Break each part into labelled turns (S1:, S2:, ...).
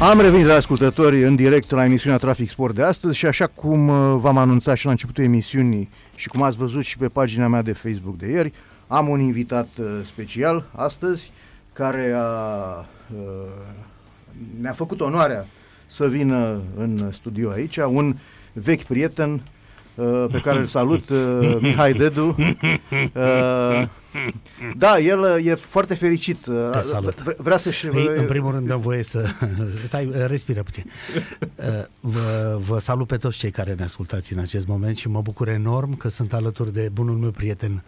S1: Am revenit la ascultători în direct la emisiunea Trafic Sport de astăzi și așa cum uh, v-am anunțat și la începutul emisiunii și cum ați văzut și pe pagina mea de Facebook de ieri, am un invitat uh, special astăzi care a, uh, ne-a făcut onoarea să vină în studio aici, un vechi prieten pe care îl salut, Mihai Dedu. Da, el uh, e foarte fericit. Uh,
S2: Te salut.
S1: Vrea să-și...
S2: Ei, în primul rând dăm voie să... Stai, uh, respiră puțin. Vă, vă salut pe toți cei care ne ascultați în acest moment și mă bucur enorm că sunt alături de bunul meu prieten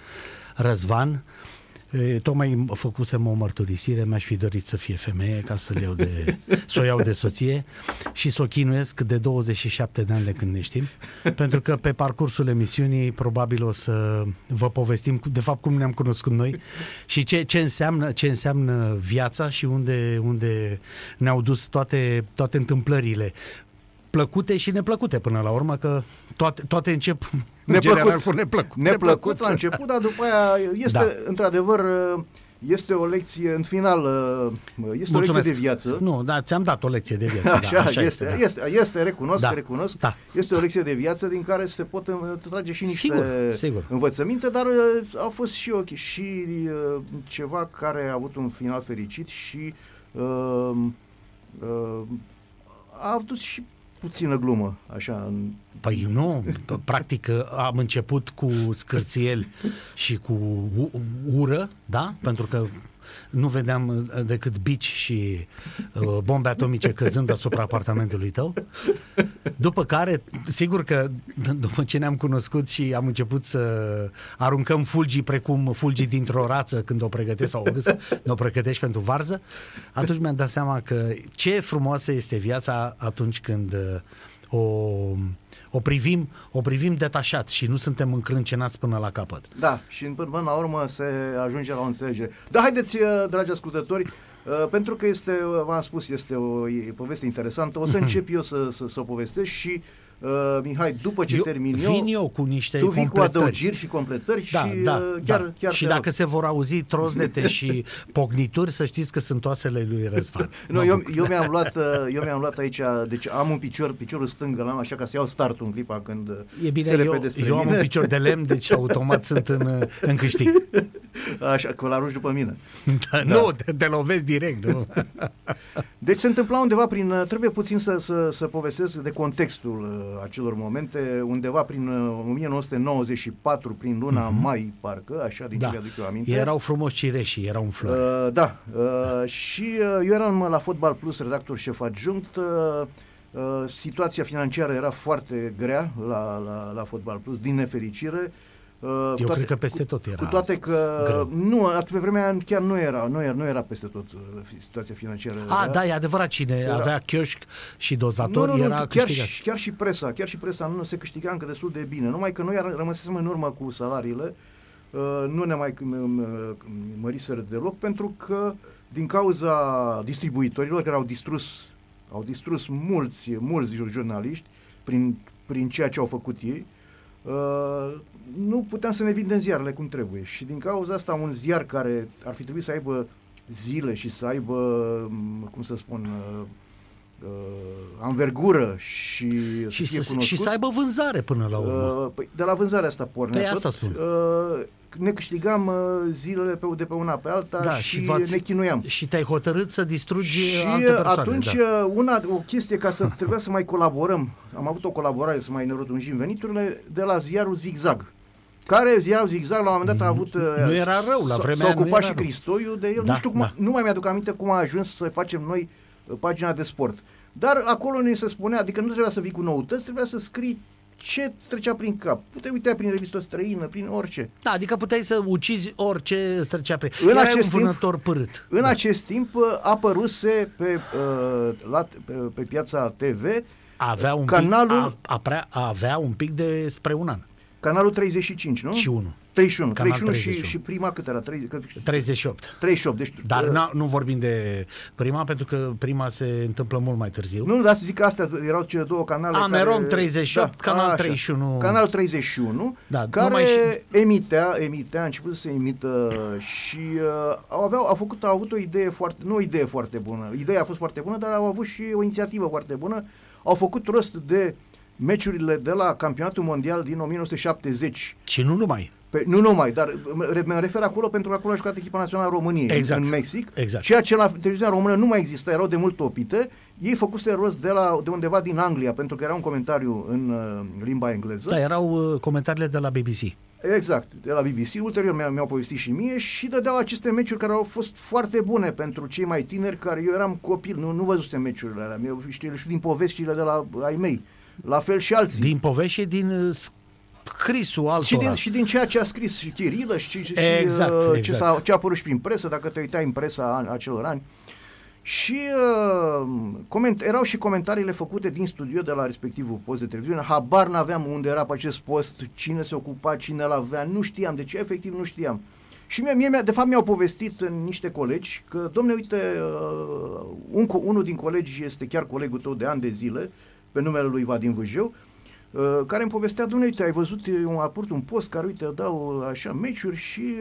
S2: Răzvan, Tocmai făcusem o mărturisire, mi-aș fi dorit să fie femeie ca să, iau de, să o iau de soție și să o chinuiesc de 27 de ani de când ne știm, pentru că pe parcursul emisiunii probabil o să vă povestim de fapt cum ne-am cunoscut noi și ce, ce, înseamnă, ce înseamnă viața și unde, unde ne-au dus toate, toate întâmplările plăcute și neplăcute până la urmă, că toate, toate încep
S1: neplăcut, cu neplăcut. Neplăcut la început, dar după aia este da. într-adevăr este o lecție, în final, este Mulțumesc. o lecție de viață.
S2: Nu, da, ți-am dat o lecție de viață.
S1: Așa, da, așa este, este, da. este, este, recunosc, da. recunosc. Da. Este o lecție de viață din care se pot trage și niște
S2: sigur, sigur.
S1: învățăminte, dar au fost și, okay, și ceva care a avut un final fericit și uh, uh, a avut și puțină glumă, așa. În...
S2: Păi nu, practic am început cu scârțieli și cu ură, da? Pentru că nu vedeam uh, decât bici și uh, bombe atomice căzând asupra apartamentului tău. După care, sigur că după ce ne-am cunoscut și am început să aruncăm fulgii precum fulgii dintr-o rață când o pregătești sau o gâscă, o pregătești pentru varză, atunci mi-am dat seama că ce frumoasă este viața atunci când uh, o o privim, o privim detașat și nu suntem încrâncenați până la capăt.
S1: Da, și până la urmă se ajunge la o înțelegere. Da, haideți, uh, dragi ascultători, Uh, pentru că este, v-am spus, este o e, poveste interesantă. O să încep eu să, să, să o povestesc și Uh, Mihai, după ce eu, termin
S2: eu, vin eu cu niște
S1: tu vii cu adăugiri și completări
S2: da,
S1: și
S2: da,
S1: uh, chiar,
S2: da.
S1: chiar
S2: Și dacă rog. se vor auzi troznete și pocnituri, să știți că sunt oasele lui Răzvan.
S1: nu, eu, eu, mi-am luat, uh, eu mi-am luat aici, deci am un picior, piciorul stâng, l-am așa ca să iau startul în clipa când
S2: e bine, se eu, eu am un picior de lemn, deci automat sunt în, în câștig.
S1: Așa, că l arunci după mine.
S2: Da, da. Nu, te, te lovesc direct. Nu?
S1: deci se întâmpla undeva prin, trebuie puțin să, să, să povestesc de contextul acelor momente aminte, undeva prin 1994, uh, prin luna uh-huh. mai, parcă, așa din da. ce aduc eu aminte.
S2: Erau frumos cireșii, erau în flori.
S1: Uh, da, uh, și uh, eu eram la Fotbal Plus, redactor șef adjunct, uh, uh, situația financiară era foarte grea la, la, la Fotbal Plus, din nefericire,
S2: Uh, Eu toate, cred că peste tot era.
S1: Cu toate că greu. nu, pe vremea chiar nu era, nu era, nu era peste tot uh, situația financiară.
S2: A, era, da, e adevărat, cine era. avea chioșc și dozator nu, nu, era
S1: chiar și, chiar și presa, chiar și presa nu se câștiga încă destul de bine, numai că noi rămăsesem în urmă cu salariile, uh, nu ne mai măriseră deloc, pentru că din cauza distribuitorilor care au distrus, au distrus mulți, mulți jurnaliști prin, prin ceea ce au făcut ei, Uh, nu puteam să ne vindem ziarele cum trebuie. Și din cauza asta un ziar care ar fi trebuit să aibă zile și să aibă, mm, cum să spun, uh, uh, anvergură și,
S2: și, să, să și să aibă vânzare până la urmă. Uh,
S1: păi, de la vânzarea asta pornea
S2: Păi asta spun.
S1: Uh, ne câștigam uh, zilele pe, de pe una pe alta da, și, și ne chinuiam.
S2: Și te-ai hotărât să distrugi
S1: și
S2: alte persoane.
S1: atunci da. Uh, una, o chestie ca să trebuia să mai colaborăm, am avut o colaborare să mai ne rotunjim veniturile de la ziarul Zigzag care ziarul Zigzag la un moment dat a avut...
S2: Uh, nu era rău, la vremea
S1: S-a ocupat și Cristoiu de el, da, nu știu cum, da. nu mai mi-aduc aminte cum a ajuns să facem noi pagina de sport. Dar acolo ne se spunea, adică nu trebuia să vii cu noutăți, trebuia să scrii ce trecea prin cap. Puteai uita prin revistă străină, prin orice.
S2: Da, adică puteai să ucizi orice trecea prin în acest un vânător timp, pârât.
S1: În da. acest timp uh, apăruse pe, uh, la, pe, pe piața TV
S2: avea un canalul, pic, a, a, avea un pic de spre un an.
S1: Canalul 35, nu?
S2: Și unul.
S1: 31,
S2: Canal
S1: 31,
S2: 31.
S1: Și, și prima cât era? 30, că-
S2: 38.
S1: 38, deci...
S2: Dar
S1: uh,
S2: n- nu vorbim de prima, pentru că prima se întâmplă mult mai târziu.
S1: Nu, dar să zic că astea erau cele două canale
S2: Amerom
S1: care...
S2: 38, Canal
S1: așa.
S2: 31.
S1: Canal 31,
S2: Da,
S1: care
S2: numai și-
S1: emitea, emitea, a început să se emită și uh, au, aveau, au, făcut, au avut o idee foarte, nu o idee foarte bună, ideea a fost foarte bună, dar au avut și o inițiativă foarte bună, au făcut rost de meciurile de la campionatul mondial din 1970
S2: Și nu numai.
S1: Pe, nu numai, dar mă mă refer acolo pentru că acolo a jucat echipa națională a României
S2: Exact.
S1: în Mexic,
S2: Exact.
S1: ceea ce la televiziunea română nu mai exista, erau de mult topite. Ei făcuse rost de, la, de undeva din Anglia, pentru că era un comentariu în uh, limba engleză.
S2: Da, erau uh, comentariile de la BBC.
S1: Exact, de la BBC. Ulterior mi-au, mi-au povestit și mie și dădeau aceste meciuri care au fost foarte bune pentru cei mai tineri, care eu eram copil, nu, nu văzusem meciurile alea, eu știu și din povestile de la ai mei. La fel și alții.
S2: Din povești și din uh, scrisul altora.
S1: Și din, și din ceea ce a scris și Chirilă și, și
S2: Exact,
S1: uh, ce,
S2: exact.
S1: s-a, ce a apărut și prin presă, dacă te uitai în presa an, acelor ani. Și uh, coment, erau și comentariile făcute din studio de la respectivul post de televiziune. Habar n-aveam unde era pe acest post, cine se ocupa, cine l-avea, nu știam, deci efectiv nu știam. Și mie, mie, mi-a- de fapt mi-au povestit uh, niște colegi că, domne, uite, uh, un, co- unul din colegi este chiar colegul tău de ani de zile, pe numele lui Vadim Vâjeu, uh, care îmi povestea, domnule, uite, ai văzut, e, un aport un post care, uite, dau uh, așa meciuri și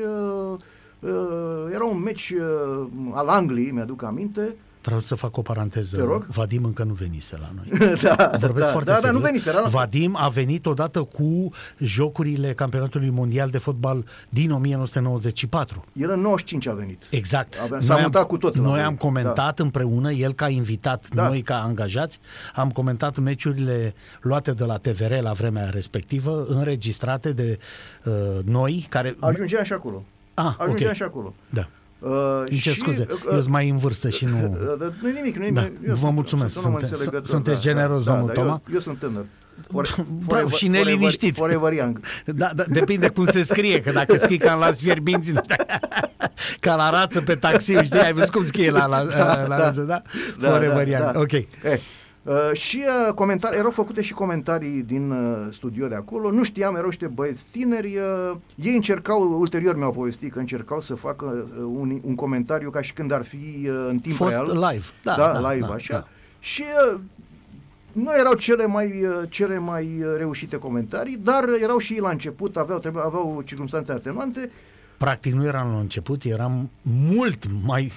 S1: uh, uh, era un meci uh, al Angliei, mi-aduc aminte,
S2: Vreau să fac o paranteză.
S1: Te rog.
S2: Vadim încă nu venise la noi.
S1: da,
S2: Vorbesc
S1: da,
S2: foarte
S1: da, da,
S2: serios.
S1: nu venise, era la
S2: Vadim a venit odată cu jocurile campionatului mondial de fotbal din 1994.
S1: El în 95 a venit.
S2: Exact.
S1: Avea- s-a
S2: Noi
S1: mutat
S2: am,
S1: cu totul la
S2: Noi
S1: voi.
S2: am comentat împreună, el ca invitat,
S1: Da.
S2: noi ca angajați, am comentat meciurile luate de la TVR la vremea respectivă, înregistrate de uh, noi, care...
S1: Ajungea și acolo.
S2: Ah,
S1: Ajungea
S2: ok.
S1: și acolo.
S2: Da.
S1: Uh,
S2: Îmi cer
S1: și,
S2: scuze,
S1: uh,
S2: eu sunt mai în vârstă și nu...
S1: Uh, uh, Nu nimic, nu
S2: Da,
S1: nimic.
S2: vă
S1: sunt-
S2: mulțumesc,
S1: sunt un om
S2: sunte-
S1: înțelegător,
S2: sunteți generos,
S1: da,
S2: domnul
S1: da,
S2: Toma.
S1: Eu, eu sunt tânăr.
S2: Bravo, și neliniștit.
S1: Forever young.
S2: Da, da, depinde cum se scrie, că dacă scrii ca în las fierbinți, ca la rață pe taxi, știi, ai văzut cum scrie la, la, la, la rață, da? Forever young, ok.
S1: Eh, uh, și uh, comentarii, erau făcute și comentarii din uh, studio de acolo, nu știam, erau niște băieți tineri, uh, ei încercau, ulterior mi-au povestit că încercau să facă uh, un, un comentariu ca și când ar fi uh, în timp
S2: Fost
S1: real.
S2: live, da,
S1: da,
S2: da,
S1: live,
S2: da,
S1: așa.
S2: da.
S1: Și uh, nu erau cele mai, uh, cele mai uh, reușite comentarii, dar erau și ei la început, aveau, trebuie, aveau circunstanțe atenuante,
S2: Practic nu eram la început, eram mult mai,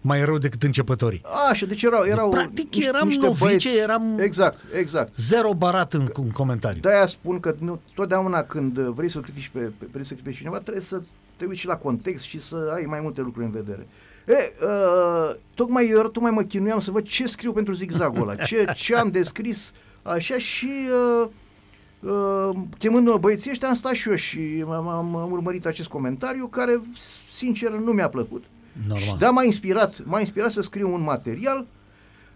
S2: mai rău decât începătorii.
S1: Așa, deci erau, erau
S2: Practic
S1: niște-
S2: eram
S1: niște
S2: novice,
S1: băieți.
S2: eram-
S1: Exact, exact.
S2: Zero barat în, în comentariu.
S1: De-aia spun că nu, totdeauna când vrei să critici pe, pe, vrei să critici pe cineva, trebuie să te uiți și la context și să ai mai multe lucruri în vedere. E, uh, tocmai eu tocmai mă chinuiam să văd ce scriu pentru zigzagul ăla, ce, ce am descris, așa și uh, uh, chemând băieții ăștia am stat și eu și am, am, am urmărit acest comentariu care, sincer, nu mi-a plăcut.
S2: Normal.
S1: Și da, m-a inspirat, m-a inspirat să scriu un material.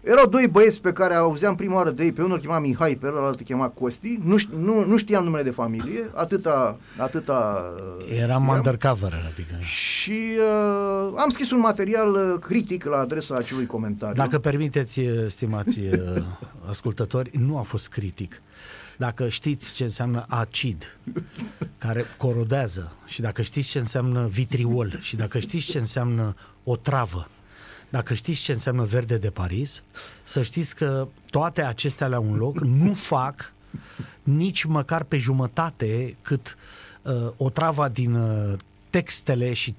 S1: Erau doi băieți pe care auzeam prima oară de ei, pe unul îl chema Mihai, pe celălalt îl chema Costi. Nu, ș- nu, nu știam numele de familie, atâta... atâta uh,
S2: Eram
S1: știam.
S2: undercover, adică...
S1: Și uh, am scris un material uh, critic la adresa acelui comentariu.
S2: Dacă permiteți, uh, stimați uh, ascultători, nu a fost critic. Dacă știți ce înseamnă acid, care corodează, și dacă știți ce înseamnă vitriol, și dacă știți ce înseamnă o travă, dacă știți ce înseamnă verde de Paris, să știți că toate acestea la un loc nu fac nici măcar pe jumătate cât uh, o travă din uh, textele și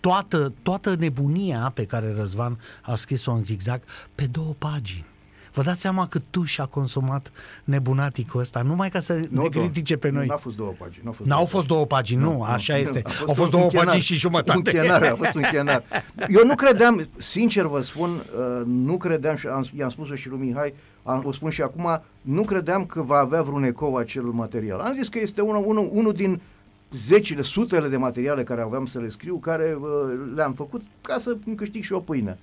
S2: toată, toată nebunia pe care Răzvan a scris-o în zigzag pe două pagini. Vă dați seama cât tu și-a consumat nebunaticul ăsta, numai ca să
S1: Nu,
S2: ne
S1: două.
S2: critice pe noi.
S1: N-a fost două pagini. N-au fost,
S2: N-au
S1: două
S2: fost două pagini, nu, așa este.
S1: A
S2: Au fost
S1: un
S2: două
S1: chenar.
S2: pagini și jumătate.
S1: Un chenar, a fost un chenar. Eu nu credeam, sincer vă spun, uh, nu credeam, și am, i-am spus-o și lui Mihai, am, o spun și acum, nu credeam că va avea vreun ecou acel material. Am zis că este unul, unul, unul din zecile, sutele de materiale care aveam să le scriu, care uh, le-am făcut ca să îmi câștig și o pâine.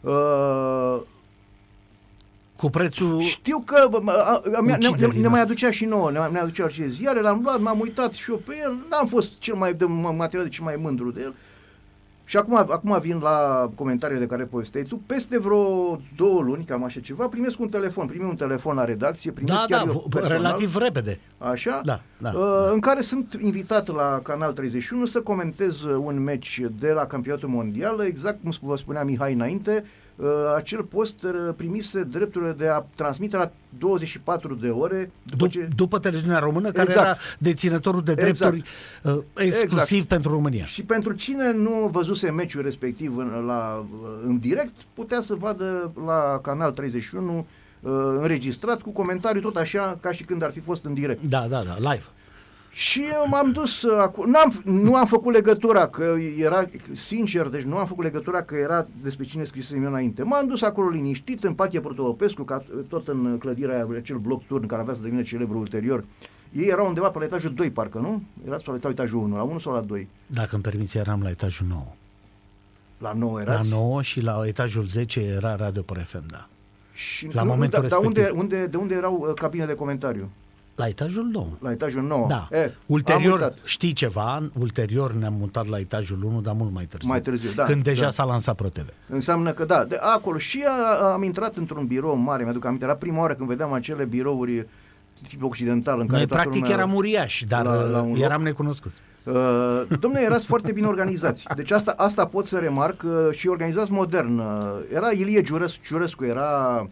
S1: Uh,
S2: Cu prețul...
S1: știu că bă, mă, a, a, ne, ne,
S2: Uciderii
S1: ne mai
S2: noastre.
S1: aducea și nouă, ne, ne aducea și ziare, l-am luat, m-am uitat și eu pe el, n-am fost cel mai de material cel mai mândru de el. Și acum, acum vin la comentariile de care povesteai tu. Peste vreo două luni, cam așa ceva, primesc un telefon. Primim un telefon la redacție, primesc
S2: Da,
S1: chiar
S2: da,
S1: eu
S2: v-
S1: personal,
S2: relativ repede.
S1: Așa?
S2: Da, da,
S1: Uh,
S2: da.
S1: În care sunt invitat la Canal 31 să comentez uh, un meci de la campionatul mondial, exact cum vă spunea Mihai înainte, uh, acel post uh, primise drepturile de a transmite la 24 de ore după
S2: Dup-
S1: ce...
S2: După televiziunea română, care
S1: Exact.
S2: era deținătorul de
S1: Exact.
S2: drepturi uh, exclusiv
S1: Exact.
S2: pentru România.
S1: Și pentru cine nu văzuse meciul respectiv în, la, în direct, putea să vadă la Canal 31 uh, înregistrat cu comentariu tot așa ca și când ar fi fost în direct.
S2: Da, da, da, live.
S1: Și eu m-am dus uh, acolo, n-am, nu am făcut legătura că era, sincer, deci nu am făcut legătura că era despre cine scrisesem eu înainte. M-am dus acolo liniștit în Pache Protopescu, ca tot în clădirea aia, acel bloc turn care avea să devină celebru ulterior. Ei erau undeva pe la etajul 2, parcă, nu? Erați pe la etajul 1, la 1 sau la 2?
S2: Dacă îmi permiți, eram la etajul 9.
S1: La 9
S2: La
S1: erați?
S2: 9 și la etajul 10 era Radio Pro FM, da.
S1: Și
S2: La
S1: nu,
S2: momentul
S1: dar, dar unde,
S2: respectiv.
S1: unde, de unde erau uh, cabine de comentariu?
S2: La etajul 9.
S1: La etajul 9.
S2: Da.
S1: E, am
S2: ulterior,
S1: uitat.
S2: știi ceva, ulterior ne-am mutat la etajul 1, dar mult mai târziu.
S1: Mai târziu, da,
S2: Când deja
S1: da.
S2: s-a lansat ProTV.
S1: Înseamnă că da, de acolo și a, am intrat într-un birou mare, mi-aduc aminte, era prima oară când vedeam acele birouri tip occidental în care
S2: Noi
S1: toată
S2: practic
S1: lumea,
S2: eram uriași, dar
S1: la- la un loc.
S2: eram necunoscuți.
S1: Uh, domne, erați foarte bine organizați. Deci asta, asta pot să remarc uh, și organizați modern. Uh, era Ilie Giurescu, Giurescu era uh,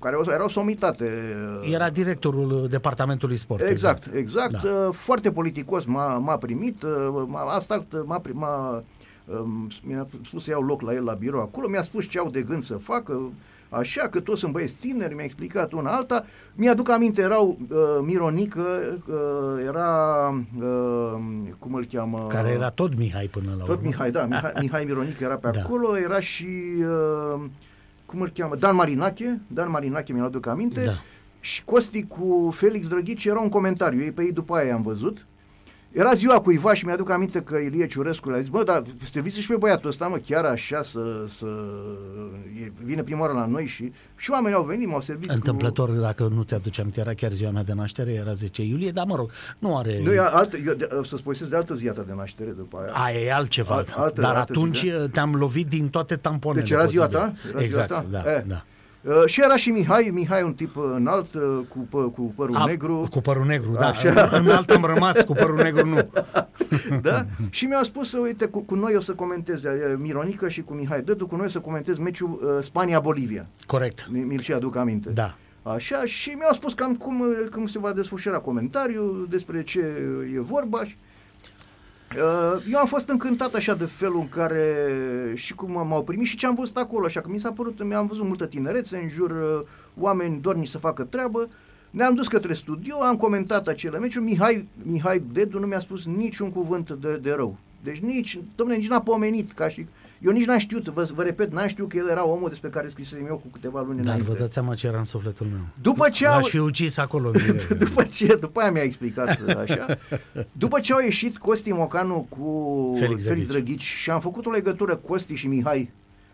S1: care o- era o somitate. uh,
S2: Era directorul departamentului sport.
S1: Exact, exact.
S2: Da.
S1: Uh, Foarte politicos m-a, m-a primit, uh, m-a, a stat, uh, m-a, pri- m-a, um, mi-a spus să iau loc la el la birou acolo, mi-a spus ce au de gând să facă, așa că toți sunt băieți tineri, mi-a explicat una alta. Mi-aduc aminte, erau uh, Mironică, uh, era, uh, cum îl cheamă?
S2: Care era tot Mihai până la
S1: Tot
S2: urmă.
S1: Mihai, da, Mihai, Mihai Mironică era pe
S2: Da.
S1: acolo, era și, uh, cum îl cheamă? Dan Marinache, Dan Marinache mi-l aduc aminte.
S2: Da.
S1: Și Costi cu Felix Drăghici era un comentariu, ei pe ei după aia am văzut. Era ziua cuiva și mi-aduc aminte că Ilie Ciurescu le-a zis, bă, dar serviți și pe băiatul ăsta, mă, chiar așa să, să e, vine prima oară la noi și, și oamenii au venit, m-au servit
S2: Întâmplător, dacă nu ți-aduce aminte, era chiar ziua mea de naștere, era 10 iulie, dar mă rog, nu are...
S1: cu... Nu, e altă, eu, de, să-ți povestesc de altă zi a ta de naștere după aia.
S2: Aia e altceva.
S1: Alt- altă-
S2: dar
S1: altă
S2: atunci
S1: zi,
S2: te-am lovit din toate tamponele
S1: Deci era ziua
S2: posibile.
S1: ta? Era ziua
S2: exact,
S1: ta?
S2: da,
S1: Eh.
S2: da.
S1: Uh, și era și Mihai, Mihai un tip uh, înalt, uh, cu, pă, cu părul
S2: A,
S1: negru.
S2: Cu părul negru, da.
S1: Așa.
S2: În alt am rămas, cu părul negru nu.
S1: da? Și mi-au spus, uite, cu, cu noi o să comenteze, uh, Mironică și cu Mihai Dădu, cu noi o să comentez meciul uh, Spania-Bolivia.
S2: Corect.
S1: Mi- Mi-l și aduc aminte.
S2: Da.
S1: Așa, și mi-au spus cam cum, uh, cum se va desfășura comentariul, despre ce e vorba. Și, uh, eu am fost încântat așa de felul în care și cum m-au primit și ce am văzut acolo, așa că mi s-a părut, mi-am văzut multă tinerețe în jur, uh, oameni dornici să facă treabă. Ne-am dus către studio, am comentat acele meciuri. Mihai, Mihai Dedu nu mi-a spus niciun cuvânt de, de rău. Deci nici, domne, nici n-a pomenit ca și... Eu nici n-am știut, vă, vă repet, n-am știut că el era omul despre care scrisesem eu cu câteva luni
S2: Dar
S1: înainte.
S2: vă dați seama ce era în sufletul meu.
S1: După ce au...
S2: L-aș fi ucis acolo. în direct.
S1: după ce, după aia mi-a explicat așa, după ce au ieșit Costi Mocanu cu
S2: Felix
S1: Felix,
S2: Drăghici.
S1: Drăghici și am făcut o legătură Costi și Mihai,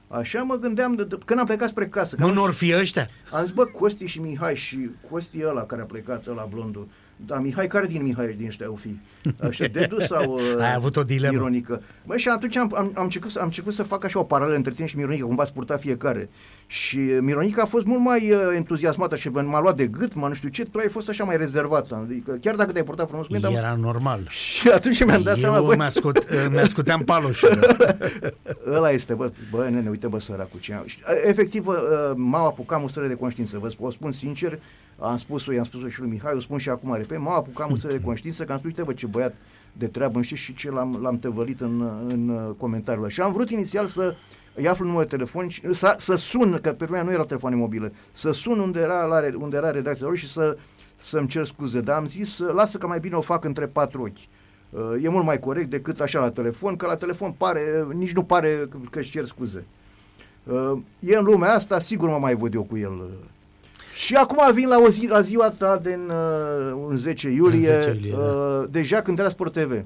S1: așa mă gândeam, de, de, când am plecat spre casă, că
S2: Mă,
S1: am,
S2: n-or fi ăștia?
S1: am zis, bă, Costi și Mihai și Costi ăla care a plecat, ăla blondul, dar Mihai, care din Mihai din ăștia au fi? Așa, Dedu sau uh,
S2: Ai avut o dilemă.
S1: Mironică? Băi, și atunci am, am, am, început, să- am început să fac așa o paralelă între tine și Mironică, cum v-ați purta fiecare. Și Mironica a fost mult mai uh, entuziasmată și m-a luat de gât, m-a nu știu ce, tu ai fost așa mai rezervată. Adică, chiar dacă te-ai purtat frumos cu mine, dar...
S2: Era normal.
S1: Și atunci mi-am dat seama,
S2: Eu
S1: băi,
S2: mi-ascut, mi-ascuteam paloșul.
S1: ăla este, bă, bă, nene, uite, bă, săracul, ce am... Și, uh, Efectiv, uh, m-au apucat mustrări de conștiință, vă sp- o spun sincer, am spus-o, i-am spus-o și lui Mihai, o spun și acum, repet, m-au apucat mustrări de conștiință, că am spus, uite, bă, ce băiat de treabă, nu știu și ce l-am, l-am tăvălit în, în uh, comentariul ăla. Și am vrut inițial să îi aflu numărul de telefon și să, să sun, că pe vremea nu erau telefoane mobile, să sun unde era, la, re- unde era redacția lor și să, să-mi cer scuze. Dar am zis, uh, lasă că mai bine o fac între patru ochi. Uh, E mult mai corect decât așa la telefon, că la telefon pare, nici nu pare că- că își cer scuze. Uh, E în lumea asta, sigur mă mai văd eu cu el. Uh. Și acum vin la, o zi, la ziua ta din uh, un 10 iulie,
S2: 10 iulie,
S1: uh, deja când era Sport TV.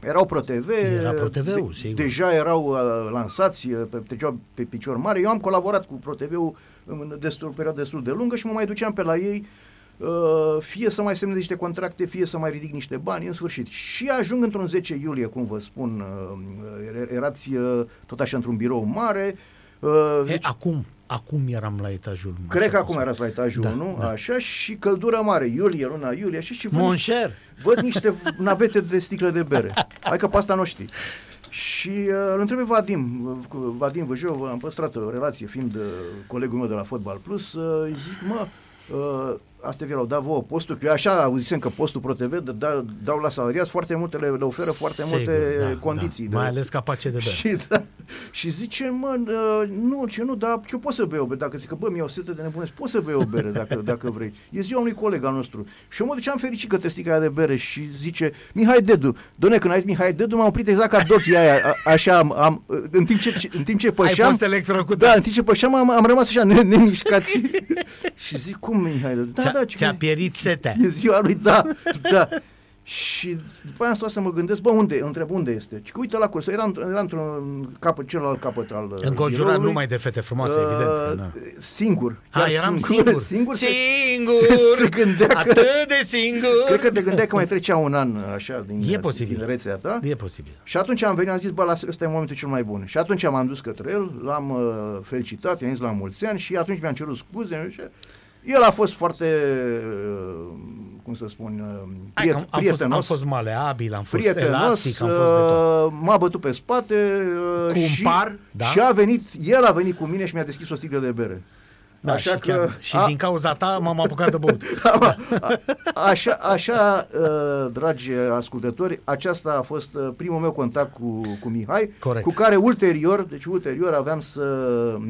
S1: Erau Pro TV,
S2: Era Pro TV-ul, sigur.
S1: deja erau uh, lansați uh, pe, pe, pe picior mare. Eu am colaborat cu Pro TV-ul în destul, o perioadă destul de lungă și mă mai duceam pe la ei uh, fie să mai semnez niște contracte, fie să mai ridic niște bani, în sfârșit. Și ajung într-un 10 iulie, cum vă spun, uh, erați uh, tot așa într-un birou mare.
S2: Uh, e, deci, acum, acum eram la etajul
S1: Cred că acum erați la etajul da, 1, da. așa, și căldură mare, iulie, luna iulie, așa, și
S2: văd, niște,
S1: văd niște navete de sticle de bere. Hai că pe asta nu știi. Și uh, îl întreb Vadim, cu Vadim Văjov, am păstrat o relație fiind uh, colegul meu de la Fotbal Plus, uh, zic, mă, uh, astea vi-au dat vouă postul, eu așa auzisem că postul ProTV da, dau la salariați foarte multe, le, le oferă foarte Sigur, multe da, condiții. Da.
S2: De, mai ales capace de bere.
S1: Și, da, și zice, mă, uh, nu, ce nu, dar eu pot să beau o bere, dacă zic că, bă, mi o setă de nebunesc, pot să beau o bere dacă, dacă vrei. E ziua unui coleg al nostru. Și eu mă duceam fericit către sticla de bere și zice, Mihai Dedu, doamne, când ai zis Mihai Dedu, m-am oprit exact ca dochii aia, a, așa, am, am, în timp ce, în timp ce pășeam... Ai
S2: fost
S1: Da, în timp ce pășeam, am, am rămas așa nemișcat. și zic, cum Mihai Dedu?
S2: Da, da, ce ți-a pierit setea.
S1: E ziua lui, da, da. Și după aia am stat să mă gândesc, bă, unde, întreb unde este. Și uite la cursă, era, era într-un capăt, celălalt capăt al uh,
S2: Înconjurat numai de fete frumoase, uh, evident. Da.
S1: Singur.
S2: A, eram singur. Singur. Singur.
S1: singur se, se gândea că,
S2: Atât de singur.
S1: Cred că te gândea că mai trecea un an așa din,
S2: e posibil.
S1: din rețea ta.
S2: E posibil.
S1: Și atunci am venit, am zis, bă, ăsta e momentul cel mai bun. Și atunci m-am dus către el, l-am uh, felicitat, i-am zis la mulți ani și atunci mi-am cerut scuze. Și el a fost foarte, uh, cum să spun, uh, priet, am,
S2: am
S1: prietenos.
S2: Fost, am fost maleabil, am fost prietenos, elastic, am fost de tot.
S1: Uh, m-a bătut pe spate
S2: cu și, un par, da?
S1: și a venit, el a venit cu mine și mi-a deschis o sticlă de bere.
S2: Da, așa și, că, chiar, și a, din cauza ta m-am apucat de băut.
S1: a, așa, așa uh, dragi ascultători, aceasta a fost uh, primul meu contact cu, cu Mihai,
S2: Corect.
S1: cu care ulterior, deci ulterior aveam să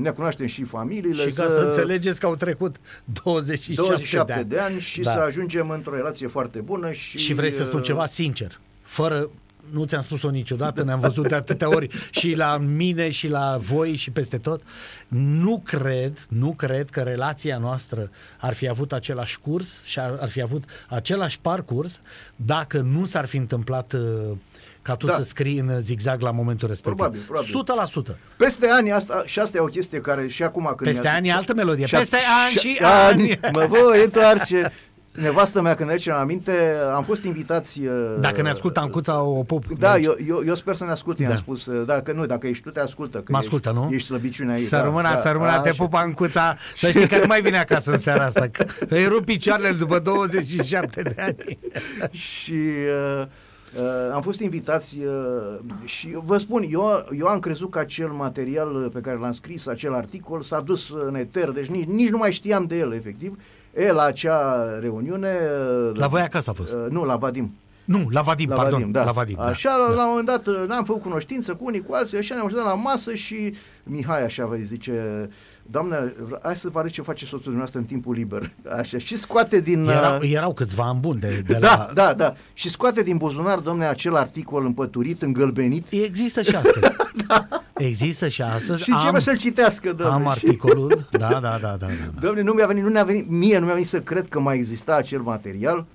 S1: ne cunoaștem și familiile.
S2: Și ca să, să înțelegeți că au trecut 27,
S1: 27
S2: de ani,
S1: de ani și da. să ajungem într-o relație foarte bună. Și,
S2: și vrei să spun ceva sincer, fără nu ți-am spus-o niciodată, ne-am văzut de atâtea ori și la mine și la voi și peste tot. Nu cred, nu cred că relația noastră ar fi avut același curs și ar, ar fi avut același parcurs dacă nu s-ar fi întâmplat uh, ca tu da. să scrii în zigzag la momentul respectiv.
S1: Probabil, probabil.
S2: 100%.
S1: Peste ani, asta, și asta e o chestie care și acum când
S2: Peste ani altă melodie.
S1: Și
S2: Peste ani și, și ani. ani.
S1: Mă voi întoarce. Nevastă mea, când ne aminte, am fost invitați... Uh,
S2: dacă ne ascultă Ancuța, o pup.
S1: Da, eu, eu, eu sper să ne asculte, da. am spus. Uh, dacă nu, dacă ești tu, te ascultă. Că
S2: mă ascultă,
S1: ești,
S2: nu?
S1: Ești slăbiciunea ei.
S2: Să rămână, da, să rămână, da, te pup Ancuța. Să știi că nu mai vine acasă în seara asta. Îi rup picioarele după 27 de ani.
S1: și... Uh, Uh, am fost invitați uh, și vă spun, eu, eu am crezut că acel material pe care l-am scris, acel articol, s-a dus în eter, deci nici, nici nu mai știam de el, efectiv. E, la acea reuniune...
S2: La voi acasă a fost? Uh,
S1: nu, la Vadim.
S2: Nu, la Vadim, la pardon. Vadim,
S1: da.
S2: La Vadim,
S1: așa, da. la un moment dat, uh, n-am făcut cunoștință cu unii, cu alții, așa ne-am la masă și Mihai așa vă zice, doamne, hai să vă arăt ce face soțul dumneavoastră în timpul liber. Așa, și scoate din...
S2: Erau, uh, erau câțiva ani buni de, de
S1: da, la... Da, da, Și scoate din buzunar, domne, acel articol împăturit, îngălbenit.
S2: Există și astăzi. da. Există și astăzi.
S1: Și începe să-l citească, domne.
S2: Am articolul, da, da, da, da, da.
S1: Domne, nu mi-a venit, nu mi-a venit, mie nu mi-a venit să cred că mai exista acel material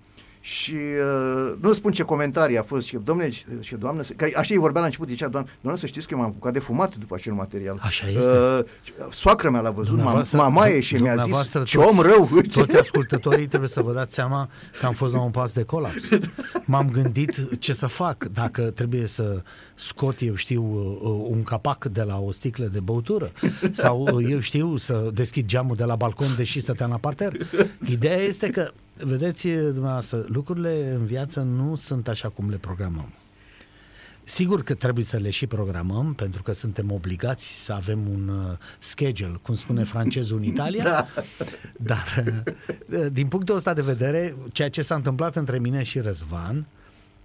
S1: și uh, nu spun ce comentarii a fost și domne și doamnă, că așa îi vorbea la început, zicea doamnă, doamnă să știți că m-am apucat de fumat după acel material.
S2: Așa este. Uh,
S1: soacră mea l-a văzut, mamaie și mi-a zis ce om rău.
S2: Toți ascultătorii trebuie să vă dați seama că am fost la un pas de colaps. M-am gândit ce să fac dacă trebuie să scot, eu știu, uh, un capac de la o sticlă de băutură sau uh, eu știu să deschid geamul de la balcon deși stăteam la parter. Ideea este că vedeți, dumneavoastră, lucrurile în viață nu sunt așa cum le programăm. Sigur că trebuie să le și programăm, pentru că suntem obligați să avem un uh, schedule, cum spune francezul în Italia, da. dar uh, din punctul ăsta de vedere, ceea ce s-a întâmplat între mine și Răzvan,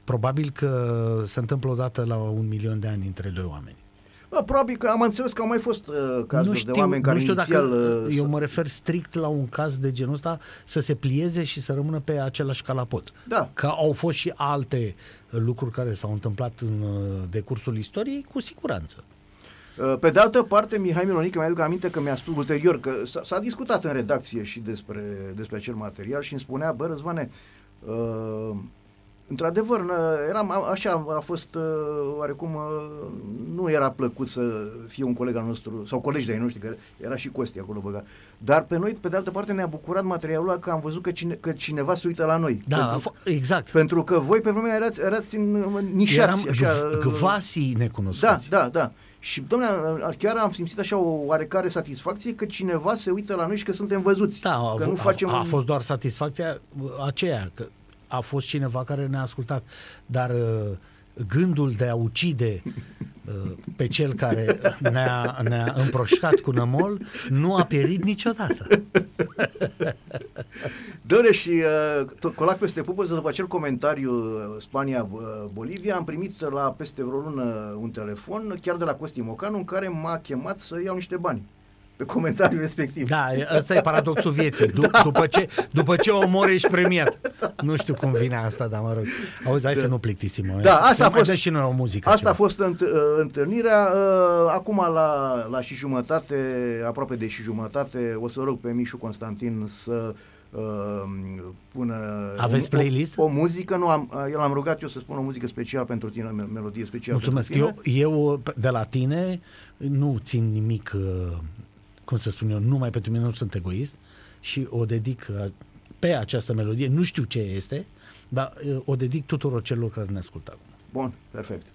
S2: probabil că se întâmplă odată la un milion de ani între doi oameni.
S1: Bă, probabil că am înțeles că au mai fost uh, cazuri nu știu, de oameni care nu știu inițial... Dacă,
S2: uh, eu mă refer strict la un caz de genul ăsta să se plieze și să rămână pe același calapot.
S1: Da.
S2: Că au fost și alte lucruri care s-au întâmplat în uh, decursul istoriei, cu siguranță.
S1: Uh, pe de altă parte, Mihai Mironică mi-aduc aminte că mi-a spus ulterior că s-a, s-a discutat în redacție și despre, despre acel material și îmi spunea, bă, Răzvane, uh,
S3: într-adevăr, eram așa, a fost uh, oarecum, uh, nu era plăcut să fie un coleg al nostru, sau colegi de-ai noștri, că era și Costi acolo băgat. Dar pe noi, pe de altă parte, ne-a bucurat materialul ăla că am văzut că, cine, că cineva se uită la noi.
S2: Da,
S3: pentru,
S2: exact.
S3: Pentru că voi pe vremea erați, erați nișați.
S2: Eram așa, gvasii necunoscuți.
S3: Da, da, da. Și, domnule, chiar am simțit așa o oarecare satisfacție că cineva se uită la noi și că suntem văzuți.
S2: Da,
S3: că
S2: a,
S3: nu facem
S2: a, a fost doar satisfacția aceea, că a fost cineva care ne-a ascultat, dar uh, gândul de a ucide uh, pe cel care ne-a, ne-a împroșcat cu nămol nu a pierit niciodată.
S3: Dă-le și uh, colac peste pupăză după acel comentariu uh, Spania-Bolivia am primit la peste vreo lună un telefon chiar de la Costi Mocanu în care m-a chemat să iau niște bani pe comentariul respectiv.
S2: Da, ăsta e paradoxul vieții. D- da. după, ce, după ce omori ești premiat. Nu știu cum vine asta, dar mă rog. Auzi, hai da. să nu plictisim.
S3: Da, asta a fost,
S2: și noi o muzică.
S3: Asta
S2: ceva.
S3: a fost înt, uh, întâlnirea. Uh, acum la, la și jumătate, aproape de și jumătate, o să rog pe Mișu Constantin să uh, pună
S2: Aveți playlist?
S3: O, o muzică, nu am, el am rugat eu să spun o muzică specială pentru tine, melodie specială
S2: Mulțumesc.
S3: pentru
S2: tine. Eu, eu de la tine nu țin nimic uh, cum să spun eu, numai pentru mine nu sunt egoist și o dedic uh, pe această melodie, nu știu ce este, dar uh, o dedic tuturor celor care ne ascultă acum.
S3: Bun, perfect.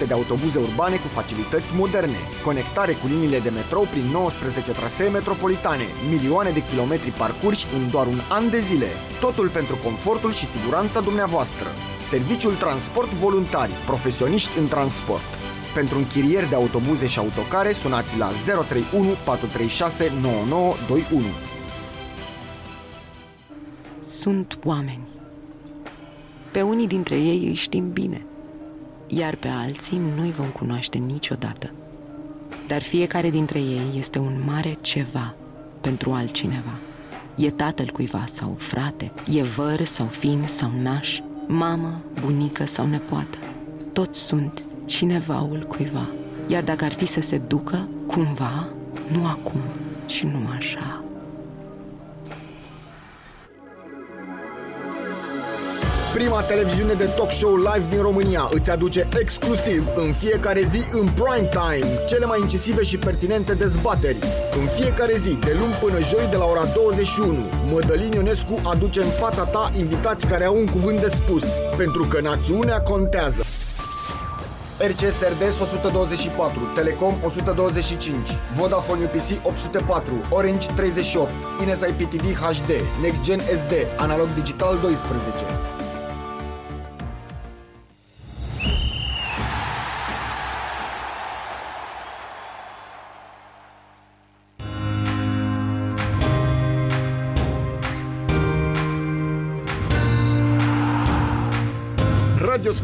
S4: 200 de autobuze urbane cu facilități moderne, conectare cu liniile de metrou prin 19 trasee metropolitane, milioane de kilometri parcurși în doar un an de zile. Totul pentru confortul și siguranța dumneavoastră. Serviciul Transport Voluntari, profesioniști în transport. Pentru închirieri de autobuze și autocare, sunați la 031 436 9921.
S5: Sunt oameni. Pe unii dintre ei îi știm bine – iar pe alții nu-i vom cunoaște niciodată. Dar fiecare dintre ei este un mare ceva pentru altcineva. E tatăl cuiva sau frate, e văr sau fin sau naș, mamă, bunică sau nepoată. Toți sunt cinevaul cuiva. Iar dacă ar fi să se ducă, cumva, nu acum și nu așa.
S4: Prima televiziune de talk show live din România îți aduce exclusiv în fiecare zi în prime time cele mai incisive și pertinente dezbateri. În fiecare zi, de luni până joi de la ora 21, Mădălin Ionescu aduce în fața ta invitați care au un cuvânt de spus, pentru că națiunea contează. RCS RDS 124, Telecom 125, Vodafone UPC 804, Orange 38, Ines IPTV HD, Next Gen SD, Analog Digital 12.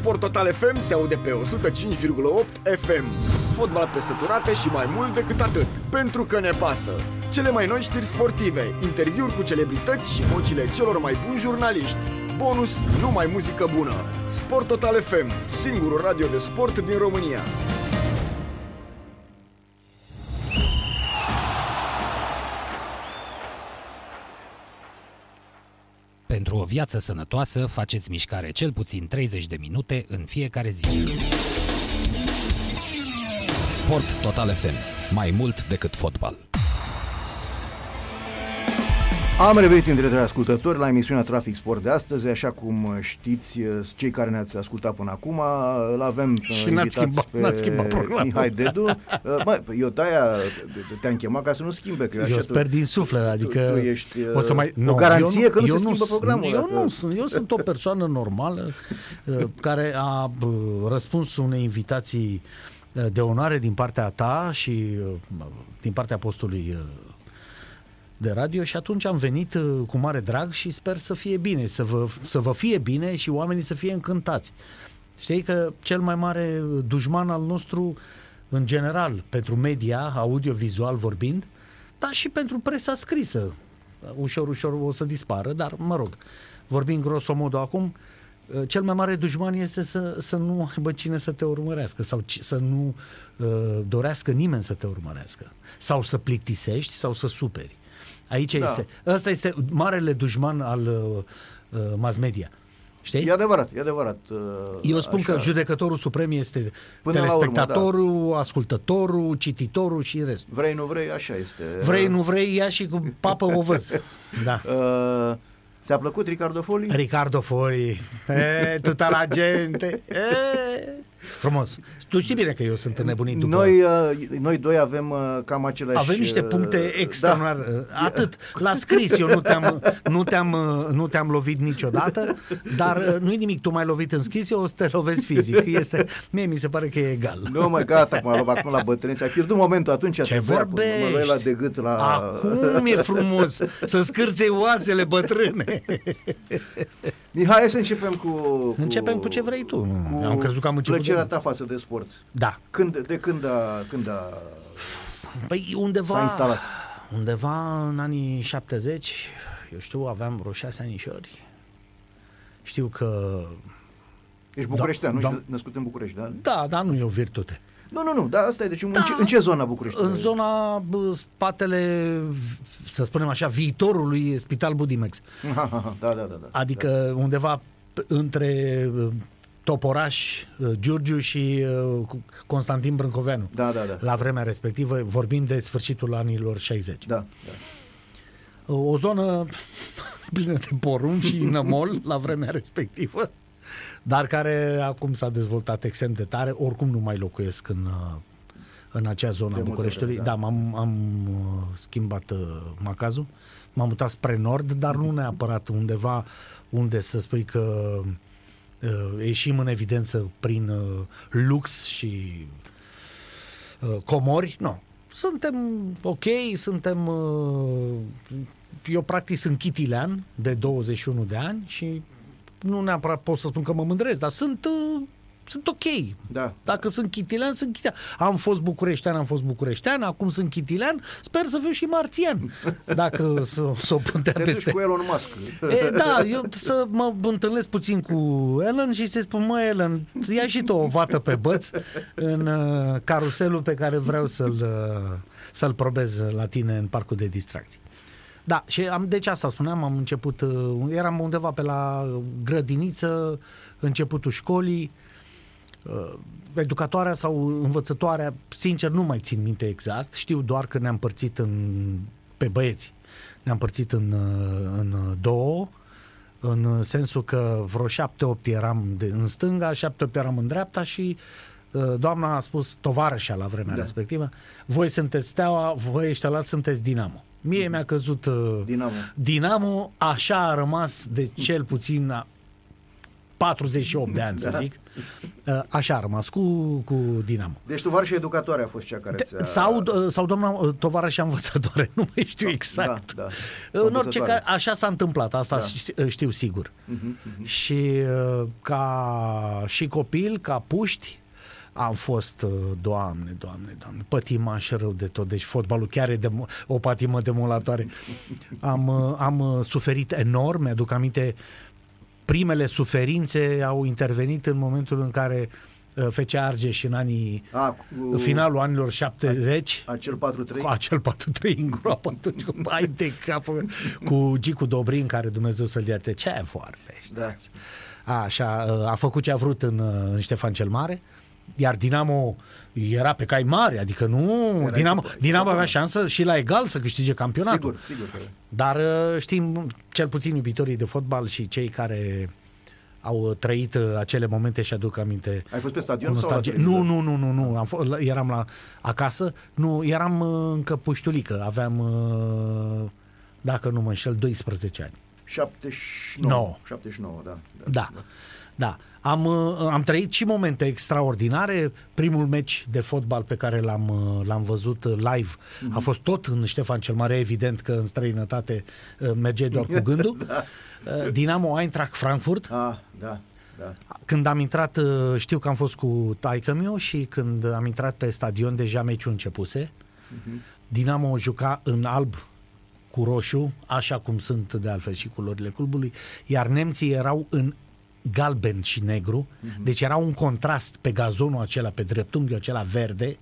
S4: Sport Total FM se aude pe 105,8 FM. Fotbal pe săturate și mai mult decât atât. Pentru că ne pasă. Cele mai noi știri sportive, interviuri cu celebrități și vocile celor mai buni jurnaliști. Bonus, numai muzică bună. Sport Total FM, singurul radio de sport din România.
S6: Pentru o viață sănătoasă, faceți mișcare cel puțin 30 de minute în fiecare zi. Sport Total FM. Mai mult decât fotbal.
S1: Am revenit între ascultători la emisiunea Trafic Sport de astăzi, așa cum știți, cei care ne-ați ascultat până acum, îl avem
S2: Și n-ați schimbat,
S1: pe
S2: n-ați schimbat programul.
S1: Mihai Dedu. Mă, eu de-aia te-am chemat ca să nu schimbe. Că
S2: Eu
S1: așa
S2: sper din suflet, adică
S1: tu ești,
S2: o să mai,
S1: o garanție
S2: eu
S1: că nu
S2: eu
S1: se schimbă
S2: sunt-
S1: programul.
S2: Eu
S1: dacă-
S2: nu sunt, eu sunt o persoană normală uh, care a uh, răspuns unei invitații uh, de onoare din partea ta și uh, din partea postului uh, de radio și atunci am venit uh, cu mare drag și sper să fie bine, să vă, să vă fie bine și oamenii să fie încântați. Știi că cel mai mare dușman al nostru, în general, pentru media, audio-vizual vorbind, dar și pentru presa scrisă, ușor, ușor o să dispară, dar mă rog, vorbind grosomodo acum, uh, cel mai mare dușman este să, să nu aibă cine să te urmărească sau ci- să nu uh, dorească nimeni să te urmărească sau să plictisești sau să superi. Aici
S1: Da.
S2: este, ăsta este marele dușman al uh, uh, mass media. Știi?
S1: E adevărat, e adevărat. uh,
S2: Eu spun
S1: așa.
S2: că judecătorul suprem este
S1: Până la urmă,
S2: telespectatorul, ascultătorul, cititorul și restul.
S1: Vrei, nu vrei, așa este.
S2: Vrei, nu vrei, ia și cu papă o văz. Da.
S1: Uh, ți-a plăcut Ricardo Foli?
S2: Ricardo Foi, e, tuta la gente, e, frumos. Tu știi bine că eu sunt înnebunit după...
S1: Noi, uh, noi doi avem uh, cam aceleași...
S2: avem niște
S1: uh,
S2: puncte
S1: da.
S2: extraordinare. Atât. La scris eu nu te-am, nu te-am, uh, nu te-am lovit niciodată, dar uh, nu-i nimic. Tu m-ai lovit în scris, eu o să te lovesc fizic. Este, mie mi se pare că e egal.
S1: Nu, mă, gata, acum, acum la bătrânețe. A pierdut momentul atunci.
S2: Ce
S1: trebuia cu-
S2: vorbești?
S1: Mă luai la de gât la...
S2: Acum e frumos să scârței oasele bătrâne.
S1: Mihai, hai să începem cu... cu
S2: Începem cu ce vrei tu. Am crezut că am început
S1: Plăcerea
S2: de-
S1: ta față de sport.
S2: Da.
S1: Când, de când a, când a,
S2: Păi undeva...
S1: s-a instalat?
S2: Undeva în anii 70, eu știu, aveam vreo șase anișori. Știu că...
S1: Ești bucureștean, nu
S2: da.
S1: ești născut în București, da?
S2: Da, dar nu e o virtute.
S1: Nu, nu, nu, da, asta e. Deci în, ce, în ce zona București?
S2: În zona bă, spatele, să spunem așa, viitorului e Spital Budimex.
S1: Ha, ha, ha, da, da, da. da.
S2: Adică undeva p- între uh, Toporaș, uh, Giurgiu și uh, Constantin Brâncoveanu.
S1: Da, da, da.
S2: La vremea respectivă, vorbim de sfârșitul anilor 60.
S1: Da, da.
S2: O zonă plină de porumb și nămol la vremea respectivă. dar care acum s-a dezvoltat extrem de tare, oricum nu mai locuiesc în, uh, în acea zonă
S1: De
S2: a
S1: multe
S2: Bucureștiului.
S1: vreme,
S2: Da,
S1: da.
S2: m-am am uh, schimbat uh, macazul, m-am mutat spre nord, dar nu neapărat undeva unde să spui că uh, ieșim în evidență prin uh, lux și uh, comori, nu. Suntem ok, suntem... Uh, eu practic sunt chitilean de 21 de ani și nu neapărat pot să spun că mă mândresc, dar sunt, uh, sunt ok.
S1: Da.
S2: Dacă sunt chitilean, sunt chitilean. Am fost bucureștean, am fost bucureștean, acum sunt chitilean, sper să fiu și marțian. Dacă să, să o puntea
S1: Te duci
S2: peste...
S1: cu Elon Musk.
S2: E, da, eu să mă întâlnesc puțin cu Ellen și să-i spun, mă, Ellen, ia și tu o vată pe băț în uh, caruselul pe care vreau să-l, uh, să-l probez la tine în parcul de distracții. Da, și am, deci asta spuneam, am început, uh, eram undeva pe la grădiniță, începutul școlii, uh, educatoarea sau învățătoarea, sincer nu mai țin minte exact, știu doar că ne-am părțit în, pe băieți, ne-am părțit în, uh, în două, în sensul că vreo șapte-opt eram de, în stânga, șapte-opt eram în dreapta și uh, doamna a spus tovarășa la vremea da. respectivă, voi sunteți steaua, voi ăștia la sunteți Dinamo. Mie mi-a căzut uh,
S1: Dinamo.
S2: Dinamo, așa a rămas de cel puțin a 48 de ani, să
S1: Da.
S2: zic. Uh, Așa a rămas cu, cu Dinamo.
S1: Deci tu și educatoare a fost cea care ți-a...
S2: Sau, uh, sau doamna uh, tovarășa învățătoare, nu mai știu
S1: Da,
S2: exact.
S1: da.
S2: Uh,
S1: Sau
S2: În orice
S1: învățătoare.
S2: caz, așa s-a întâmplat, asta
S1: Da.
S2: știu, știu sigur.
S1: Mhm, mhm.
S2: Și uh, ca și copil, ca puști, am fost, uh, doamne, doamne, doamne, pătimaș rău de tot, deci fotbalul chiar e de, o patimă demolatoare. Am, uh, am uh, suferit enorm, mi-aduc aminte, primele suferințe au intervenit în momentul în care uh, FC Argeș în anii,
S1: A, cu,
S2: în finalul anilor 70,
S1: Acel 4-3.
S2: cu acel 4-3 în groapă atunci cu hai de capul cu Gicu Dobrin care Dumnezeu să-l ierte ce vorbești
S1: Da.
S2: așa a făcut ce a vrut în, în Ștefan cel Mare iar Dinamo era pe cai mari, adică nu,
S1: Era
S2: Dinamo,
S1: echipă-
S2: Dinamo avea
S1: echipă
S2: șansă și la egal să câștige campionatul.
S1: Sigur, sigur că
S2: Dar uh, știm, cel puțin iubitorii de fotbal și cei care au uh, trăit uh, acele momente și aduc aminte.
S1: Ai fost pe stadion
S2: cu
S1: sau la
S2: nostalgie.
S1: televizor?
S2: Nu, nu, nu, nu, nu. Am fost, la- eram la acasă. Nu, eram uh, încă puștulică. Aveam, uh, dacă nu mă înșel, 12 ani.
S1: 79.
S2: Nouă.
S1: 79, da.
S2: Da, da. Am, uh, am trăit și momente extraordinare. Primul meci de fotbal pe care l-am, uh, l-am văzut uh, live a fost tot în Ștefan cel Mare, evident că în străinătate uh, merge doar cu gândul. Uh, Dinamo Eintracht Frankfurt.
S1: Ah, da, da.
S2: Când am intrat, uh, știu că am fost cu taică meu și când am intrat pe stadion, deja meciul începuse. Dinamo juca în alb cu roșu, așa cum sunt de altfel și culorile clubului, iar nemții erau în galben și negru, deci era un contrast pe gazonul acela, pe dreptunghiul acela verde,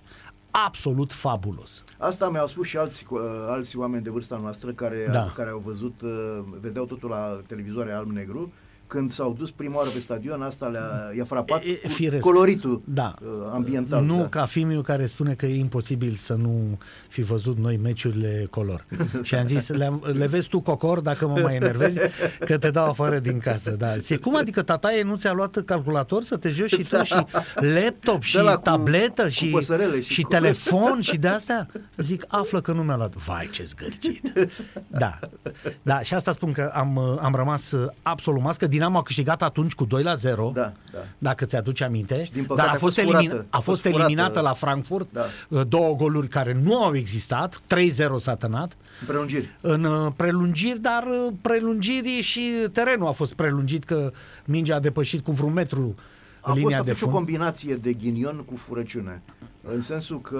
S2: absolut fabulos.
S1: Asta mi-au spus și alți, uh, alți oameni de vârsta noastră care,
S2: Da.
S1: care au văzut, uh, vedeau totul la televizoare alb-negru. Când s-au dus prima oară pe stadion, asta le-a, i-a frapat
S2: E, e,
S1: cu
S2: firesc.
S1: coloritul
S2: da.
S1: uh, ambiental.
S2: Nu
S1: da.
S2: ca Fimiu care spune că e imposibil să nu fi văzut noi meciurile color. Și am zis, le, le vezi tu cocor dacă mă mai enervezi, că te dau afară din casă. Da. Și cum adică tataie nu ți-a luat calculator să te joci și tu și laptop și
S1: De la cu-
S2: tabletă
S1: cu
S2: și,
S1: păsărele și
S2: și
S1: cu-
S2: telefon și de astea? Zic, află că nu mi-a luat. Vai, ce zgârcit. Da. Da, și asta spun că am, am rămas absolut mască. Dinamo a câștigat atunci cu 2 la 0
S1: Da, da.
S2: dacă ți-aduce aminte.
S1: din păcate
S2: dar a
S1: a
S2: fost,
S1: fost
S2: elimin-
S1: furată.
S2: a
S1: A
S2: fost,
S1: fost
S2: eliminată
S1: furată.
S2: la Frankfurt,
S1: Da.
S2: uh, două goluri care nu au existat, 3-0 s-a tănat,
S1: În prelungiri.
S2: în uh, prelungiri, dar uh, prelungiri și terenul a fost prelungit, că mingea a depășit cu vreun metru
S1: A fost
S2: linia de
S1: atunci o
S2: fund.
S1: combinație de ghinion cu furăciune. În sensul că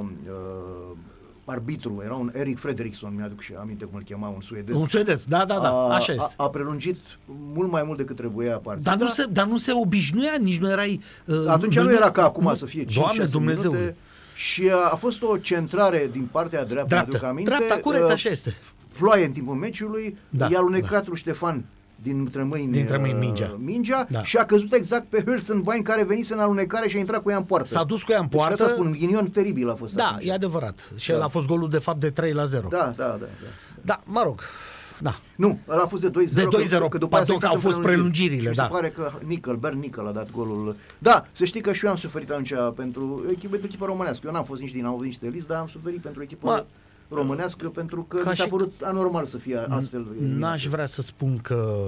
S1: uh, arbitru era un Eric Fredrickson, mi-aduc și aminte cum îl chema, un suedez.
S2: Un suedez, da, da, da,
S1: a,
S2: așa este.
S1: A, a prelungit mult mai mult decât trebuia partida.
S2: Dar nu, se, dar nu se obișnuia, nici nu erai... Uh,
S1: Atunci nu, era ca acum să fie 5-6
S2: Doamne Dumnezeu.
S1: minute. Și a, a fost o centrare din partea dreaptă,
S2: Dreaptă,
S1: mi-aduc aminte.
S2: dreapta, corect,
S1: uh,
S2: așa este.
S1: Ploaie în timpul meciului,
S2: Da,
S1: i-a alunecat lui Ștefan dintre mâini,
S2: Dintre mâini
S1: uh,
S2: mingea.
S1: mingea
S2: Da.
S1: și a căzut exact pe Hülsenbein care venise în alunecare și a intrat cu ea în poartă.
S2: S-a dus cu ea în
S1: Deci,
S2: poartă.
S1: Asta spun, un ghinion teribil a fost
S2: Da,
S1: atunci.
S2: e adevărat. Și
S1: Da.
S2: el a fost golul de fapt de 3 la 0.
S1: Da, da, da. da.
S2: Da, mă rog, da.
S1: Nu, ăla a fost de 2-0.
S2: De 2-0,
S1: că, că după aia
S2: pardon,
S1: s-a
S2: că au
S1: intrat în
S2: fost
S1: prelungiri.
S2: prelungirile,
S1: Și mi
S2: da.
S1: se pare că Nickel, Bern Nickel a dat golul. Da, să știi că și eu am suferit atunci pentru echipă, pentru echipa românească. Eu n-am fost nici din, am fost nici de list, dar am suferit pentru echipa
S2: Mă,
S1: românească pentru că
S2: ca
S1: mi s-a
S2: și-
S1: părut anormal să fie astfel.
S2: N-aș vrea să spun că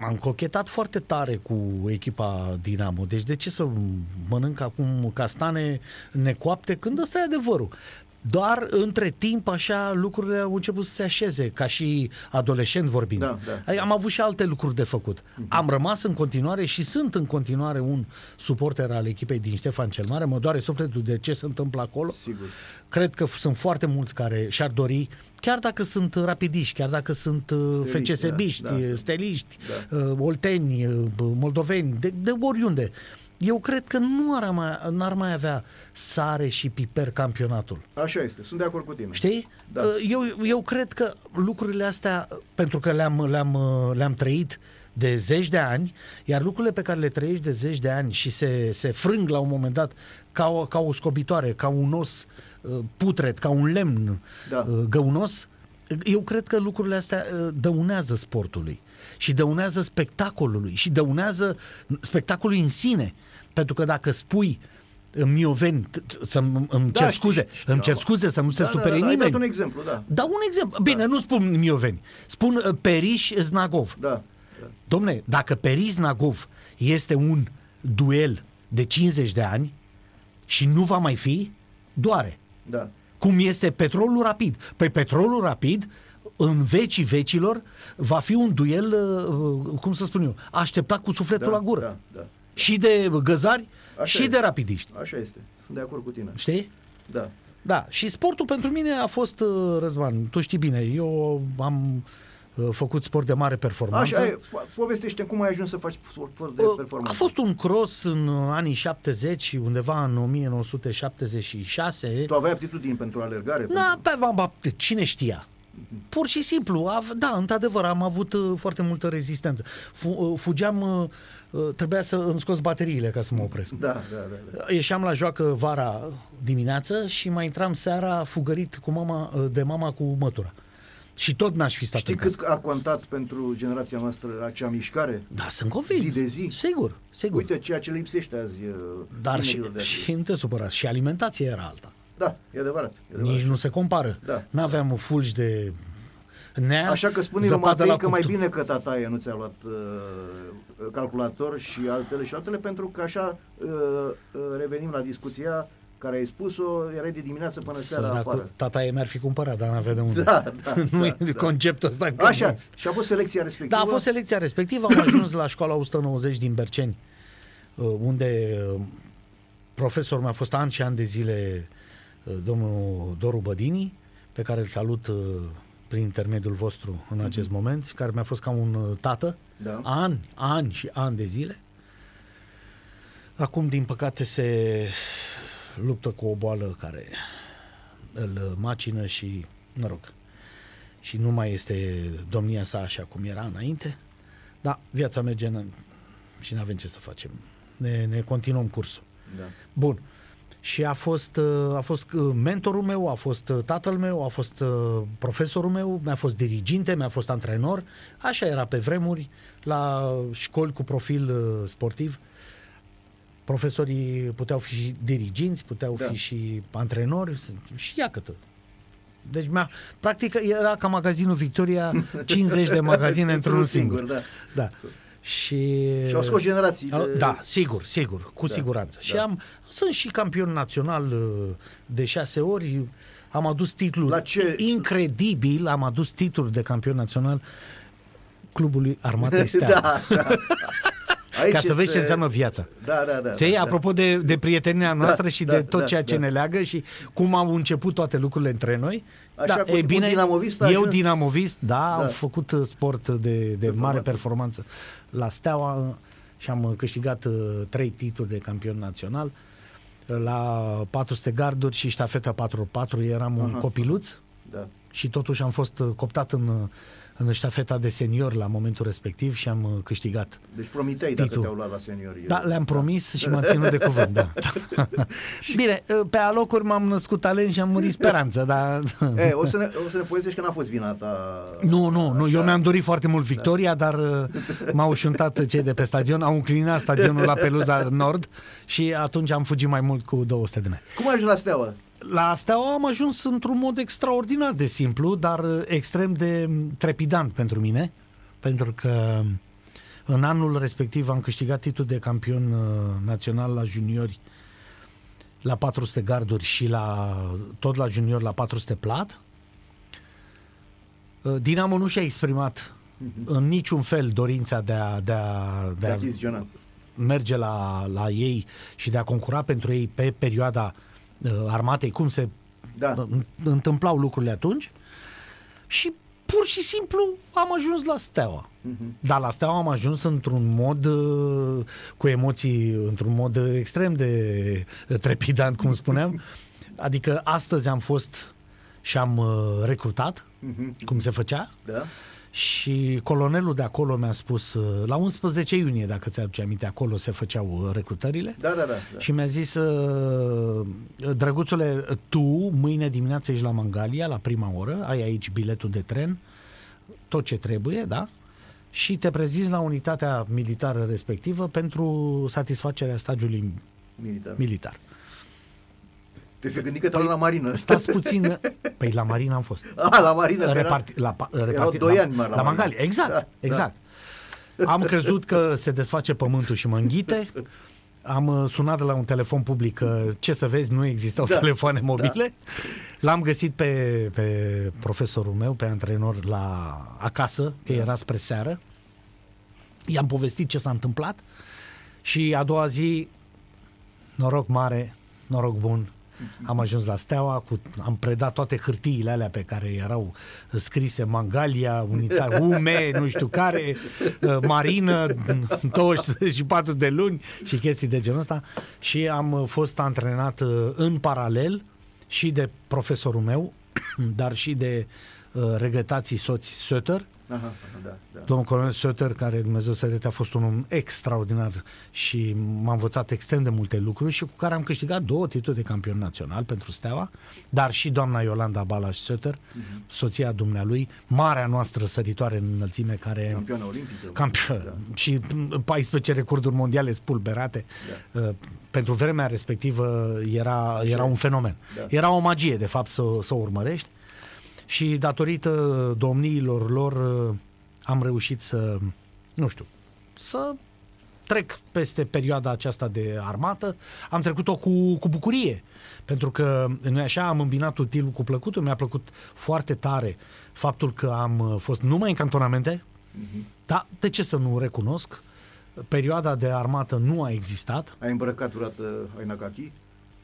S2: m-am cochetat foarte tare cu echipa Dinamo. Deci de ce să mănânc acum castane necoapte când ăsta e adevărul? Doar între timp așa lucrurile au început să se așeze, ca și adolescent vorbind.
S1: Da, da.
S2: Adică Am avut și alte lucruri de făcut. Am rămas în continuare și sunt în continuare un suporter al echipei din Ștefan cel Mare. Mă doare sufletul de ce se întâmplă acolo.
S1: Sigur.
S2: Cred că sunt foarte mulți care și-ar dori, chiar dacă sunt rapidiști, chiar dacă sunt uh,
S1: Steliști,
S2: FCSB-iști,
S1: da, da.
S2: steliști,
S1: Da.
S2: uh, olteni, uh, moldoveni, de, de oriunde. Eu cred că nu ar mai, n-ar mai avea sare și piper campionatul.
S1: Așa este, sunt de acord cu tine.
S2: Știi?
S1: Da.
S2: Uh, Eu, eu cred că lucrurile astea, pentru că le-am, le-am, uh, le-am trăit de zeci de ani, iar lucrurile pe care le trăiești de zeci de ani și se, se frâng la un moment dat ca o, ca o scobitoare, ca un os uh, putred, ca un lemn
S1: Da.
S2: uh, găunos, eu cred că lucrurile astea uh, dăunează sportului și dăunează spectacolului și dăunează spectacolului în sine. Pentru că dacă spui în Mioveni, t- t- să-mi îmi
S1: Da,
S2: cer
S1: știu,
S2: scuze,
S1: știu,
S2: îmi cer
S1: da.
S2: scuze să nu se
S1: Da, da,
S2: supere
S1: da, ai
S2: nimeni.
S1: dat un exemplu, da.
S2: Dau un exemplu. Bine, nu spun Mioveni. Spun uh, Periș Znagov.
S1: Da, da.
S2: Domne, dacă Periș Znagov este un duel de 50 de ani și nu va mai fi, doare.
S1: da.
S2: Cum este petrolul rapid. Păi petrolul rapid, în vecii vecilor, va fi un duel, uh, cum să spun eu, așteptat cu sufletul
S1: da,
S2: la gură.
S1: Da, da.
S2: Și de găzari
S1: Așa
S2: și
S1: e.
S2: de rapidiști.
S1: Așa este. Sunt de acord cu tine.
S2: Știi?
S1: Da.
S2: Da, și sportul pentru mine a fost, uh, Răzvan, tu știi bine, eu am uh, făcut sport de mare performanță.
S1: Așa e. Fo- Povestește cum ai ajuns să faci sport de
S2: Uh,
S1: performanță.
S2: A fost un cross în uh, anii 70, undeva în 1976.
S1: Tu aveai aptitudini pentru alergare?
S2: Da,
S1: pentru...
S2: pe, ba, ba, cine știa? Pur și simplu, av, da, într-adevăr, am avut uh, foarte multă rezistență. Fu, uh, fugeam, uh, uh, trebuia să îmi scos bateriile ca să mă opresc.
S1: Da, da, da. da.
S2: Ieșeam la joacă vara dimineață și mai intram seara fugărit cu mama, uh, de mama cu mătura. Și tot n-aș fi stat
S1: Știi
S2: în casă.
S1: cât a contat pentru generația noastră acea mișcare?
S2: Da, sunt convins.
S1: Zi de zi?
S2: Sigur, sigur.
S1: Uite ceea ce lipsește azi uh,
S2: Dar și,
S1: tinerilor de azi.
S2: și nu te supărați, și alimentația era alta.
S1: Da, e adevărat. E adevărat.
S2: Nici nu se compară.
S1: Da.
S2: N-aveam fulgi de nea,
S1: Așa că spune
S2: zăpadă
S1: Matei
S2: la
S1: că mai
S2: cuptor.
S1: bine că tataie nu ți-a luat uh, calculator și altele și altele, pentru că așa uh, uh, revenim la discuția care ai spus-o, erai de dimineață până seara
S2: Săracul,
S1: afară.
S2: tata ei mi-ar fi cumpărat, dar n-avea de unde.
S1: Da, da,
S2: nu
S1: da,
S2: e
S1: da.
S2: conceptul ăsta. încă
S1: Așa,
S2: nu este.
S1: și a fost selecția respectivă.
S2: Da, a fost selecția respectivă, am ajuns la școala 190 din Berceni, uh, unde uh, profesorul meu a fost ani și ani de zile uh, domnul Doru Bădini, pe care îl salut uh, prin intermediul vostru în acest moment, care mi-a fost ca un uh, tată,
S1: Da.
S2: ani, ani și ani de zile. Acum, din păcate, se luptă cu o boală care îl macină și, mă rog, și nu mai este domnia sa așa cum era înainte. Da, viața merge în... și nu avem ce să facem. Ne, ne continuăm cursul.
S1: Da.
S2: Bun. Și a fost, uh, a fost uh, mentorul meu, a fost uh, tatăl meu, a fost uh, profesorul meu, mi-a fost diriginte, mi-a fost antrenor. Așa era pe vremuri, la școli cu profil uh, sportiv. Profesorii puteau fi și diriginți, puteau
S1: Da.
S2: fi și antrenori și ia câtă. Deci, mi-a, practic, era ca magazinul Victoria, 50 de magazine într-unul singur.
S1: da.
S2: Da. Și,
S1: Și au scos generații
S2: Au-
S1: de-
S2: Da, sigur, sigur, cu
S1: Da,
S2: siguranță.
S1: da.
S2: Și am, sunt și campion național uh, de șase ori, am adus titluri
S1: La ce-
S2: incredibil, am adus titluri de campion național clubului Armatei Steaua.
S1: da, da. Aici
S2: Ca să vezi
S1: este-
S2: ce înseamnă viața.
S1: Da, da, da.
S2: Știi,
S1: da,
S2: apropo de, de prietenia noastră
S1: Da,
S2: și
S1: da,
S2: de tot
S1: da,
S2: ceea ce
S1: da.
S2: ne leagă și cum au început toate lucrurile între noi.
S1: Așa,
S2: da,
S1: cu-
S2: e
S1: cu
S2: bine,
S1: dinamovist a
S2: eu
S1: ajuns-
S2: dinamovist, da,
S1: Da.
S2: am făcut uh, sport de, de
S1: Performanță.
S2: mare performanță la Steaua uh, și am uh, câștigat uh, trei titluri de campion național. Uh, La 400 garduri și ștafeta 4x4 eram un
S1: Aha.
S2: copiluț
S1: Da.
S2: și totuși am fost uh, coptat în, uh, în ștafeta de senior la momentul respectiv și am uh, câștigat.
S1: Deci promiteai dacă
S2: Titlul.
S1: te-au luat la seniorie.
S2: Da, le-am promis și m-am ținut de cuvânt, da. Bine, uh, pe alocuri m-am născut talent și am murit speranță, dar...
S1: E, o, să ne, o să ne povestești că n-a fost vina ta.
S2: Nu, nu, nu,
S1: așa.
S2: eu mi-am dorit foarte mult victoria, dar uh, m-au șuntat cei de pe stadion, au înclinat stadionul la Peluza Nord și atunci am fugit mai mult cu 200 de metri.
S1: Cum ajungi la Steaua?
S2: La Steaua am ajuns într-un mod extraordinar de simplu, dar uh, extrem de trepidant pentru mine, pentru că în anul respectiv am câștigat titlul de campion uh, național la juniori la 400 garduri și la, tot la junior la 400 plat. Uh, Dinamo nu și-a exprimat în niciun fel dorința de a, de a,
S1: De
S2: de a
S1: achiziționat.
S2: merge la, la ei și de a concura pentru ei pe perioada uh, armatei, cum se
S1: Da.
S2: uh, întâmplau lucrurile atunci și pur și simplu am ajuns la Steaua.
S1: Mhm.
S2: Dar la Steaua am ajuns într-un mod uh, cu emoții, într-un mod uh, extrem de uh, trepidant, cum spuneam. Adică astăzi am fost și am uh, recrutat,
S1: Mhm.
S2: cum se făcea,
S1: Da?
S2: Și colonelul de acolo mi-a spus, uh, la 11 iunie, dacă ți-aduce aminte, acolo se făceau uh, recrutările.
S1: Da, da, da. da.
S2: Și mi-a zis, uh, drăguțule, tu mâine dimineață ești la Mangalia, la prima oră, ai aici biletul de tren, tot ce trebuie, da? Și te prezinți la unitatea militară respectivă pentru satisfacerea stagiului
S1: Militar.
S2: militar.
S1: Te fi gândit că te-au luat la marină.
S2: Stați puțin, păi la Marina am fost.
S1: Ah, la marină. că era-
S2: Reparti, la, pa- reparti,
S1: doi
S2: la,
S1: ani mai la
S2: la
S1: Mangalia.
S2: Mangalia. Exact,
S1: Da, da.
S2: exact. Am crezut că se desface pământul și mă înghite. Am uh, sunat de la un telefon public că, ce să vezi, nu existau
S1: Da,
S2: telefoane mobile. L-am găsit pe, pe profesorul meu, pe antrenor, la acasă, că era spre seară. I-am povestit ce s-a întâmplat și a doua zi, noroc mare, noroc bun, am ajuns la Steaua, cu, am predat toate hârtiile alea pe care erau scrise Mangalia, Unita, UME, nu știu care, uh, Marină, 24 de luni și chestii de genul ăsta. Și am uh, fost antrenat uh, în paralel și de profesorul meu, dar și de uh, regretații soți Söter,
S1: Aha, aha, da, da.
S2: Domnul colonel Söter, care Dumnezeu să a fost un om extraordinar și m-a învățat extrem de multe lucruri și cu care am câștigat două titluri de campion național pentru Steaua, dar și doamna Iolanda Balaș Söter, soția dumnealui, marea noastră săritoare în înălțime, care
S1: Campioană olimpică.
S2: campion
S1: Da.
S2: și 14 recorduri mondiale spulberate. Uh, Pentru vremea respectivă era, era un fenomen.
S1: Da.
S2: Era o magie, de fapt, să, să o urmărești. Și datorită domniilor lor uh, am reușit să, nu știu, să trec peste perioada aceasta de armată. Am trecut-o cu, cu bucurie. Pentru că, nu așa, am îmbinat utilul cu plăcutul. Mi-a plăcut foarte tare faptul că am uh, fost numai în cantonamente. Da, de ce să nu recunosc? Perioada de armată nu a existat.
S1: Ai îmbrăcat vreodată haina kaki?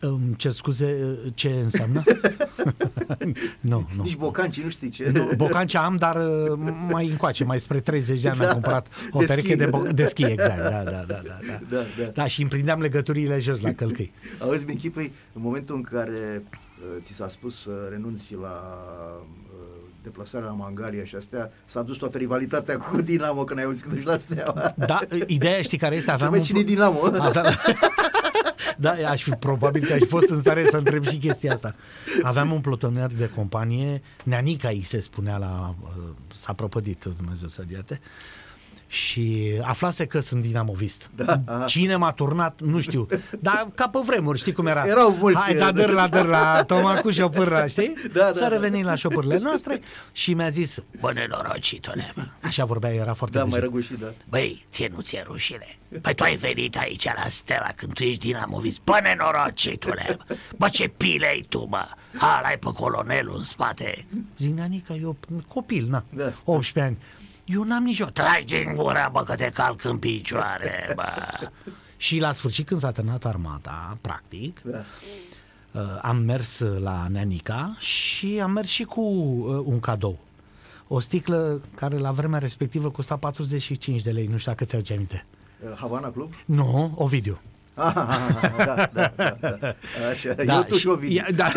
S2: Îmi cer scuze, ce înseamnă? nu, nu.
S1: Nici bocanci, nu știi ce.
S2: Nu, bocancea am, dar uh, mai încoace, mai spre 30 de ani
S1: Da,
S2: mi-am cumpărat o
S1: de
S2: pereche
S1: schi.
S2: de, bo- de schi, exact, da, da, da, da, da.
S1: Da, da.
S2: Da, și îmi prindeam legăturile jos la călcâi.
S1: Auzi, Michi, păi, în momentul în care uh, ți s-a spus să renunți la uh, deplasarea la Mangalia și astea, s-a dus toată rivalitatea cu Dinamo când ai auzit că duci la Steaua.
S2: Da, ideea știi care este? Aveam
S1: Aveam cine
S2: un...
S1: Dinamo?
S2: Aveam... Da, aș fi, probabil că aș fi fost în stare să întreb și chestia asta. Aveam un plutonier de companie, Neanica îi se spunea la... uh, S-a prăpădit, Dumnezeu să ierte. Și aflase că sunt dinamovist.
S1: Da, aha.
S2: Cine m-a turnat, nu știu. Dar ca pe vremuri, știi cum era?
S1: Erau mulți,
S2: Hai, da,
S1: da.
S2: dăr la dăr la Toma cu șopârla, știi?
S1: Da, da,
S2: Să
S1: da.
S2: revenim la șopurile noastre și mi-a zis, bă, nenorocitule, mă." așa vorbea, era foarte
S1: Da, mai
S2: deștept.
S1: răgușit, da.
S7: Băi, ție nu ți-e rușine? Păi tu ai venit aici la Stela când tu ești dinamovist. Bă, nenorocitule! Bă, ce pile ai tu, mă? Ha, ai pe colonelul în spate.
S2: Zic, Nanica, eu copil, na,
S1: Da.
S2: 18 ani. Eu n-am nicio...
S7: Tragi din gură, bă, că te calc în picioare, bă.
S2: Și la sfârșit, când s-a terminat armata, practic,
S1: da.
S2: uh, am mers la Neanica și am mers și cu uh, un cadou. O sticlă care la vremea respectivă costa 45 de lei, nu știu dacă ți-au aminte.
S1: Uh, Havana Club?
S2: Nu, Ovidiu.
S1: Ah, ah, ah, da, da, da, da. Așa, eu tu și Ovidiu.
S2: e- da.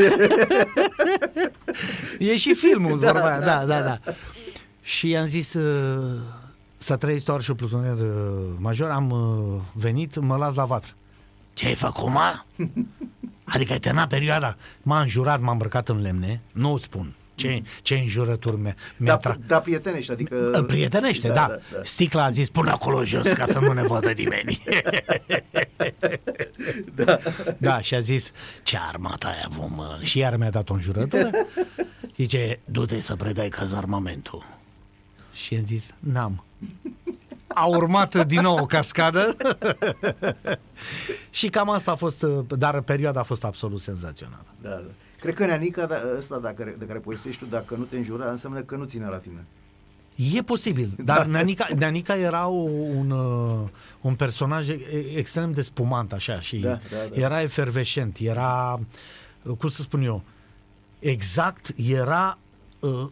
S2: e și filmul, vorba aia, da, da, da. Și i-am zis uh, să trăiți doar și plutonier uh, major, am uh, venit, mă las la vatră.
S7: Ce ai făcut, mă?
S2: Adică ai terminat perioada, m-a înjurat, m-a îmbrăcat în lemne, nu îți spun. Ce, ce înjurături mi- mi-a
S1: Da,
S2: tra-
S1: da, prietenește, adică...
S2: Prietenește, da, da. da, da. Sticla a zis, pune acolo jos ca să nu ne vadă nimeni. da. da, și a zis, ce armată aia vom... uh, Și iar mi-a dat o înjurătură. Zice, du-te să predai cazarmamentul. Și am zis, n-am. A urmat din nou o cascadă și cam asta a fost, uh, dar perioada a fost absolut senzațională.
S1: Da, da. Cred că Neanica, da, ăsta dacă, de care povestești tu, dacă nu te înjura, înseamnă că nu ține la tine.
S2: E posibil, dar Neanica, Neanica era o- un, uh, un personaj e- extrem de spumant așa și
S1: Da, da, da.
S2: era efervescent, era, uh, cum să spun eu, exact era uh,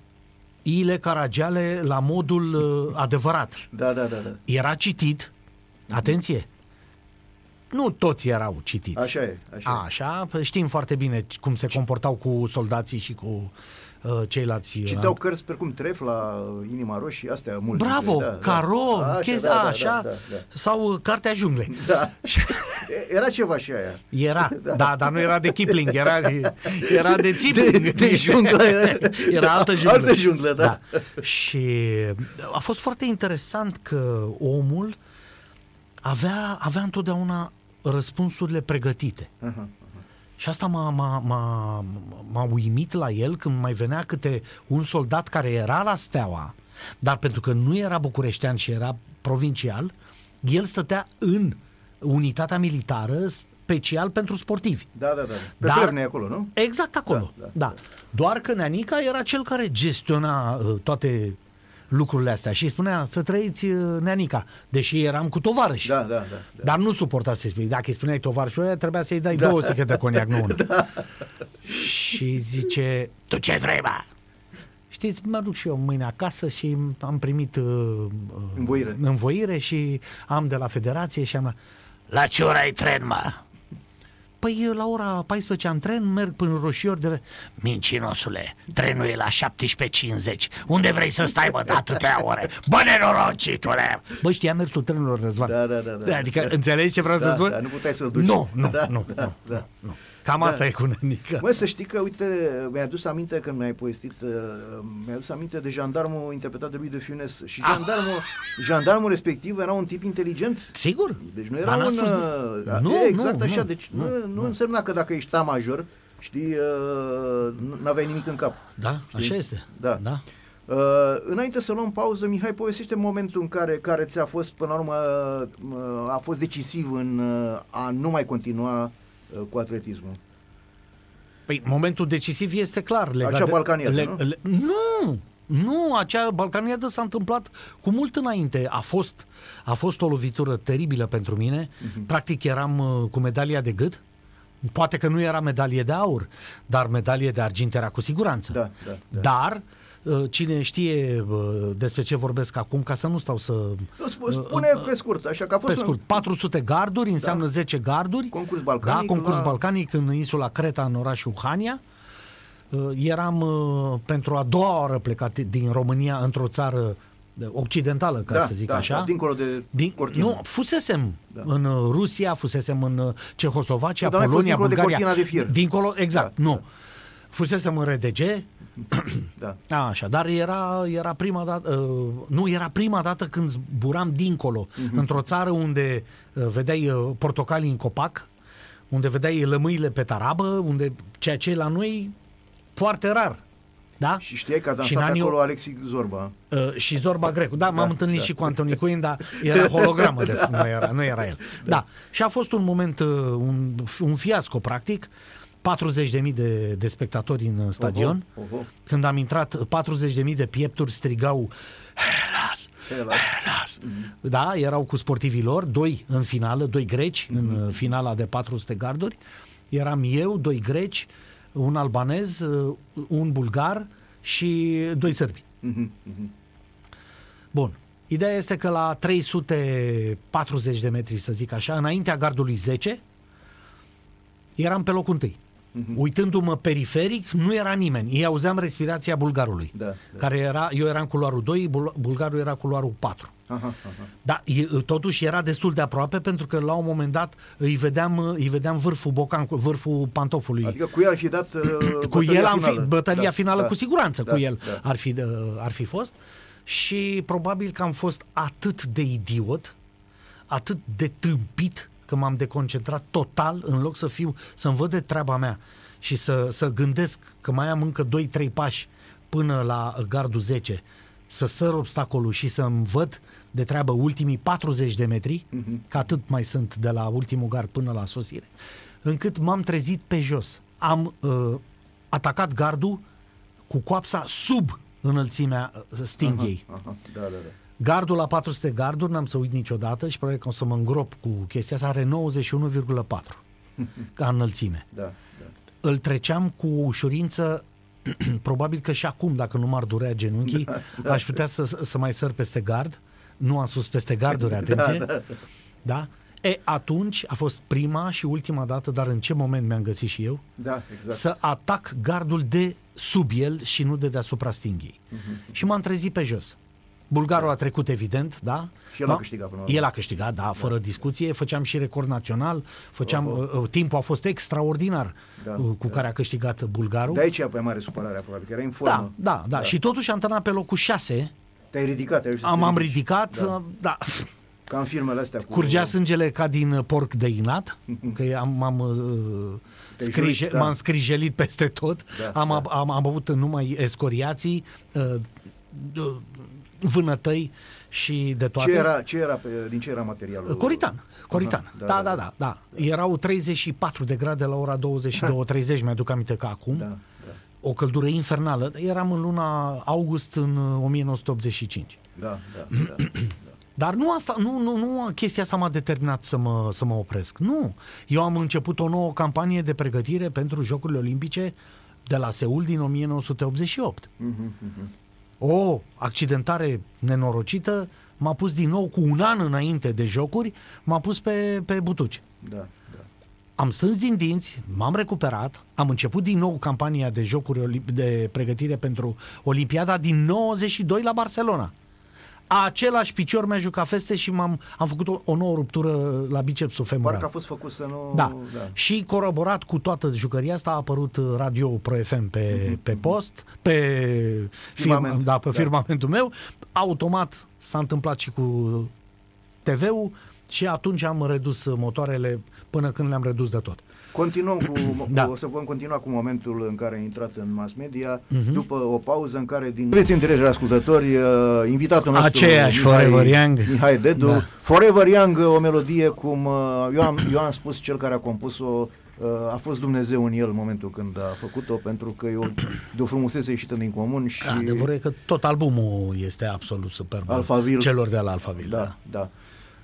S2: Ile Caragiale la modul uh, adevărat.
S1: Da, da, da, da.
S2: Era citit, atenție, nu toți erau citiți.
S1: Așa e, așa e.
S2: Așa, păi știm foarte bine cum se comportau cu soldații și cu uh, ceilalți. uh,
S1: Citeau cărți precum Tref la Inima Roșie, astea multe.
S2: Bravo,
S1: da,
S2: Caro,
S1: da. Așa,
S2: chestia,
S1: da, da,
S2: așa,
S1: Da, da, da.
S2: sau uh, Cartea Junglei.
S1: Da. Era ceva și aia.
S2: Era, da. da, dar nu era de Kipling, era, era de Zipling.
S1: De- de junglă.
S2: Era altă junglă.
S1: Altă junglă, da.
S2: Și a fost foarte interesant că omul avea, avea întotdeauna răspunsurile pregătite.
S1: Aha.
S2: Și asta m-a, m-a, m-a, m-a uimit la el când mai venea câte un soldat care era la Steaua, dar pentru că nu era bucureștean și era provincial, el stătea în unitatea militară special pentru sportivi.
S1: Da, da, da. Pe
S2: Dar-
S1: Plevne acolo, nu?
S2: Exact acolo,
S1: Da,
S2: da.
S1: da,
S2: da. Doar că Neanica era cel care gestiona uh, toate lucrurile astea și îi spunea să trăiți uh, Neanica, deși eram cu tovarăși.
S1: Da, da, da. da.
S2: Dar nu suporta să-i spui. Dacă îi spuneai tovarășul ăia, trebuia să-i dai da. două sticle de coniac, nu una. Da. Și zice,
S7: Tu ce vrei, mă?
S2: știți, mă duc și eu mâine acasă și am primit uh, uh,
S1: Învoire.
S2: învoire și am de la federație și am...
S7: La ce oră ai tren, mă?
S2: Păi eu la ora 14 am tren, merg până în Roșior de...
S7: Mincinosule, trenul e la 17.50. Unde vrei să stai, mă, de atâtea ore? Bă, nenorocitule!
S2: Bă, știa mersul trenurilor, Răzvan.
S1: Da, da, da, da.
S2: Adică, înțelegi ce vreau
S1: Da,
S2: să spun?
S1: da, nu puteai să-l duci.
S2: Nu, nu,
S1: Da,
S2: nu,
S1: da,
S2: nu,
S1: da.
S2: nu, nu. Cam asta e cu nănică.
S1: Mă, să știi că, uite, mi-a adus aminte când mi-ai povestit, uh, mi-a adus aminte de jandarmul interpretat de lui de Funes și jandarmul, jandarmul respectiv era un tip inteligent.
S2: Sigur.
S1: Deci nu era
S2: Dar n-a
S1: un...
S2: spus-
S1: uh,
S2: Nu,
S1: e, exact
S2: nu,
S1: așa,
S2: nu,
S1: deci
S2: nu,
S1: nu, nu, însemna că dacă ești major, știi, uh, nu aveai nimic în cap.
S2: Da, așa este.
S1: Da.
S2: da.
S1: Uh, înainte să luăm pauză, Mihai, povestește momentul în care, care ți-a fost, până la urmă, uh, a fost decisiv în uh, a nu mai continua uh, cu atletismul.
S2: Păi momentul decisiv este clar. Legat
S1: Acea
S2: de-
S1: balcaniadă, nu?
S2: nu, nu, acea balcaniadă s-a întâmplat cu mult înainte. A fost, a fost o lovitură teribilă pentru mine.
S1: Mhm.
S2: Practic eram uh, cu medalia de gât. Poate că nu era medalie de aur, dar medalie de argint era cu siguranță.
S1: Da, da, da.
S2: Dar uh, cine știe uh, despre ce vorbesc acum, ca să nu stau să...
S1: Nu, sp- Spune pe scurt, așa că a fost
S2: Pe scurt, 400 garduri înseamnă 10 garduri.
S1: Concurs balcanic
S2: Da, concurs
S1: la-
S2: balcanic în insula Creta, în orașul Hania. Uh, Eram uh, pentru a doua oară plecat din România într-o țară uh, occidentală, ca
S1: da,
S2: să zic
S1: da,
S2: așa.
S1: Da, dincolo de
S2: Din,
S1: cortină.
S2: nu, fusesem
S1: Da.
S2: da. în uh, Rusia, fusesem în uh, Cehoslovacia,
S1: Nu, dar n-ai fost
S2: Polonia,
S1: dincolo de
S2: Bulgaria.
S1: cortina de fier.
S2: Dincolo, exact,
S1: Da,
S2: nu.
S1: da.
S2: Fusesem în RDG,
S1: Da.
S2: așa, dar era, era prima dată, uh, nu, era prima dată când zburam dincolo,
S1: Mhm.
S2: uh-huh. într-o țară unde uh, vedeai uh, portocalii în copac, unde vedeai lămâile pe tarabă, unde ceea ce e la noi foarte rar. Da?
S1: Și știai că a
S2: Și
S1: dansat
S2: în anii
S1: acolo Alexi Zorba.
S2: Uh, și Zorba Grecu. Da, m-am
S1: Da,
S2: întâlnit
S1: da.
S2: și cu Antoni Quinn, dar era hologramă, de nu era, nu era el. Da. Și a fost un moment, uh, un, un fiasco, practic. 40.000 de, de spectatori în uh, stadion.
S1: Oho, oho.
S2: Când am intrat, 40.000 de piepturi strigau Hellas!
S1: Hellas.
S2: Hellas! Da, erau cu sportivii lor, doi în finală, doi greci în
S1: Mhm.
S2: uh, finala de 400 garduri. Eram eu, doi greci, un albanez, uh, un bulgar și doi sârbi.
S1: Mhm, mhm.
S2: Bun. Ideea este că la 340 de metri, să zic așa, înaintea gardului 10, eram pe locul întâi. Uitându-mă periferic, nu era nimeni. Ei auzeam respirația bulgarului.
S1: Da, da.
S2: Care era, eu eram culoarul 2, bul- bulgarul era culoarul 4.
S1: Aha, aha.
S2: Da, e, totuși era destul de aproape pentru că la un moment dat îi vedeam, îi vedeam vârful bocan, vârful pantofului.
S1: Adică cu el ar fi dat uh,
S2: cu
S1: bătălia
S2: el am fi,
S1: finală.
S2: bătălia
S1: Da,
S2: finală
S1: da,
S2: cu siguranță
S1: da,
S2: cu el
S1: da.
S2: ar, fi, uh, ar fi fost și probabil că am fost atât de idiot, atât de tâmpit că m-am deconcentrat total în loc să fiu, să-mi văd de treaba mea și să, să gândesc că mai am încă 2-3 pași până la gardul 10, să săr obstacolul și să-mi văd de treabă ultimii 40 de metri, că atât mai sunt de la ultimul gard până la sosire, încât m-am trezit pe jos. Am uh, atacat gardul cu coapsa sub înălțimea uh, stinghei.
S1: Aha, da, da, da.
S2: Gardul la 400 garduri, n-am să uit niciodată și probabil că o să mă îngrop cu chestia asta, are 91,4 ca înălțime.
S1: Da, da.
S2: Îl treceam cu ușurință, probabil că și acum, dacă nu m-ar durea genunchii, da, aș putea să, să mai săr peste gard. Nu am sus peste garduri, atenție. Da, da, da. E, atunci a fost prima și ultima dată, dar în ce moment mi-am găsit și eu,
S1: Da, exact.
S2: să atac gardul de sub el și nu de deasupra stinghii. Uh-huh. Și m-am trezit pe jos. Bulgarul a trecut, evident, da?
S1: Și el a
S2: Ma-
S1: câștigat până la urmă.
S2: El a câștigat, da, fără discuție. Făceam și record național, făceam, uh, uh, timpul a fost extraordinar
S1: Da,
S2: uh, cu care a câștigat bulgarul.
S1: De aici pe mare supărarea, probabil, că era în formă.
S2: da, da, da, Și totuși am terminat pe locul 6.
S1: Te-ai ridicat, te-ai reușit să
S2: Am,
S1: te
S2: am
S1: ridici.
S2: ridicat,
S1: Da.
S2: uh, da.
S1: Ca în filmele astea. Cu...
S2: Curgea sângele ca din uh, porc de inat, că am, m-am, uh,
S1: Te-ai
S2: scrije,
S1: jurit, da.
S2: m-am scrijelit peste tot,
S1: Da,
S2: am,
S1: da.
S2: am, am avut numai escoriații, uh, uh, vânătăi și de toate.
S1: Ce era, ce era, pe- din ce era materialul?
S2: Coritan. Coritan.
S1: Aha,
S2: da, da, da, da, Erau 34 de grade la ora 22.30, mi-aduc aminte ca acum.
S1: Da, da.
S2: O căldură infernală. Eram în luna august în uh, 1985.
S1: Da, da, da. da.
S2: Dar nu asta, nu, nu, nu chestia asta m-a determinat să mă, să mă opresc. Nu. Eu am început o nouă campanie de pregătire pentru Jocurile Olimpice de la Seul din 1988. O accidentare nenorocită m-a pus din nou cu un an înainte de jocuri, m-a pus pe, pe butuci.
S1: da, da.
S2: Am stâns din dinți, m-am recuperat, am început din nou campania de jocuri olim- de pregătire pentru Olimpiada din 92 la Barcelona. Același picior mi-a jucat feste și m-am, am făcut o, o nouă ruptură la bicepsul femoral.
S1: Parcă a fost făcut să nu...
S2: Da. Și coroborat cu toată jucăria asta a apărut uh, Radio Pro FM pe, pe post, pe, firma,
S1: Firmament.
S2: da, pe
S1: Da.
S2: firmamentul meu. Automat s-a întâmplat și cu TV-ul și atunci am redus motoarele până când le-am redus de tot.
S1: Continuăm cu,
S2: Da.
S1: cu, o să vom continua cu momentul în care a intrat în mass media,
S2: Mhm.
S1: după o pauză în care din prieteni dragi ascultători, uh, invitatul nostru
S2: Aceeași Forever Young.
S1: Mihai Dedu,
S2: Da.
S1: Forever Young, o melodie cum uh, eu am, eu am spus cel care a compus-o uh, a fost Dumnezeu în el în momentul când a făcut-o, pentru că e o, de o frumusețe ieșită din comun și
S2: Adevărul e că tot albumul este absolut superb.
S1: Alphaville.
S2: Celor de la Alphaville.
S1: Da, da.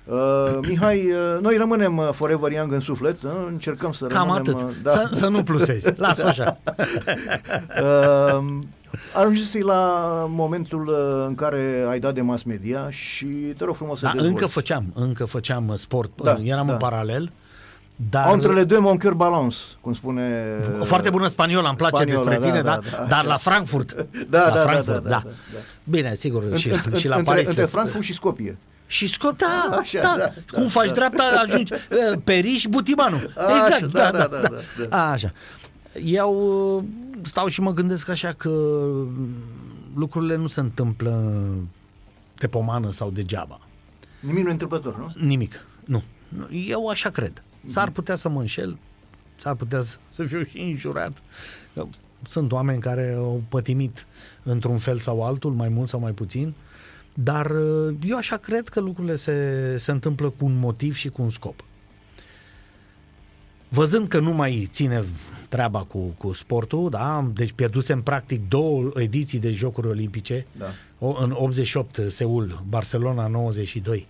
S1: Uh, Mihai, uh, noi rămânem uh, Forever Young în suflet, uh, încercăm să
S2: Cam
S1: rămânem...
S2: atât.
S1: uh, Da.
S2: Să, să nu plusezi. Lasă așa.
S1: Uh, ajungesei la momentul uh, în care ai dat de mass media și te rog frumos să
S2: Da,
S1: dezvolți.
S2: încă făceam, încă făceam uh, sport,
S1: Da,
S2: uh, eram
S1: da.
S2: în paralel. Dar
S1: Entre le deux, mon cœur balance, cum spune...
S2: Foarte bună spaniola, îmi place
S1: Spaniola,
S2: despre tine,
S1: da,
S2: da,
S1: da, da,
S2: Dar
S1: așa.
S2: la Frankfurt.
S1: Da,
S2: la
S1: da, da,
S2: Frankfurt,
S1: da, da, da, da.
S2: Bine, sigur, și,
S1: În-
S2: și la
S1: între,
S2: Paris.
S1: Între Frankfurt și Scopie.
S2: Și scop, da, da,
S1: așa,
S2: da,
S1: da, da, cum
S2: faci
S1: da.
S2: dreapta, ajungi, ă, periș, butimanu.
S1: A,
S2: exact,
S1: așa,
S2: da,
S1: da,
S2: da,
S1: da,
S2: da,
S1: da.
S2: A, așa. Eu stau și mă gândesc așa că lucrurile nu se întâmplă de pomană sau degeaba.
S1: Nimic nu e întâmplător, nu?
S2: Nimic, nu. Eu așa cred. S-ar putea să mă înșel, s-ar putea să fiu și înjurat. Sunt oameni care au pătimit într-un fel sau altul, mai mult sau mai puțin. Uh, dar uh, eu așa cred că lucrurile se, se întâmplă cu un motiv și cu un scop. Văzând că nu mai ține treaba cu, cu sportul, da? deci pierdusem practic două ediții de Jocuri Olimpice,
S1: Da.
S2: o, în 88 Seul, Barcelona 92,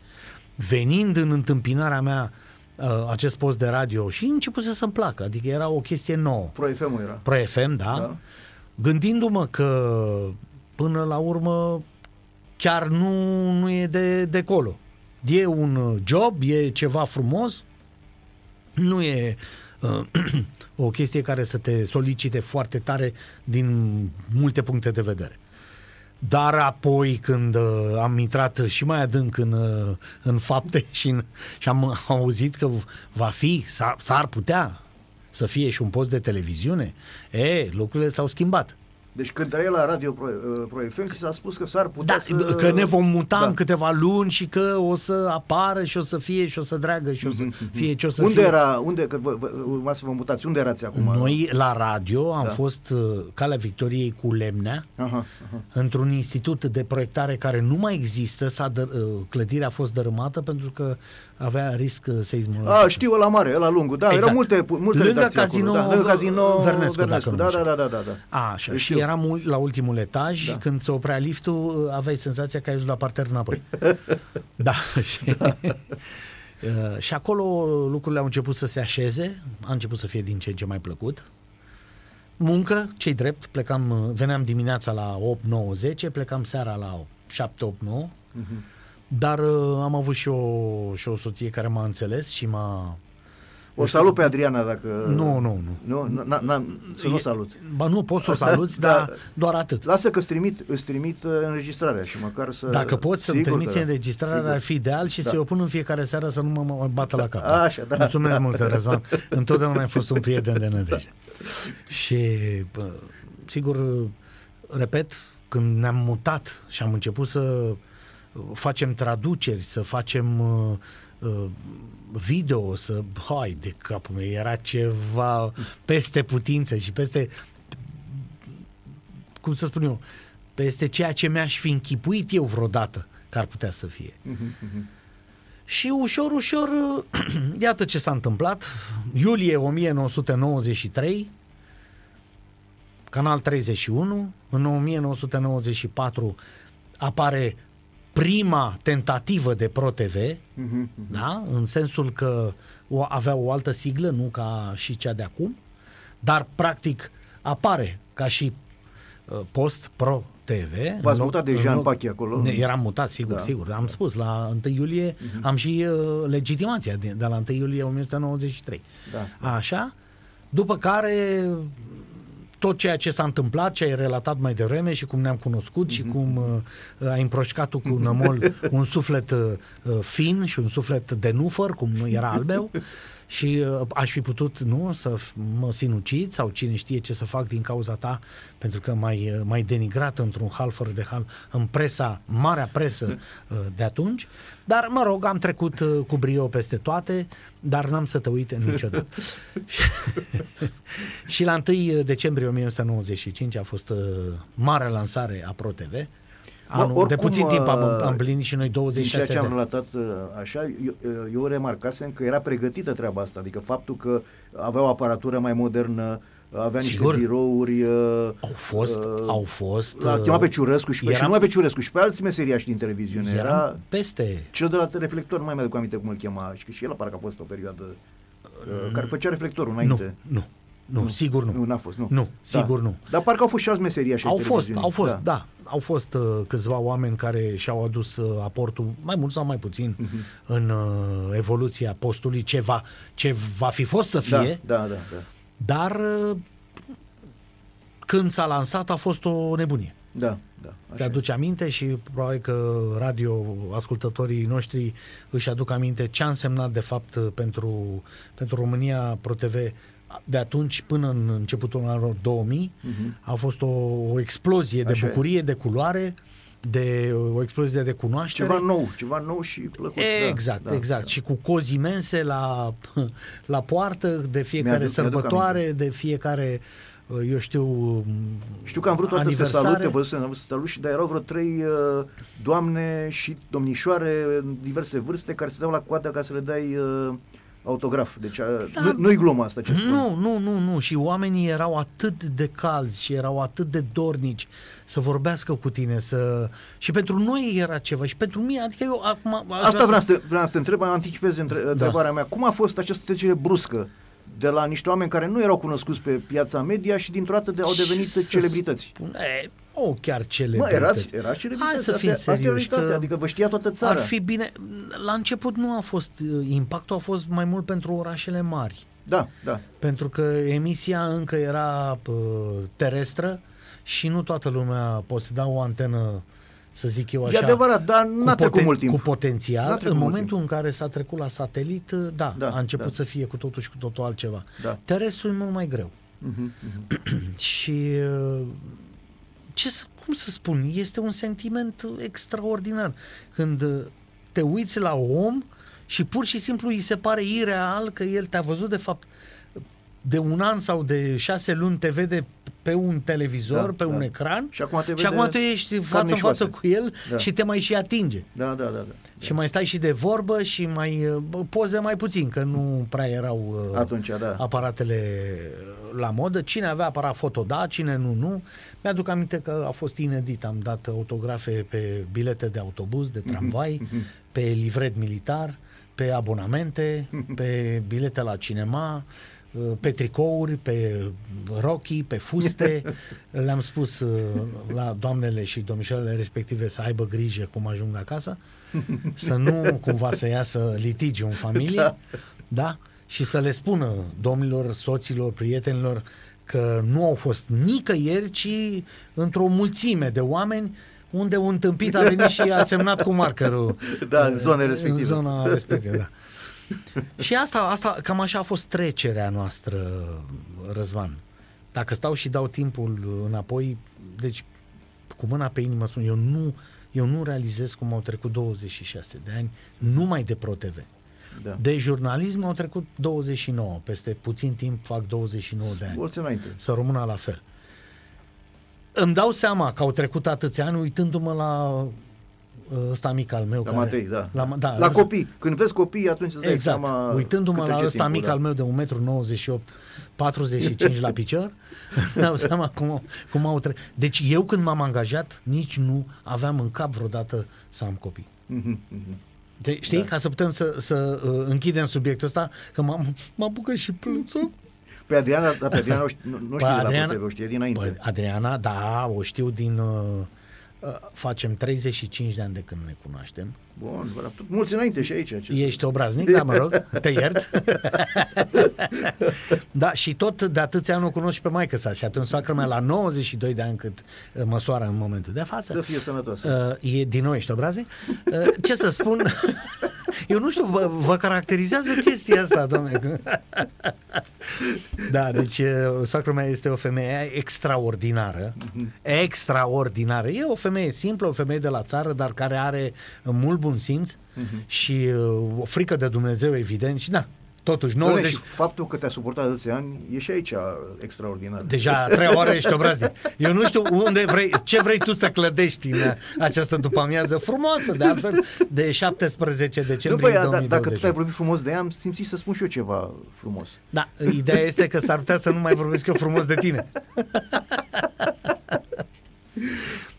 S2: venind în întâmpinarea mea uh, acest post de radio și începuse să-mi placă, adică era o chestie nouă.
S1: Pro FM era.
S2: Pro FM, da?
S1: Da.
S2: Gândindu-mă că până la urmă chiar nu, nu e de, de colo. E un job, e ceva frumos, nu e uh, o chestie care să te solicite foarte tare din multe puncte de vedere. Dar apoi când uh, am intrat și mai adânc în, uh, în fapte și, în, și am auzit că va fi, s-ar, s-ar putea să fie și un post de televiziune, e, lucrurile s-au schimbat.
S1: Deci când trăia la Radio Pro, uh, Pro FM, ți s-a spus că s-ar putea
S2: Da,
S1: să...
S2: că ne vom muta
S1: Da.
S2: în câteva luni și că o să apară și o să fie și o să dreagă și o să fie ce o să
S1: Mhm, Unde
S2: fie.
S1: era, unde, că vă, vă, urma să vă mutați, unde erați acum?
S2: Noi la radio am
S1: Da.
S2: fost uh, Calea Victoriei cu Lemnea,
S1: Aha, aha.
S2: într-un institut de proiectare care nu mai există, s-a dă, uh, clădirea a fost dărâmată pentru că avea risc uh, seismologic.
S1: A, știu ăla mare, ăla lungul, da,
S2: Exact.
S1: erau multe, multe
S2: Lângă
S1: redacții
S2: Casino
S1: acolo, da, lângă Casino
S2: Vernescu, dacă
S1: Vernescu,
S2: nu
S1: da,
S2: înșel.
S1: da, da, da, da, da.
S2: A, așa,
S1: Deci
S2: și
S1: știu.
S2: eram ul- la ultimul etaj
S1: Da.
S2: da. când se oprea liftul, uh, aveai senzația că ai ajuns la parter înapoi. da. Și, uh, și acolo lucrurile au început să se așeze, a început să fie din ce în ce mai plăcut. Muncă, cei drept, plecam, uh, veneam dimineața la 8, 9, 10, plecam seara la 7, 8, 9.
S1: Mhm.
S2: Dar uh, am avut și o, și o soție care m-a înțeles și m-a...
S1: O salut pe Adriana dacă...
S2: Nu, nu, nu.
S1: Nu, n- n- n- să nu salut.
S2: Ba nu, poți să o saluți,
S1: Da.
S2: dar doar atât.
S1: Lasă că îți trimit, îți trimit uh, înregistrarea și măcar să...
S2: Dacă poți să-mi
S1: Sigur că
S2: trimiți
S1: da.
S2: înregistrarea,
S1: Sigur.
S2: ar fi ideal și
S1: Da.
S2: să-i o pun în fiecare seară să nu mă, mă bată la cap.
S1: Așa, da.
S2: Mulțumesc mult, Răzvan. Întotdeauna ai fost un prieten de nădejde. Și, bă, sigur, repet, când ne-am mutat și am început să facem traduceri, să facem uh, uh, video, să, hai de capul meu, era ceva peste putință și peste cum să spun eu, peste ceea ce mi-aș fi închipuit eu vreodată că ar putea să fie. Și ușor, ușor, iată ce s-a întâmplat. Iulie 1993, Canal 31, în 1994 apare prima tentativă de Pro TV,
S1: Mhm,
S2: da? în sensul că o, avea o altă siglă, nu ca și cea de acum, dar practic apare ca și uh, post Pro TV.
S1: V-ați
S2: loc-
S1: mutat deja în
S2: loc-
S1: Pachi acolo?
S2: Ne, eram mutat, sigur,
S1: Da,
S2: da, sigur. Am
S1: da.
S2: spus, la 1 iulie am și uh, legitimația de, de la 1 iulie 1993.
S1: Da.
S2: Așa? După care tot ceea ce s-a întâmplat, ce ai relatat mai devreme și cum ne-am cunoscut și cum uh, ai împroșcat tu cu nămol un suflet uh, uh, fin și un suflet de nufăr, cum era al meu, și uh, aș fi putut, nu, să f- mă sinucid sau cine știe ce să fac din cauza ta, pentru că mai uh, mai denigrat într-un hal fără de hal în presa, marea presă uh, de atunci, dar mă rog, am trecut uh, cu brio peste toate, dar n-am să te uit niciodată. și la 1 decembrie 1995 a fost uh, marea lansare a Pro TV. Anul, de
S1: oricum,
S2: puțin timp am,
S1: uh,
S2: am împlinit și noi
S1: Din
S2: 26
S1: ceea ce am
S2: de
S1: relatat uh, așa, eu, uh, eu remarcasem că era pregătită treaba asta, adică faptul că avea o aparatură mai modernă, avea niște
S2: Sigur.
S1: birouri. uh,
S2: Au fost, au fost,
S1: L-a
S2: uh,
S1: chemat pe Ciurescu și, pe,
S2: era-
S1: și nu numai pe Ciurescu, și pe alți meseriași din televiziune.
S2: Eram
S1: Era
S2: peste.
S1: cel de la reflector, nu mai mi-aduc aminte cum îl chema, și că și el parcă a fost o perioadă uh, care făcea reflectorul înainte.
S2: Nu, nu, nu, sigur nu.
S1: Nu, n-a fost, nu.
S2: Nu, sigur nu.
S1: Dar parcă au fost și alți meseriași ai
S2: Au fost,
S1: televiziunii.
S2: au fost, da. da. Au fost uh, câțiva oameni care și-au adus uh, aportul, mai mult sau mai puțin,
S1: Mhm.
S2: în uh, evoluția postului, ce va, ce va fi fost să
S1: Da,
S2: fie,
S1: da, da, da.
S2: Dar uh, când s-a lansat a fost o nebunie.
S1: Da, da.
S2: Te
S1: așa e.
S2: aduce aminte și probabil că radio ascultătorii noștri își aduc aminte ce a însemnat de fapt pentru, pentru România Pro TV de atunci până în începutul anilor 2000 a fost o, o explozie de
S1: Mhm. Așa e.
S2: bucurie, de culoare, de o explozie de cunoaștere.
S1: Ceva nou, ceva nou și plăcut.
S2: Exact,
S1: da,
S2: exact.
S1: Da.
S2: Și cu cozi imense la, la poartă de fiecare
S1: Mi-aduc- mi-aduc
S2: sărbătoare, de fiecare, eu știu,
S1: Știu că am vrut toate să te
S2: aniversare.
S1: salute, vă să te salut și dar erau vreo trei uh, doamne și domnișoare în diverse vârste care se dau la coadă ca să le dai uh, autograf. Deci uh,
S2: Da.
S1: nu, nu-i glumă asta ce spun.
S2: Nu, nu, nu, nu. Și oamenii erau atât de calzi și erau atât de dornici să vorbească cu tine, să... Și pentru noi era ceva. Și pentru mine, adică eu acum... aș
S1: Asta
S2: vrea
S1: vreau
S2: să-
S1: să, te, vreau să te întreb, anticipez între,
S2: Da.
S1: întrebarea mea. Cum a fost această trecere bruscă de la niște oameni care nu erau cunoscuți pe piața media și dintr-o dată de, au
S2: Ce
S1: devenit
S2: să
S1: celebrități?
S2: spun? E, o, chiar
S1: Mă,
S2: celebrități.
S1: erați, erați celebrități.
S2: Hai să fim
S1: asta, asta e
S2: serioși,
S1: realitatea,
S2: că
S1: adică vă știa toată țara.
S2: Ar fi bine... La început nu a fost... Impactul a fost mai mult pentru orașele mari.
S1: Da, da.
S2: Pentru că emisia încă era uh, terestră și nu toată lumea poseda o antenă, să zic eu așa.
S1: E adevărat, dar n-a
S2: cu,
S1: trecut mult timp.
S2: cu potențial.
S1: N-a trecut
S2: În
S1: mult
S2: momentul în care s-a trecut la satelit, uh, da,
S1: Da,
S2: a început
S1: da.
S2: să fie cu totul și cu totul altceva.
S1: Da.
S2: Terestrul e mult mai greu.
S1: Mhm, mhm.
S2: Și uh, ce să, cum să spun, este un sentiment extraordinar când uh, te uiți la om și pur și simplu îi se pare ireal că el te-a văzut de fapt de un an sau de șase luni te vede pe un televizor,
S1: Da,
S2: pe un
S1: da.
S2: ecran
S1: Și acum te
S2: și
S1: vede
S2: acum tu ești
S1: carne
S2: față în
S1: și
S2: față
S1: oase.
S2: cu el
S1: Da.
S2: și te mai și atinge.
S1: Da, da, da. da.
S2: Și mai stai și de vorbă și mai uh, bă, poze mai puțin, că nu prea erau uh,
S1: Atunci, da.
S2: aparatele la modă. Cine avea aparat foto, da, cine nu, nu. Mi-aduc aminte că a fost inedit. Am dat autografe pe bilete de autobuz, de tramvai, pe livret militar, pe abonamente, pe bilete la cinema, uh, pe tricouri, pe rochii, pe fuste. Le-am spus uh, la doamnele și domnișoarele respective să aibă grijă cum ajung acasă, să nu cumva să iasă litigi în familie, da. da? Și să le spună domnilor, soților, prietenilor că nu au fost nicăieri, ci într-o mulțime de oameni unde un tâmpit a venit și a semnat cu markerul.
S1: Da, în
S2: uh,
S1: zona respectivă.
S2: În zona respectivă, da. și asta, asta, cam așa a fost trecerea noastră, Răzvan. Dacă stau și dau timpul înapoi, deci cu mâna pe inimă spun, eu nu, eu nu realizez cum au trecut 26 de ani numai de ProTV.
S1: da.
S2: De jurnalism au trecut 29, peste puțin timp fac 29 de ani.
S1: Mulți înainte.
S2: Să rămână la fel. Îmi dau seama că au trecut atâția ani uitându-mă la uh, ăsta mic al meu.
S1: La
S2: care,
S1: Matei, da.
S2: La, da,
S1: la
S2: ăsta-
S1: copii. Când vezi copii, atunci îți dai
S2: Exact.
S1: seama
S2: Uitându-mă
S1: cât
S2: la
S1: trece
S2: ăsta
S1: timpul,
S2: mic
S1: da.
S2: al meu de 1,98 m, 45 la picior, îmi dau seama cum, cum au trecut. Deci eu când m-am angajat, nici nu aveam în cap vreodată să am copii.
S1: Mhm, mhm.
S2: De, știi, da. ca să putem să, să uh, închidem subiectul ăsta, că m-am, m-am bucat și plânsul.
S1: Pe Adriana, da, pe Adriana o știe, nu, nu știe de la ProTV, o știe dinainte.
S2: Păi, Adriana, da, o știu din... Uh, uh, facem 35 de ani de când ne cunoaștem.
S1: Bun, bă, tot mulți înainte și aici. Ce
S2: Ești obraznic, da, mă rog, te iert. da, și tot de atâția ani o cunosc și pe maică sa și atunci soacră mea la 92 de ani cât uh, măsoară în momentul de față.
S1: Să fie sănătoasă.
S2: Uh, e din nou ești obraznic? Uh, ce să spun? Eu nu știu, vă, vă caracterizează chestia asta, domnule. da, deci uh, soacră mea este o femeie extraordinară, extraordinară. E o femeie simplă, o femeie de la țară, dar care are mult bun simț și uh, o frică de Dumnezeu, evident, și da, totuși,
S1: Doamne,
S2: 90...
S1: și faptul că te-a suportat atâția ani e și aici extraordinar.
S2: Deja trei ore ești obraznic. Eu nu știu unde vrei, ce vrei tu să clădești în această după-amiază frumoasă, de altfel, de 17
S1: nu,
S2: decembrie
S1: băi, da,
S2: 2020.
S1: dacă tu ai vorbit frumos de ea, am simțit să spun și eu ceva frumos.
S2: Da, ideea este că s-ar putea să nu mai vorbesc eu frumos de tine.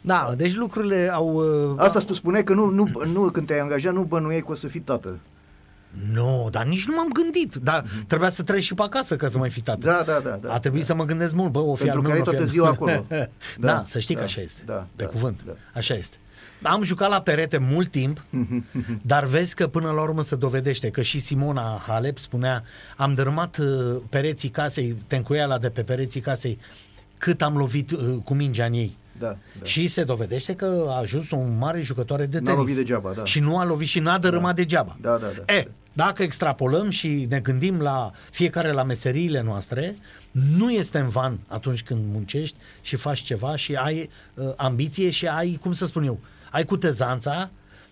S2: Da, deci lucrurile au... uh,
S1: Asta tu spuneai că nu, nu, nu, când te-ai angajat nu bănuiai că o să fii tată.
S2: Nu, dar nici nu m-am gândit. Dar trebuia să treci și pe acasă ca să mai fi tată.
S1: Da, da, da. da
S2: A trebuit să mă gândesc mult, bă, o fi
S1: Pentru
S2: al
S1: că
S2: meu,
S1: ai
S2: o fi
S1: toată
S2: al-
S1: ziua acolo.
S2: da,
S1: Da,
S2: să știi
S1: da,
S2: că așa este.
S1: da,
S2: pe
S1: da,
S2: cuvânt.
S1: da.
S2: Așa este. Am jucat la perete mult timp, dar vezi că până la urmă se dovedește că și Simona Halep spunea am dărâmat uh, pereții casei, tencuiala de pe pereții casei, cât am lovit uh, cu mingea în ei.
S1: Da, da.
S2: Și se dovedește că a ajuns un mare jucătoare de
S1: N-a
S2: tenis.
S1: lovit degeaba, da.
S2: Și nu a lovit și n-a dărâmat degeaba.
S1: Da, da, da.
S2: E, dacă extrapolăm și ne gândim la fiecare la meseriile noastre, nu este în van atunci când muncești și faci ceva și ai uh, ambiție și ai, cum să spun eu, ai cutezanța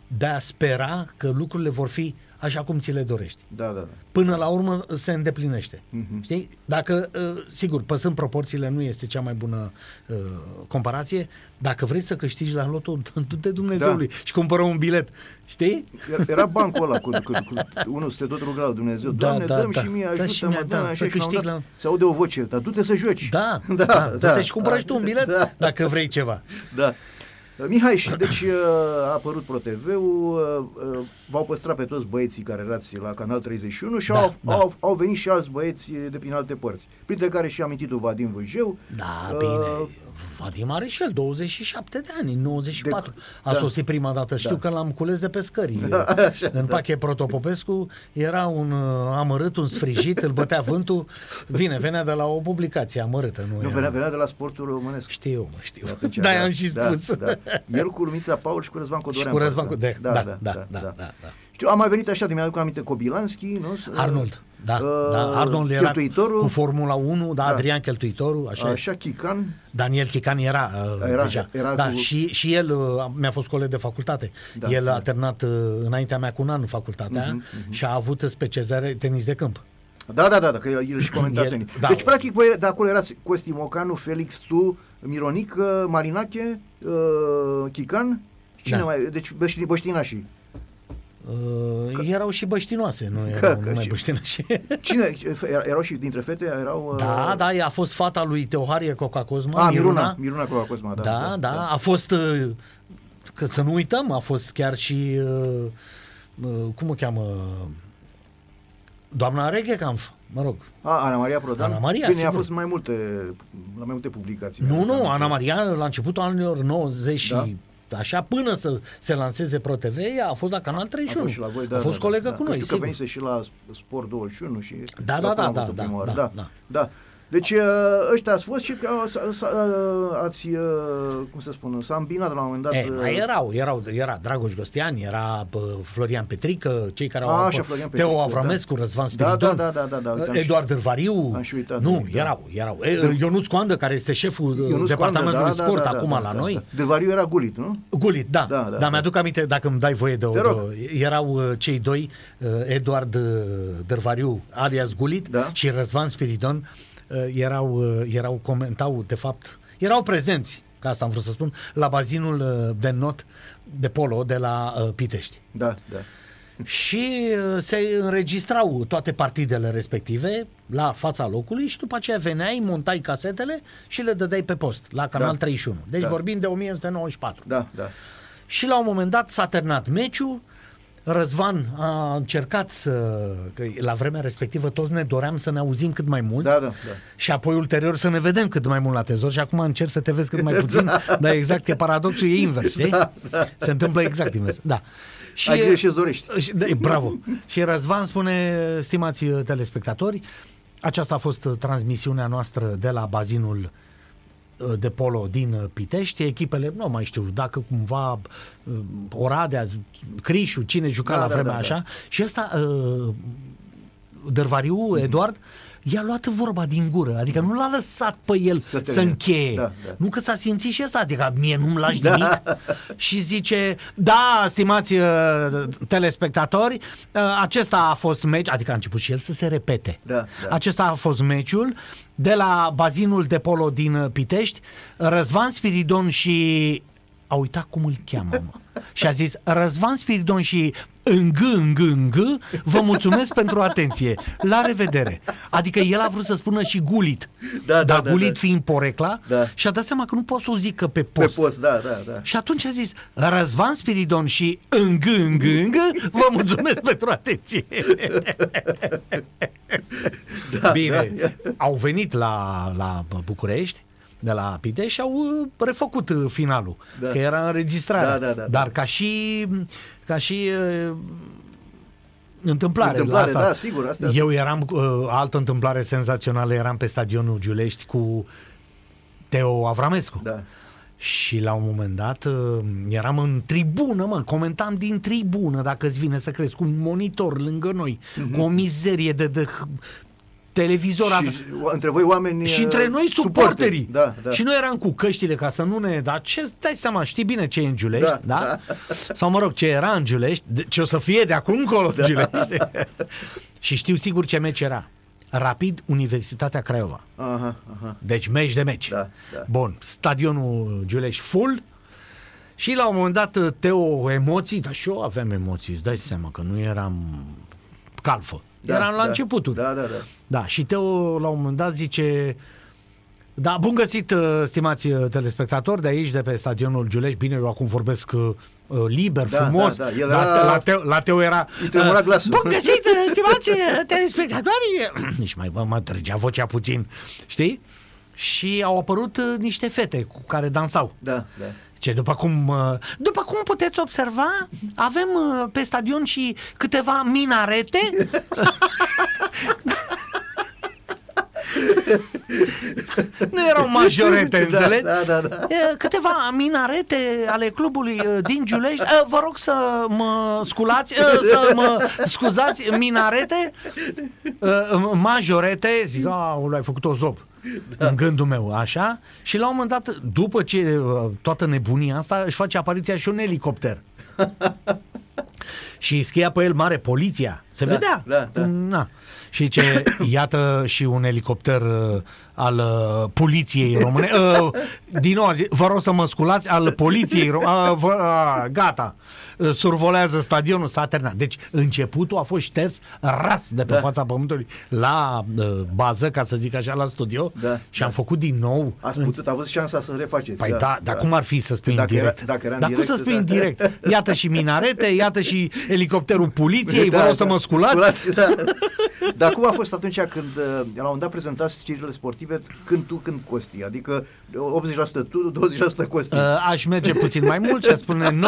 S2: de a spera că lucrurile vor fi așa cum ți le dorești.
S1: Da, da, da.
S2: Până la urmă se îndeplinește.
S1: Mhm.
S2: Știi? Dacă, uh, sigur, păsând proporțiile, nu este cea mai bună uh, comparație, dacă vrei să câștigi la loto, du-te Dumnezeului
S1: Da.
S2: și cumpără un bilet. Știi?
S1: Era bancul ăla cu, cu, cu unul se tot ruga la Dumnezeu.
S2: Da,
S1: Doamne,
S2: da,
S1: dăm
S2: da.
S1: și mie,
S2: Da,
S1: ajută-mă,
S2: și mie, da,
S1: așa,
S2: să
S1: și la un
S2: câștig
S1: dat
S2: la-
S1: Se aude o voce, dar du-te să joci.
S2: Da,
S1: da,
S2: da,
S1: da.
S2: da, și cumpără și tu un bilet
S1: Da.
S2: dacă vrei ceva.
S1: Da. Mihai, și deci uh, a apărut ProTV-ul, uh, uh, v-au păstrat pe toți băieții care erați la Canal 31 și
S2: Da,
S1: au,
S2: da.
S1: au, au venit și alți băieți de prin alte părți, printre care și amintitul Vadim Vâjeu.
S2: Da,
S1: Uh,
S2: bine. Vadim are și el 27 de ani, în 94.
S1: De-
S2: A
S1: da.
S2: sosit prima dată, știu
S1: Da.
S2: că l-am cules de pe scări.
S1: așa,
S2: în
S1: da.
S2: Pache Protopopescu era un uh, amărât, un sfrijit, îl bătea vântul. Bine, venea de la o publicație amărâtă. Nu,
S1: Nu,
S2: era...
S1: venea, venea de la sportul românesc.
S2: Știu, mă, știu.
S1: Atunci,
S2: Da, am și
S1: da,
S2: spus.
S1: Da, El cu Lumița Paul și cu Răzvan
S2: Și
S1: Codorean.
S2: cu Răzvan
S1: parcă.
S2: cu... Da, da, da, da, da, da, da.
S1: Știu, am mai venit așa, de mi-aduc aminte, Kobilanski, nu?
S2: Arnold, da,
S1: Uh,
S2: da, Arnold era
S1: Cheltuitorul.
S2: cu Formula 1, da,
S1: Da.
S2: Adrian Cheltuitorul, așa,
S1: Așa, Chican.
S2: Daniel Chican era, uh,
S1: Era-
S2: deja.
S1: era
S2: da,
S1: cu-
S2: și, și el uh, mi-a fost coleg de facultate.
S1: Da,
S2: el
S1: da.
S2: a terminat uh, înaintea mea cu un an în facultatea
S1: Mhm,
S2: și a avut specializare tenis de câmp.
S1: Da, da, da, da, că el, el și comenta
S2: El-
S1: tenis.
S2: da.
S1: Deci, practic, voi de acolo erați Costi Mocanu, Felix, tu, Mironică, Marinache, uh, Chican. Cine
S2: Da.
S1: mai? Deci, băști, băștinașii.
S2: Uh, erau și băștinoase, nu
S1: Că-
S2: erau
S1: că
S2: numai
S1: și-
S2: băștinașe.
S1: Cine? Erau și dintre fete? Erau... uh,
S2: da, da, ea a fost fata lui Teoharie Cocacosma,
S1: A, Miruna. Miruna cu Cosma, da.
S2: Da, da, a fost, uh, că să nu uităm, a fost chiar și, uh, uh, cum o cheamă, doamna Reghekamp, mă rog.
S1: A, Ana Maria Prodan.
S2: Ana Maria,
S1: Bine, a
S2: sigur.
S1: fost mai multe, la mai multe publicații.
S2: Nu,
S1: Mi-am
S2: nu,
S1: aminte.
S2: Ana Maria la începutul anilor 90
S1: Da.
S2: și așa până să se lanseze Pro TV, ea a fost la Canal
S1: A
S2: 31.
S1: fost și la voi, da,
S2: a fost
S1: da,
S2: colegă
S1: da,
S2: cu
S1: da.
S2: noi,
S1: Știu că
S2: sigur.
S1: venise și la Sport 21 și...
S2: Da, da,
S1: acolo
S2: da,
S1: am
S2: da,
S1: văzut-o
S2: da,
S1: prima oară.
S2: da,
S1: da,
S2: da.
S1: da. Deci uh, ăștia ați fost și uh, s- s- uh, ați, uh, cum să spun, s-a îmbinat la un moment dat.
S2: E,
S1: uh,
S2: mai erau, erau, era Dragoș Gostian, era bă, Florian Petrică, cei care au
S1: A,
S2: avut
S1: așa, Florian Petrică,
S2: Teo Avramescu,
S1: da.
S2: Răzvan
S1: Da,
S2: Spiridon,
S1: da, da, da, da, uite, am
S2: Eduard Dârvariu,
S1: am și uitat
S2: nu,
S1: de ei, da.
S2: erau, erau. E, Ionuț Coandă, care este șeful
S1: Ionuț
S2: departamentului
S1: Coandă, da,
S2: sport
S1: da, da,
S2: acum
S1: da,
S2: la
S1: da,
S2: noi,
S1: Da. Dârvariu era gulit, nu?
S2: Gulit, da,
S1: Da,
S2: da,
S1: da,
S2: dar
S1: da.
S2: mi-aduc aminte, dacă îmi dai voie de o...
S1: Te rog.
S2: de- erau uh, cei doi, uh, Eduard uh, Dărvariu, alias Gulit,
S1: Da.
S2: și Răzvan Spiridon, uh, erau, uh, erau, comentau, de fapt, erau prezenți, ca asta am vrut să spun, la bazinul uh, de not de polo de la uh, Pitești.
S1: Da, da.
S2: Și uh, se înregistrau toate partidele respective la fața locului și după aceea veneai, montai casetele și le dădeai pe post la Canal
S1: Da.
S2: 31. Deci
S1: Da.
S2: vorbim de 1994.
S1: Da, da.
S2: Și la un moment dat s-a terminat meciul, Răzvan a încercat să, că la vremea respectivă toți ne doream să ne auzim cât mai mult
S1: Da, da, da.
S2: și apoi ulterior să ne vedem cât mai mult la tezor și acum încerc să te vezi cât mai puțin, dar exact, e paradoxul, e invers, știi? Se întâmplă exact invers, da. Și,
S1: Ai grijă ce dorești.
S2: și, da, bravo. Și Răzvan spune, stimați uh, telespectatori, aceasta a fost uh, transmisiunea noastră de la bazinul uh, de polo din uh, Pitești, echipele, nu mai știu, dacă cumva uh, Oradea, Crișu, cine juca
S1: Da,
S2: la
S1: da,
S2: vremea
S1: da,
S2: așa, și ăsta, uh, Dărvariu, Eduard, i-a luat vorba din gură, adică nu l-a lăsat pe el
S1: Să
S2: să,
S1: te-
S2: să încheie.
S1: da, da.
S2: Nu că s-a simțit și ăsta, adică mie nu-mi lași nimic. Și zice, da, stimați uh, telespectatori, uh, acesta a fost meci, adică a început și el să se repete.
S1: Da, da.
S2: Acesta a fost meciul de la bazinul de polo din uh, Pitești, Răzvan Spiridon și a uitat cum îl cheamă, mă. Și a zis, Răzvan Spiridon și îngâ, îngâ, îngâ, vă mulțumesc pentru atenție. La revedere. Adică el a vrut să spună și gulit.
S1: Da, da,
S2: dar
S1: da,
S2: gulit
S1: da.
S2: fiind porecla
S1: Da.
S2: și a dat seama că nu pot să o zică pe
S1: Pe
S2: post.
S1: post, da, da, da.
S2: Și atunci a zis, Răzvan Spiridon și îngâ, îngâ, îngâ, vă mulțumesc pentru atenție.
S1: Da,
S2: Bine, au venit la, la București, de la Pitești și au uh, refăcut uh, finalul,
S1: Da.
S2: că era înregistrarea.
S1: Da, da, da,
S2: Dar
S1: da.
S2: ca și, ca și uh, întâmplare.
S1: Întâmplare,
S2: la asta.
S1: da, sigur, asta-
S2: Eu eram, uh, altă întâmplare senzațională, eram pe stadionul Giulești cu Teo Avramescu.
S1: Da.
S2: Și la un moment dat uh, eram în tribună, mă, comentam din tribună, dacă îți vine să crezi, cu un monitor lângă noi, cu o mizerie de, de h- televizor.
S1: Mhm. Și o- între voi oameni
S2: și între
S1: uh,
S2: noi suporterii.
S1: Da, da.
S2: Și noi eram cu căștile ca să nu ne... Dar ce dai seama, știi bine ce e în Giulești, da?
S1: Da,
S2: da? Sau mă rog, ce era în Giulești, de- ce o să fie de acum încolo
S1: Da.
S2: în Giulești. și știu sigur ce meci era. Rapid Universitatea Craiova.
S1: Aha, aha.
S2: Deci meci de meci.
S1: Da, da.
S2: Bun, stadionul Giulești full și la un moment dat Teo emoții, dar și eu aveam emoții, îți dai seama că nu eram calfă.
S1: Da,
S2: eram la
S1: da.
S2: începuturi.
S1: Da, da, da.
S2: Da, și Teo la un moment dat zice da, bun găsit, uh, stimați uh, telespectatori de aici, de pe stadionul Giulești. Bine, eu acum vorbesc uh, uh, liber,
S1: Da,
S2: frumos.
S1: da, da. El
S2: la,
S1: era-
S2: la, Teo, la Teo era...
S1: Îi tremura glasul.
S2: Bun găsit, uh, stimați uh, telespectatori! Nici mai mă, mă trăgea vocea puțin, știi? și au apărut uh, niște fete cu care dansau.
S1: Da, da.
S2: Ce, după cum, uh, după cum puteți observa, avem uh, pe stadion și câteva minarete. nu erau majorete, înțelegi?
S1: Da, da, da.
S2: E, Câteva minarete ale clubului uh, din Giulești. E, Vă rog să mă sculați, e, să mă scuzați, minarete, e, majorete. Zic, aoleu, ai făcut o zob. Da. În gândul meu, așa Și la un moment dat, după ce uh, Toată nebunia asta, își face apariția și un elicopter Și scria pe el mare Poliția Se
S1: Da,
S2: vedea
S1: da, da.
S2: Na. Și ce iată și un elicopter uh, al uh, poliției române. Uh, din nou, a zis, vă rog să mă sculați, al poliției române. Uh, vă, uh, gata. Uh, survolează stadionul, s-a terminat. Deci începutul a fost șters ras de pe
S1: Da.
S2: fața pământului la uh, bază, ca să zic așa, la studio
S1: Da,
S2: și am
S1: da.
S2: făcut din nou
S1: Ați putut, aveți șansa să refaceți.
S2: Păi da, da, dar cum ar fi să spui
S1: Dacă
S2: în
S1: era-
S2: direct?
S1: dacă era în
S2: dar cum
S1: direct,
S2: să spui
S1: da.
S2: în direct? Iată și minarete, iată și elicopterul poliției, vă
S1: Da,
S2: rog să
S1: da.
S2: mă sculați.
S1: da. Dar cum a fost atunci când, uh, la un moment dat, prezentați știrile sportive, când tu, când Costi? Adică 80% tu, 20% Costi.
S2: Uh, aș merge puțin mai mult și aș spune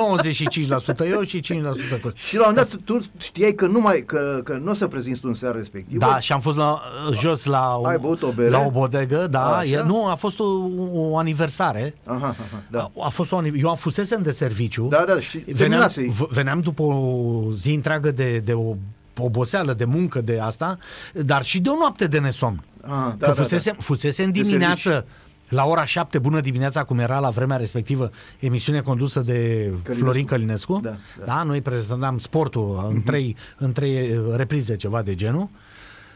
S2: 95% eu și 5% Costi.
S1: Și la un moment dat tu știai că nu mai că, că nu o să prezinți tu în seara respectivă.
S2: Da, și am fost la, jos la, o-
S1: Ai băut o bere?
S2: la o bodegă, da,
S1: Așa.
S2: e, nu, a fost o, o aniversare.
S1: Aha, aha, da.
S2: A, a fost o, aniv- eu am fusesem de serviciu.
S1: Da, da, și
S2: veneam,
S1: terminasei.
S2: v- veneam după o zi întreagă de, de o oboseală, de muncă, de asta, dar și de o noapte de nesomn.
S1: Aha,
S2: Că fusesem, fusesem
S1: De
S2: dimineață la ora 7, bună dimineața, cum era la vremea respectivă, emisiune condusă de
S1: Călinescu.
S2: Florin Călinescu.
S1: Da, da.
S2: da noi prezentam sportul în trei, în trei uh, reprize, ceva de genul.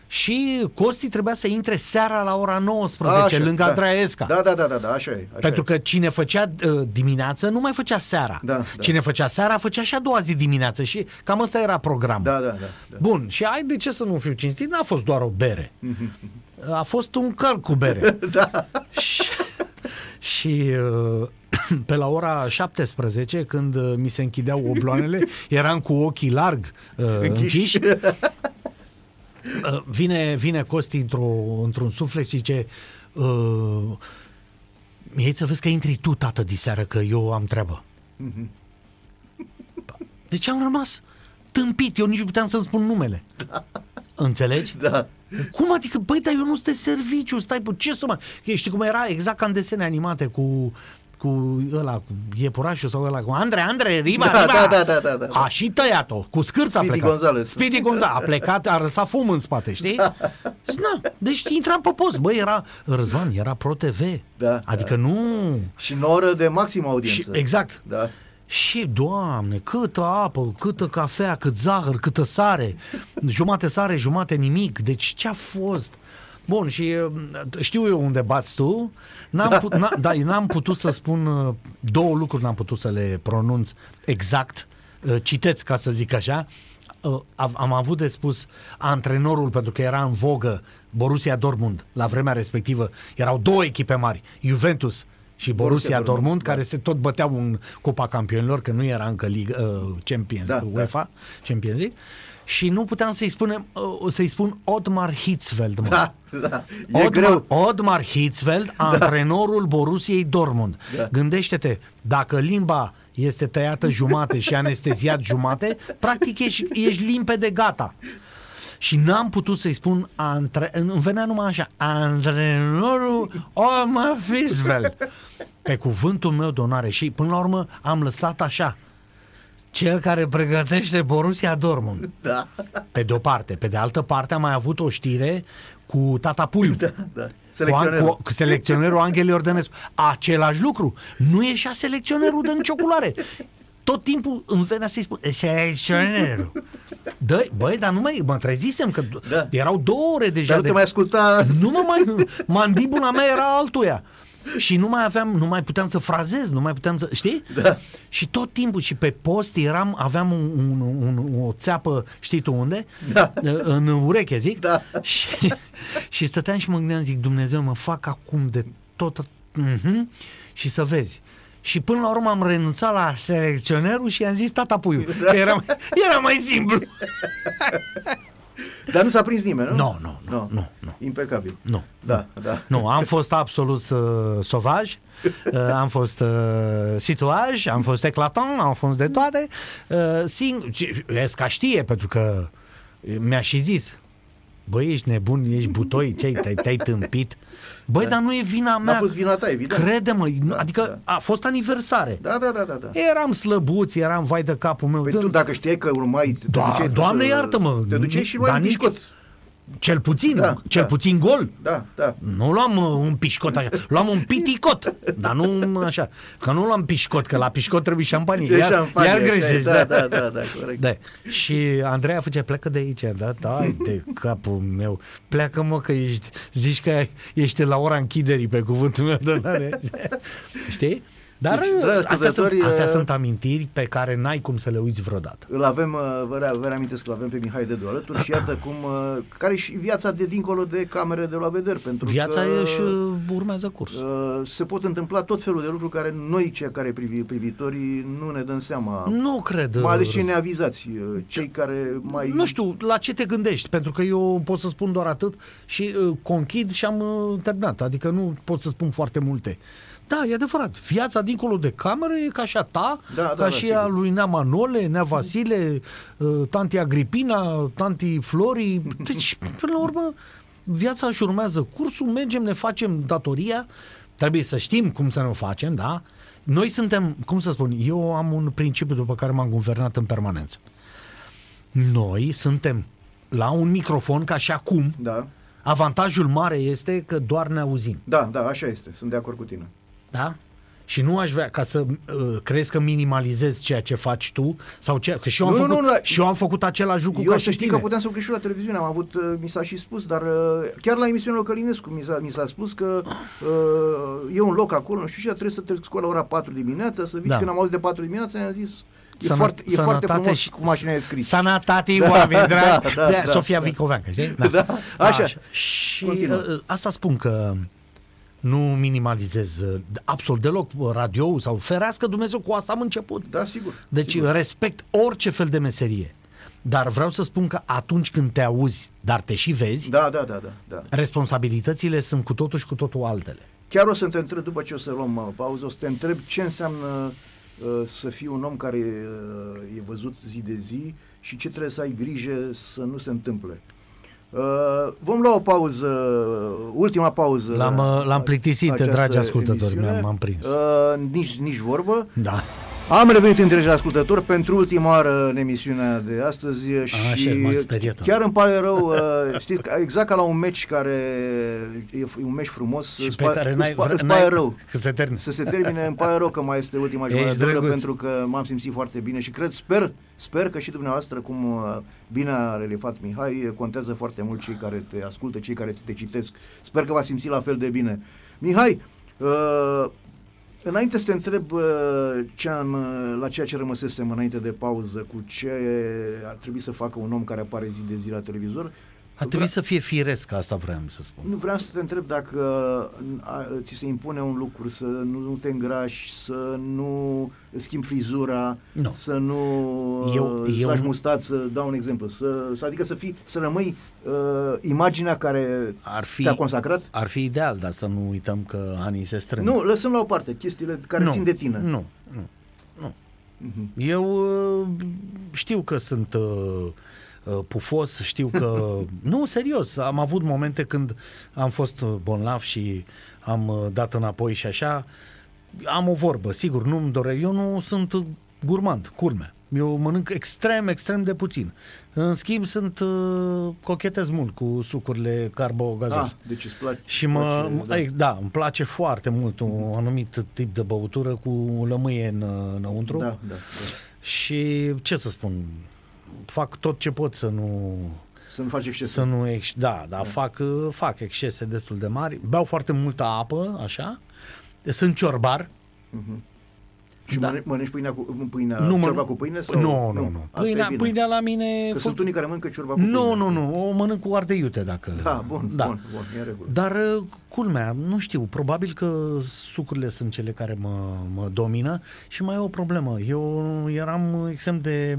S2: Și Costi trebuia să intre seara la ora 19,
S1: Așa,
S2: lângă
S1: da.
S2: Andreesca.
S1: Da, da, da, da, da, așa e. Așa
S2: Pentru
S1: e.
S2: că cine făcea uh, dimineață nu mai făcea seara.
S1: Da, da.
S2: Cine făcea seara făcea și a doua zi dimineață și cam ăsta era programul.
S1: Da, da, da. da.
S2: Bun, și ai de ce să nu fiu cinstit? N-a fost doar o bere. A fost un căr cu bere. da. Și, și uh, pe la ora 17, când uh, mi se închideau obloanele, eram cu ochii larg uh, închiși. Uh, vine, vine Costi într-o, într-un suflet și zice uh, Ei să vezi că intri tu, tată, diseară, că eu am treabă. Deci am rămas tâmpit, eu nici nu puteam să-mi spun numele. Înțelegi?
S1: Da.
S2: Cum adică, băi, dar eu nu sunt de serviciu, stai, pe ce să mă... Că Știi cum era exact ca în desene animate cu cu ăla, cu iepurașul sau ăla, cu Andre, Andre, Riba,
S1: Da,
S2: Riba.
S1: da, da, da, da, da.
S2: A și tăiat-o, cu scârța a
S1: Speedy
S2: plecat.
S1: Gonzales.
S2: Speedy Gonzales. A plecat, a lăsat fum în spate, știi? Și Na, deci intram pe post. Băi, era, Răzvan, era Pro TV.
S1: Da,
S2: Adică nu...
S1: Și în oră de maximă
S2: Și,
S1: audiență.
S2: exact.
S1: Da.
S2: Și, doamne, câtă apă, câtă cafea, cât zahăr, câtă sare, jumate sare, jumate nimic, deci ce-a fost? Bun, și uh, știu eu unde bați tu, n-am, put, n- da, n-am putut să spun uh, două lucruri, n-am putut să le pronunț exact, Uh, citeți ca să zic așa, Uh, am am avut de spus antrenorul, pentru că era în vogă Borussia Dortmund, la vremea respectivă, erau două echipe mari, Juventus și Borussia,
S1: Borussia
S2: Dortmund,
S1: Dortmund,
S2: care
S1: da.
S2: se tot băteau în Cupa Campionilor, că nu era încă Liga, uh, Champions,
S1: Da,
S2: da, UEFA, Champions League, și nu puteam să-i spunem, uh, să-i spun Otmar Hitzfeld, mă.
S1: Da, da. E
S2: Otmar,
S1: greu.
S2: Otmar Hitzfeld, antrenorul Borussiei Dortmund.
S1: Da.
S2: Gândește-te, dacă limba este tăiată jumate și anesteziat jumate, practic ești, ești limpede gata. Și n-am putut să-i spun, antre... îmi venea numai așa, antrenorul Otmar Hitzfeld. Pe cuvântul meu de onoare și până la urmă am lăsat așa. Cel care pregătește Borussia Dortmund.
S1: Da,
S2: Pe de o parte. Pe de altă parte am mai avut o știre cu tata Puiu.
S1: da, da.
S2: Cu,
S1: Selecționerul.
S2: cu, cu selecționerul Angel Iordănescu. Același lucru. Nu ieșea selecționerul de nicio culoare. Tot timpul îmi venea să-i spun selecționerul. Dă, băi, dar nu mai, mă trezisem că
S1: Da.
S2: erau două ore deja.
S1: Dar nu
S2: de,
S1: te mai asculta...
S2: nu mă mai, mandibula mea era altuia. Și nu mai aveam, nu mai puteam să frazez, nu mai puteam să, știi?
S1: Da.
S2: Și tot timpul și pe post eram, aveam un, un, un, o țeapă, știi tu unde?
S1: Da.
S2: În ureche, zic.
S1: Da.
S2: Și, și stăteam și mă gândeam, zic, Dumnezeu, mă fac acum de tot, uh-huh, și să vezi. Și până la urmă am renunțat la selecționerul și i-am zis tata puiu. Că era, era mai simplu.
S1: Dar nu s-a prins nimeni, nu?
S2: Nu, nu, nu, nu, nu.
S1: Impecabil.
S2: Nu.
S1: Da, da.
S2: Nu, am fost absolut uh, sovaj, uh, am fost uh, situaj, am fost eclatant, am fost de toate. Uh, sing- ce- Esca știe, pentru că mi-a și zis, băi, ești nebun, ești butoi, ce te-ai, te-ai tâmpit? Băi, dar nu e vina mea.
S1: N-a fost vina ta, evident.
S2: Crede-mă,
S1: Da,
S2: adică a fost aniversare.
S1: Da, da, da, da. da.
S2: Eram slăbuți, eram vai de capul meu.
S1: Păi
S2: Dă-
S1: tu dacă știai că urmai, te
S2: Da,
S1: duceai tu
S2: Doamne
S1: să-
S2: iartă-mă,
S1: Te duceai și luai
S2: dar
S1: un
S2: nici-
S1: pișcot.
S2: Cel puțin,
S1: Da,
S2: cel
S1: da.
S2: puțin gol.
S1: Da, da.
S2: Nu luam uh, un pișcot așa, luam un piticot, dar nu așa, că nu luam pișcot, că la pișcot trebuie șampanie,
S1: De
S2: iar,
S1: șampanie,
S2: iar
S1: așa e,
S2: greșești.
S1: da, da, da, da, corect.
S2: Da. Și Andreea face, plecă de aici, da, da, de capul meu, pleacă mă că ești, zici că ești la ora închiderii pe cuvântul meu de onoare. Știi? Dar
S1: Deci,
S2: deci,
S1: dragi
S2: astea, sunt,
S1: ascultători,
S2: astea
S1: uh,
S2: sunt amintiri pe care n-ai cum să le uiți vreodată.
S1: Îl avem, uh, vă, rea- vă reamintesc că îl avem pe Mihai Dedu alături și iată cum, uh, care e și viața de dincolo de camere de la vedere. Pentru
S2: Viața
S1: că,
S2: își uh, urmează curs.
S1: uh, se pot întâmpla tot felul de lucruri care noi, cei care privi, privitorii, nu ne dăm seama.
S2: Nu cred.
S1: Mai ales cei
S2: Răzvan.
S1: neavizați, uh, cei care mai...
S2: Nu știu, la ce te gândești? Pentru că eu pot să spun doar atât și uh, conchid și am uh, terminat. Adică nu pot să spun foarte multe. Da, e adevărat. Viața dincolo de cameră e ca și a ta,
S1: Da, da,
S2: ca
S1: da,
S2: și
S1: sigur.
S2: a lui Nea Manole, Nea Vasile, uh, tanti Agripina, tanti Flori. Deci, până la urmă, viața își urmează cursul, mergem, ne facem datoria, trebuie să știm cum să ne o facem, da? Noi suntem, cum să spun, eu am un principiu după care m-am guvernat în permanență. Noi suntem la un microfon ca și acum.
S1: Da,
S2: Avantajul mare este că doar ne auzim.
S1: da, da, așa este, sunt de acord cu tine.
S2: Da? Și nu aș vrea ca să uh, crezi că minimalizezi ceea ce faci tu sau ce, că și eu am,
S1: Nu, nu,
S2: făcut,
S1: nu, da.
S2: și eu am făcut același lucru
S1: Eu
S2: ca
S1: să
S2: și
S1: știi
S2: tine.
S1: că puteam să lucrez și eu la televiziune, am avut, uh, mi s-a și spus, dar uh, chiar la emisiunea Călinescu mi s-a, mi s-a spus că uh, e un loc acolo, nu știu ce, trebuie să te scoli la ora 4 dimineața, să vii
S2: Da.
S1: când am auzit de 4 dimineața, i-am zis, e,
S2: Sănă-
S1: foarte, e foarte
S2: sănătate
S1: frumos
S2: și-
S1: cum mașina e scris.
S2: Sănătate,
S1: Da,
S2: oameni dragi.
S1: da, da,
S2: De-
S1: da,
S2: Sofia
S1: da.
S2: Vicoveancă, știi?
S1: Da, așa.
S2: Și
S1: Continuă.
S2: uh, asta spun că nu minimalizez uh, absolut deloc radio sau ferească Dumnezeu, cu asta am început.
S1: Da, sigur.
S2: Deci
S1: sigur.
S2: respect orice fel de meserie. Dar vreau să spun că atunci când te auzi, dar te și vezi,
S1: Da, da, da, da, da.
S2: responsabilitățile sunt cu totul și cu totul altele.
S1: Chiar o să te întreb, după ce o să luăm uh, pauză, o să te întreb ce înseamnă uh, să fii un om care uh, e văzut zi de zi și ce trebuie să ai grijă să nu se întâmple. Uh, vom lua o pauză, ultima pauză.
S2: L-am, uh, l-am
S1: a-
S2: plictisit,
S1: această
S2: dragi ascultători,
S1: emisiune.
S2: mi-am- m-am prins.
S1: Uh, nici, nici vorbă.
S2: Da.
S1: Am revenit în dragi ascultători pentru ultima oară în emisiunea de astăzi și
S2: Așa, m-am speriat.
S1: chiar îmi pare rău, uh, știți, că exact ca la un meci care e f- un meci frumos,
S2: Și
S1: îți
S2: pe
S1: pa-
S2: care
S1: îți
S2: n-ai,
S1: pa-
S2: vre-
S1: îți
S2: n-ai
S1: pare rău.
S2: Că se termină.
S1: Să se termine, îmi pare rău că mai este ultima
S2: Ești
S1: jumătate de oră,
S2: drăguț.
S1: pentru că m-am simțit foarte bine și cred, sper, sper că și dumneavoastră, cum uh, bine a relefat Mihai, contează foarte mult cei care te ascultă, cei care te citesc. Sper că va simți la fel de bine. Mihai, uh, Înainte să te întreb uh, ce am, uh, la ceea ce rămăsesem înainte de pauză, cu ce ar trebui să facă un om care apare zi de zi la televizor,
S2: Ar trebui să fie firesc, asta vreau să spun.
S1: nu vreau să te întreb dacă a, ți se impune un lucru, să nu, nu te îngrași, să nu schimbi frizura,
S2: Nu.
S1: să nu
S2: Eu-
S1: îți
S2: eu
S1: faci
S2: nu-
S1: mustață, dau un exemplu, să, să, adică să fii, să rămâi uh, imaginea care
S2: Ar fi,
S1: te-a consacrat?
S2: ar fi ideal, dar să nu uităm că anii se strâng.
S1: Nu, lăsăm la o parte chestiile care
S2: nu,
S1: țin de tine.
S2: Nu, nu, nu.
S1: Mhm.
S2: Eu uh, știu că sunt uh, uh, pufos, știu că... nu, serios, am avut momente când am fost uh, bolnav și am uh, dat înapoi și așa. Am o vorbă, sigur, nu-mi doresc. Eu nu sunt uh, gurmand, culme. Eu mănânc extrem, extrem de puțin. În schimb, sunt uh, cochetez mult cu sucurile
S1: Ah,
S2: carbogazoase.
S1: deci îți place.
S2: Și mă,
S1: place,
S2: da. da, îmi place foarte mult un anumit tip de băutură cu lămâie în, înăuntru.
S1: da, da, da.
S2: Și ce să spun, fac tot ce pot să nu
S1: Să nu faci exces.
S2: să nu ex, da, da, fac uh, fac excese destul de mari. Beau foarte multă apă, așa. Sunt ciorbar.
S1: Și
S2: Da.
S1: mănânci, mănânci pâinea cu, pâinea,
S2: Nu, mă-
S1: ciorba cu pâine? Sau?
S2: Nu, nu, nu.
S1: Asta e
S2: Pâinea,
S1: bine.
S2: pâinea la mine
S1: Că
S2: fă-
S1: sunt unii care mănâncă ciorba cu pâine.
S2: Nu, nu, nu, o mănânc cu ardei iute dacă
S1: Da, bun,
S2: da.
S1: bun, bun, e în regulă.
S2: Dar uh, culmea, nu știu, probabil că sucurile sunt cele care mă, mă domină și mai e o problemă. Eu eram extrem de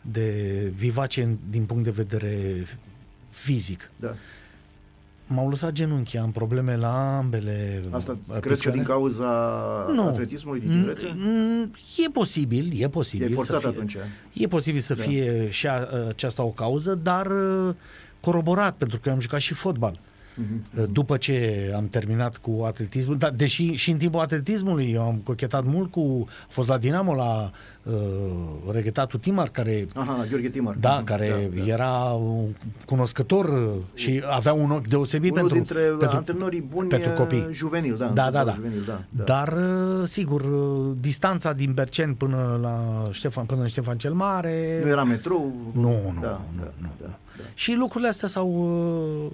S2: de vivace în- din punct de vedere fizic.
S1: Da.
S2: M-au lăsat genunchii, am probleme la ambele
S1: Asta
S2: uh,
S1: crezi că
S2: picioare.
S1: din cauza
S2: Nu.
S1: atletismului din tinerețe?
S2: Mm, E posibil, e posibil.
S1: E forțat
S2: să fie,
S1: atunci.
S2: E posibil să
S1: Da.
S2: fie și a, aceasta o cauză, dar uh, coroborat, pentru că eu am jucat și fotbal.
S1: Mhm.
S2: După ce am terminat cu atletismul, dar deși și în timpul atletismului eu am cochetat mult cu, a fost la Dinamo la uh, reghetatul Timar, care
S1: Aha, la Gheorghe Timar.
S2: da,
S1: Mhm.
S2: care
S1: da.
S2: era un cunoscător uh, și avea un ochi deosebit
S1: Unul
S2: pentru,
S1: dintre
S2: pentru,
S1: antrenorii buni
S2: pentru
S1: e
S2: copii.
S1: juvenil, da.
S2: Da, da, da.
S1: Juvenil, da, da.
S2: Dar, uh, sigur, uh, distanța din Bercen până la Ștefan, până în Ștefan cel Mare...
S1: Nu era metrou?
S2: Nu, nu,
S1: da,
S2: nu,
S1: da,
S2: nu.
S1: Da, da.
S2: Și lucrurile astea s-au, uh,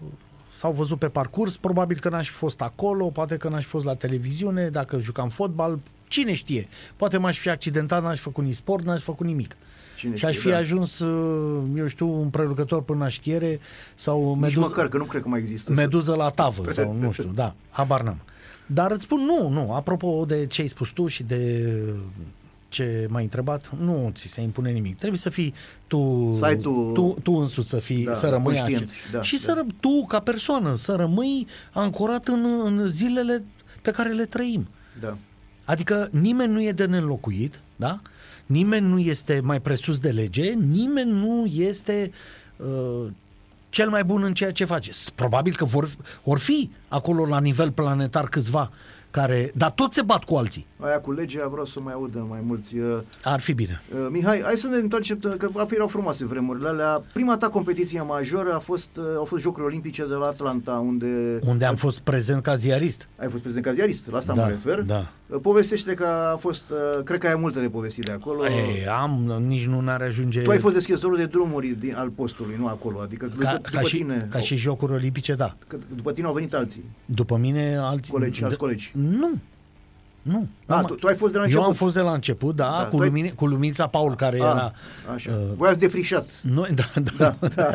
S2: s-au văzut pe parcurs. Probabil că n-aș fi fost acolo, poate că n-aș fi fost la televiziune, dacă jucam fotbal, cine știe. Poate m-aș fi accidentat, n-aș fi făcut nici sport, n-aș fi făcut nimic.
S1: Cine
S2: și aș
S1: știe,
S2: fi
S1: da.
S2: ajuns, uh, eu știu, un prelucător până la șchiere sau
S1: Nici
S2: meduză,
S1: măcar, că nu cred că mai există.
S2: meduză la tavă sau nu știu, da, habar n-am. Dar îți spun, nu, nu, apropo de ce ai spus tu și de ce m-ai întrebat, nu ți se impune nimic. Trebuie să fii tu,
S1: Să ai tu-
S2: tu, tu însuți să fii,
S1: Da,
S2: să rămâi
S1: conștient,
S2: așa.
S1: da,
S2: și
S1: da.
S2: să ră, tu, ca persoană, să rămâi ancorat în, în zilele pe care le trăim.
S1: Da.
S2: Adică nimeni nu e de nelocuit, da? Nimeni nu este mai presus de lege, nimeni nu este uh, cel mai bun în ceea ce face. S- Probabil că vor, vor fi acolo la nivel planetar câțiva care, dar toți se bat cu alții.
S1: Aia cu legea vreau să mai audă mai mulți. Uh,
S2: Ar fi bine.
S1: uh, Mihai, hai să ne întoarcem, că erau frumoase vremurile alea. Prima ta competiție majoră a fost, uh, au fost Jocurile Olimpice de la Atlanta, unde...
S2: Unde am fost prezent ca ziarist.
S1: Ai fost prezent ca ziarist, la asta
S2: Da,
S1: mă refer.
S2: da.
S1: Uh, Povestește că a fost, uh, cred că ai multe de povestit de acolo.
S2: Ei, am, nici nu n-ar ajunge...
S1: Tu ai fost deschizătorul de drumuri din, al postului, nu acolo. Adică
S2: ca,
S1: după,
S2: ca,
S1: după
S2: și,
S1: tine,
S2: ca și jocuri olimpice, da.
S1: că după tine au venit alții.
S2: După mine alții...
S1: Colegi, alți colegi.
S2: Nu. Nu.
S1: A,
S2: Am-
S1: tu, tu ai fost de la
S2: Eu
S1: început.
S2: am fost de la început, da,
S1: Da,
S2: cu,
S1: tu ai-
S2: lumine, cu Luminița Paul, care
S1: A,
S2: era...
S1: Așa.
S2: uh,
S1: Voi ați defrișat.
S2: Noi, da, da, da.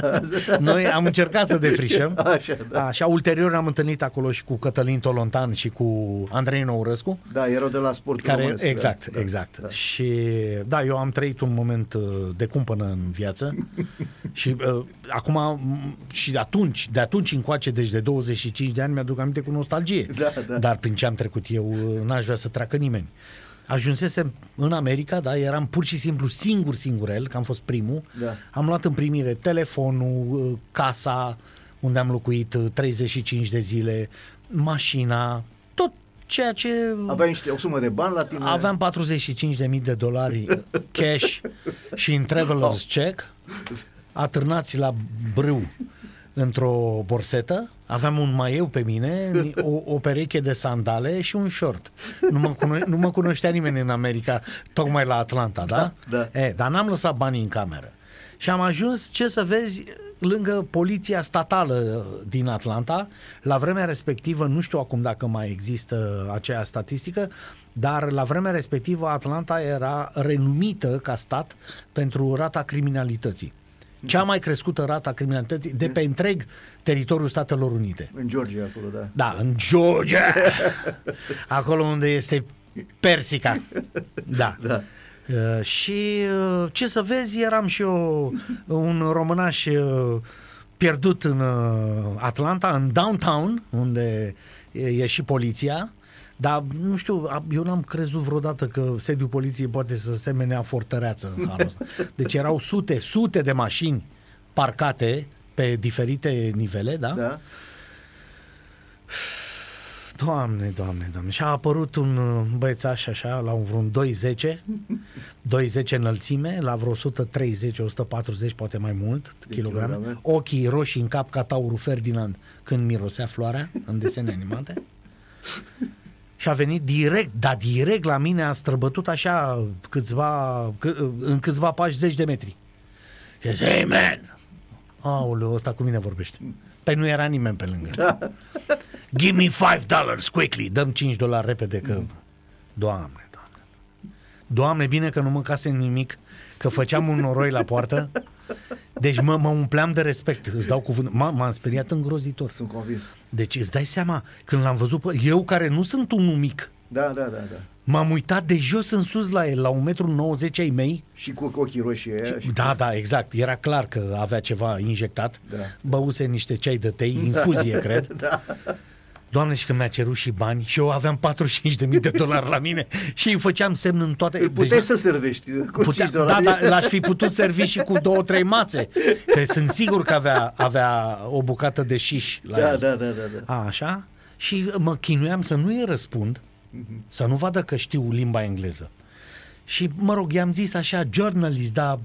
S2: Noi am încercat să defrișăm.
S1: Așa, da.
S2: Așa, ulterior am întâlnit acolo și cu Cătălin Tolontan și cu Andrei Nourăscu.
S1: Da, erau de la sportul
S2: Care,
S1: românesc,
S2: exact,
S1: da,
S2: exact.
S1: Da, da.
S2: Și da, eu am trăit un moment uh, de cumpănă în viață și uh, acum m- și atunci, de atunci încoace, deci de 25 de ani, mi-aduc aminte cu nostalgie.
S1: Da, da.
S2: Dar prin ce am trecut eu, uh, n-aș vrea să treacă nimeni. Ajunsesem în America, da, eram pur și simplu singur singurel, că am fost primul.
S1: Da.
S2: Am luat în primire telefonul, uh, casa unde am locuit uh, 35 de zile, mașina, tot ceea ce
S1: Aveai niște, o sumă de bani la tine?
S2: Aveam 45.000 de dolari cash și în traveler's check, atârnați la brâu într-o borsetă. Aveam un maieu pe mine, o, o pereche de sandale și un short. Nu mă, cuno- nu mă cunoștea nimeni în America, tocmai la Atlanta, da?
S1: Da.
S2: E, dar n-am lăsat banii în cameră. Și am ajuns, ce să vezi, lângă poliția statală din Atlanta. La vremea respectivă, nu știu acum dacă mai există aceea statistică, dar la vremea respectivă Atlanta era renumită ca stat pentru rata criminalității. Cea mai crescută rata criminalității de pe întreg teritoriul Statelor Unite.
S1: În Georgia, acolo, da.
S2: Da, în Georgia. Acolo unde este Persica. Da.
S1: Da.
S2: Uh, și uh, ce să vezi, eram și eu un românaș uh, pierdut în uh, Atlanta, în downtown, unde e, e și poliția. Dar, nu știu, a- eu n-am crezut vreodată că sediul poliției poate să semenea fortăreață în halul ăsta. Deci erau sute, sute de mașini parcate pe diferite nivele, da?
S1: Da?
S2: Doamne, doamne, doamne. Și a apărut un uh, băiețaș așa, la un vreun 2,10, 2,10 înălțime, la vreo 130, 140, poate mai mult
S1: De
S2: kilograme.
S1: kilograme.
S2: Ochii roșii în cap ca taurul Ferdinand când mirosea floarea în desene animate. Și a venit direct, dar direct la mine a străbătut așa câțiva, câ, în câțiva pași zeci de metri. Și a zis, hey man! Aoleu, ăsta cu mine vorbește. Păi nu era nimeni pe lângă. Give me five dollars quickly. Dăm 5 dolari repede că... Doamne, doamne. Doamne, bine că nu mâncasem nimic, că făceam un noroi la poartă. Deci mă, mă umpleam de respect, îți dau cuvânt. M- m-am speriat îngrozitor.
S1: Sunt convins.
S2: Deci îți dai seama, când l-am văzut pe... Eu care nu sunt unul mic,
S1: Da, da, da, da.
S2: M-am uitat de jos în sus la el, la 1,90 m ai mei.
S1: Și cu ochii roșii aia. Și...
S2: Da, da, exact. Era clar că avea ceva injectat.
S1: Da.
S2: Băuse niște ceai de tei, infuzie,
S1: Da.
S2: cred.
S1: Da.
S2: Doamne, și că mi-a cerut și bani și eu aveam 45.000 de dolari la mine și îi făceam semn în toate...
S1: Îl puteai să-l servești cu
S2: Putea,
S1: 5
S2: da,
S1: dolari.
S2: da, l-aș fi putut servi și cu două, trei mațe. Că sunt sigur că avea, avea o bucată de șiș la
S1: da,
S2: el.
S1: da, da, da, da.
S2: A, așa? Și mă chinuiam să nu-i răspund, să nu vadă că știu limba engleză. Și, mă rog, i-am zis așa, journalist, da,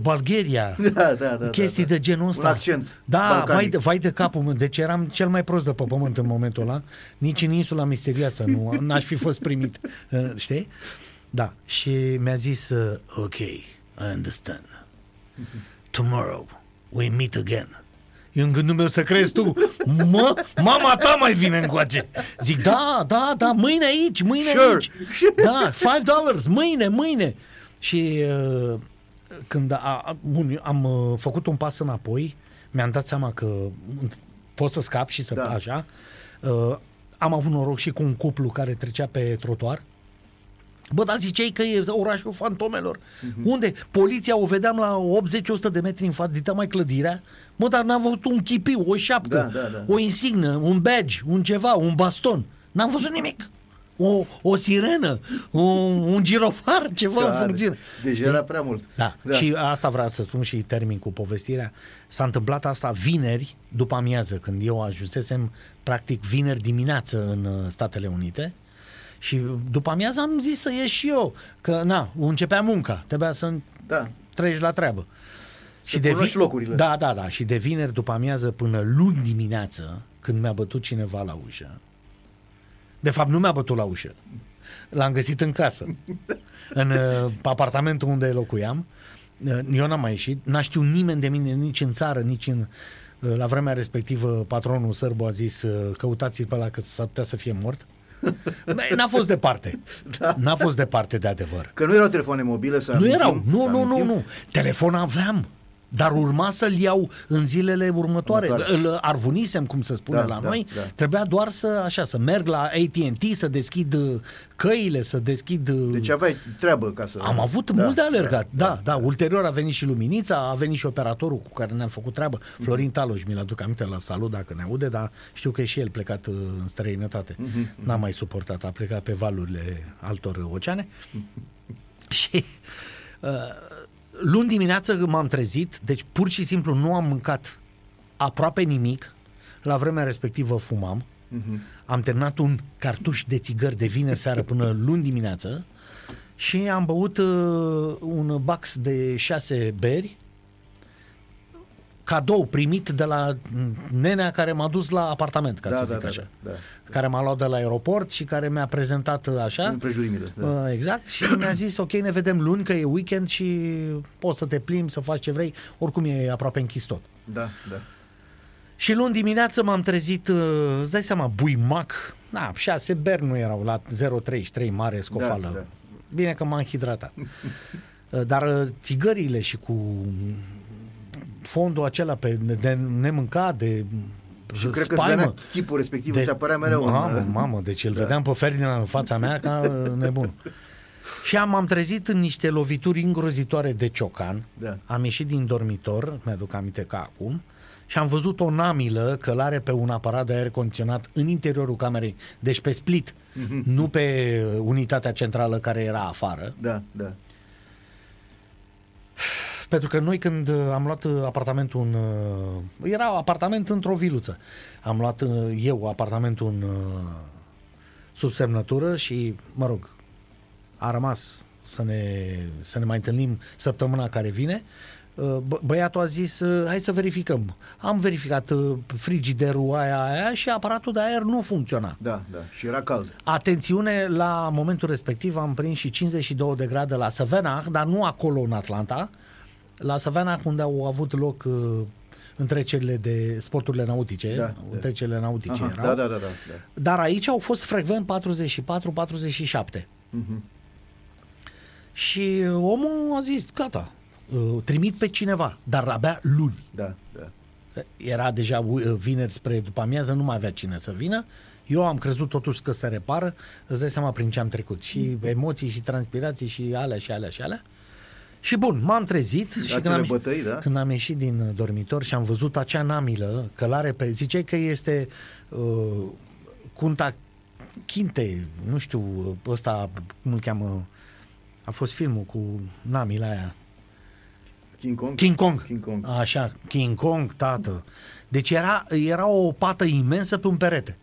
S2: Bulgaria,
S1: Da, da, da,
S2: chestii
S1: da, da.
S2: de genul
S1: Un
S2: ăsta.
S1: accent
S2: Da,
S1: balcanic.
S2: vai de, vai de capul meu. Deci eram cel mai prost de pe pământ în momentul ăla. Nici în insula misterioasă nu n-aș fi fost primit. Uh, Știi? Da. Și mi-a zis, uh, ok, I understand. Tomorrow we meet again. Eu în gândul meu să crezi tu, mă, mama ta mai vine încoace. Zic, da, da, da, mâine aici, mâine
S1: Sure.
S2: aici. Da, 5 dollars, mâine, mâine. Și uh, când a, a, bun, am uh, făcut un pas înapoi, mi-am dat seama că pot să scap și să
S1: Da.
S2: așa. Uh, am avut noroc și cu un cuplu care trecea pe trotuar. Bă, dar ziceai că e orașul fantomelor.
S1: Mhm.
S2: Unde? Poliția o vedeam la 80-100 de metri în față, dita mai clădirea. Mă, dar n-am văzut un chipiu, o șapcă,
S1: Da, da, da.
S2: o insignă, un badge, un ceva, un baston. N-am văzut nimic. O, o sirenă, un, un girofar, ceva în
S1: Care?
S2: funcțiune.
S1: Deci era prea mult.
S2: Da. da, și asta vreau să spun și termin cu povestirea. S-a întâmplat asta vineri după amiază, când eu ajunsesem practic vineri dimineață în uh, Statele Unite și după amiază am zis să ieși și eu, că na, începea munca, trebuia să
S1: Da.
S2: treci la treabă.
S1: Să cunoști locurile.
S2: Da, da, da. Și de vineri după amiază până luni dimineață, când mi-a bătut cineva la ușă. De fapt, nu mi-a bătut la ușă. L-am găsit în casă. în uh, apartamentul unde locuiam. Uh, eu n-am mai ieșit. N-a știut nimeni de mine, nici în țară, nici în... uh, La vremea respectivă, patronul sărbu a zis uh, căutați-l pe ăla că s-ar putea să fie mort. Băi, N-a fost departe.
S1: Da.
S2: N-a fost departe de adevăr.
S1: Că nu erau telefoane mobile să
S2: Nu
S1: amintim,
S2: erau, nu,
S1: să
S2: nu, nu,
S1: amintim.
S2: nu. Telefon aveam. Dar urma să-l iau în zilele următoare.
S1: Următoare.
S2: Îl arvunisem, cum se spune
S1: Da,
S2: la
S1: da,
S2: noi.
S1: da.
S2: Trebuia doar să, așa, să merg la AT&T, să deschid uh, căile, să deschid... uh,
S1: Deci aveai treabă ca să...
S2: am avut
S1: Da,
S2: mult de alergat, da da, da, Ulterior a venit și Luminița, a venit și operatorul cu care ne-am făcut treabă,
S1: Mhm.
S2: Florin Taloș, mi-l aduc aminte la salut dacă ne aude, dar știu că e și el plecat uh, în străinătate.
S1: Mhm,
S2: N-a mai suportat, a plecat pe valurile altor oceane. și uh, luni dimineață m-am trezit, deci pur și simplu nu am mâncat aproape nimic, la vremea respectivă fumam,
S1: Mhm.
S2: am terminat un cartuș de țigări de vineri seară până luni dimineață și am băut uh, un bax de șase beri cadou primit de la nenea care m-a dus la apartament, ca
S1: Da,
S2: să
S1: da,
S2: zic
S1: da,
S2: așa.
S1: da, da.
S2: Care m-a luat de la aeroport și care mi-a prezentat uh, așa.
S1: Împrejurimile, da.
S2: Uh, exact, și mi-a zis, ok, ne vedem luni, că e weekend și poți să te plimbi, să faci ce vrei, oricum e aproape închis tot.
S1: Da, da.
S2: Și luni dimineață m-am trezit, uh, îți dai seama, buimac, na, șase beri nu erau la 0,33 mare scofală.
S1: Da, da.
S2: Bine că m-am hidratat. Uh, Dar uh, țigările și cu fondul acela pe de nemâncat, de
S1: Și cred că îți venea chipul respectiv, îți apărea mereu în-
S2: Mamă, mamă, deci îl
S1: Da.
S2: vedeam pe Ferdinand în fața mea ca uh, nebun. Și am, am trezit în niște lovituri îngrozitoare de ciocan.
S1: Da.
S2: Am ieșit din dormitor, mi-aduc aminte ca acum, și am văzut o namilă călare pe un aparat de aer condiționat în interiorul camerei, deci pe split,
S1: Mhm.
S2: nu pe unitatea centrală care era afară.
S1: Da, da.
S2: Pentru că noi când uh, am luat uh, apartamentul în... uh, Era apartament într-o viluță. Am luat uh, eu apartamentul în uh, sub semnătură și, mă rog, a rămas să ne, să ne mai întâlnim săptămâna care vine. Uh, bă- Băiatul a zis, uh, hai să verificăm. Am verificat uh, frigiderul aia, aia și aparatul de aer nu funcționa.
S1: Da, da. Și era cald.
S2: Atențiune, la momentul respectiv am prins și 52 de grade la Savannah, dar nu acolo în Atlanta, la Savannah unde au avut loc uh, întrecerile de sporturile nautice,
S1: Da, da.
S2: întrecerile nautice
S1: Aha,
S2: erau.
S1: da, da, da, da, da.
S2: Dar aici au fost frecvent 44-47.
S1: Mhm.
S2: Și uh, omul a zis, gata, uh, trimit pe cineva, dar abia luni.
S1: Da, da.
S2: Era deja uh, vineri spre după amiază, nu mai avea cine să vină. Eu am crezut totuși că se repară, îți dai seama prin ce am trecut. Și emoții, și transpirații, și alea, și alea, și alea. Și bun, m-am trezit și când
S1: Acele
S2: am,
S1: bătăi, da?
S2: când am ieșit din uh, dormitor și am văzut acea namilă, călare pe... Ziceai că este uh, Cunta Chinte, nu știu, uh, ăsta, cum îl cheamă, a fost filmul cu namila aia,
S1: King Kong?
S2: King Kong.
S1: King Kong.
S2: Așa, King Kong, tată. Deci era, era o pată imensă pe un perete.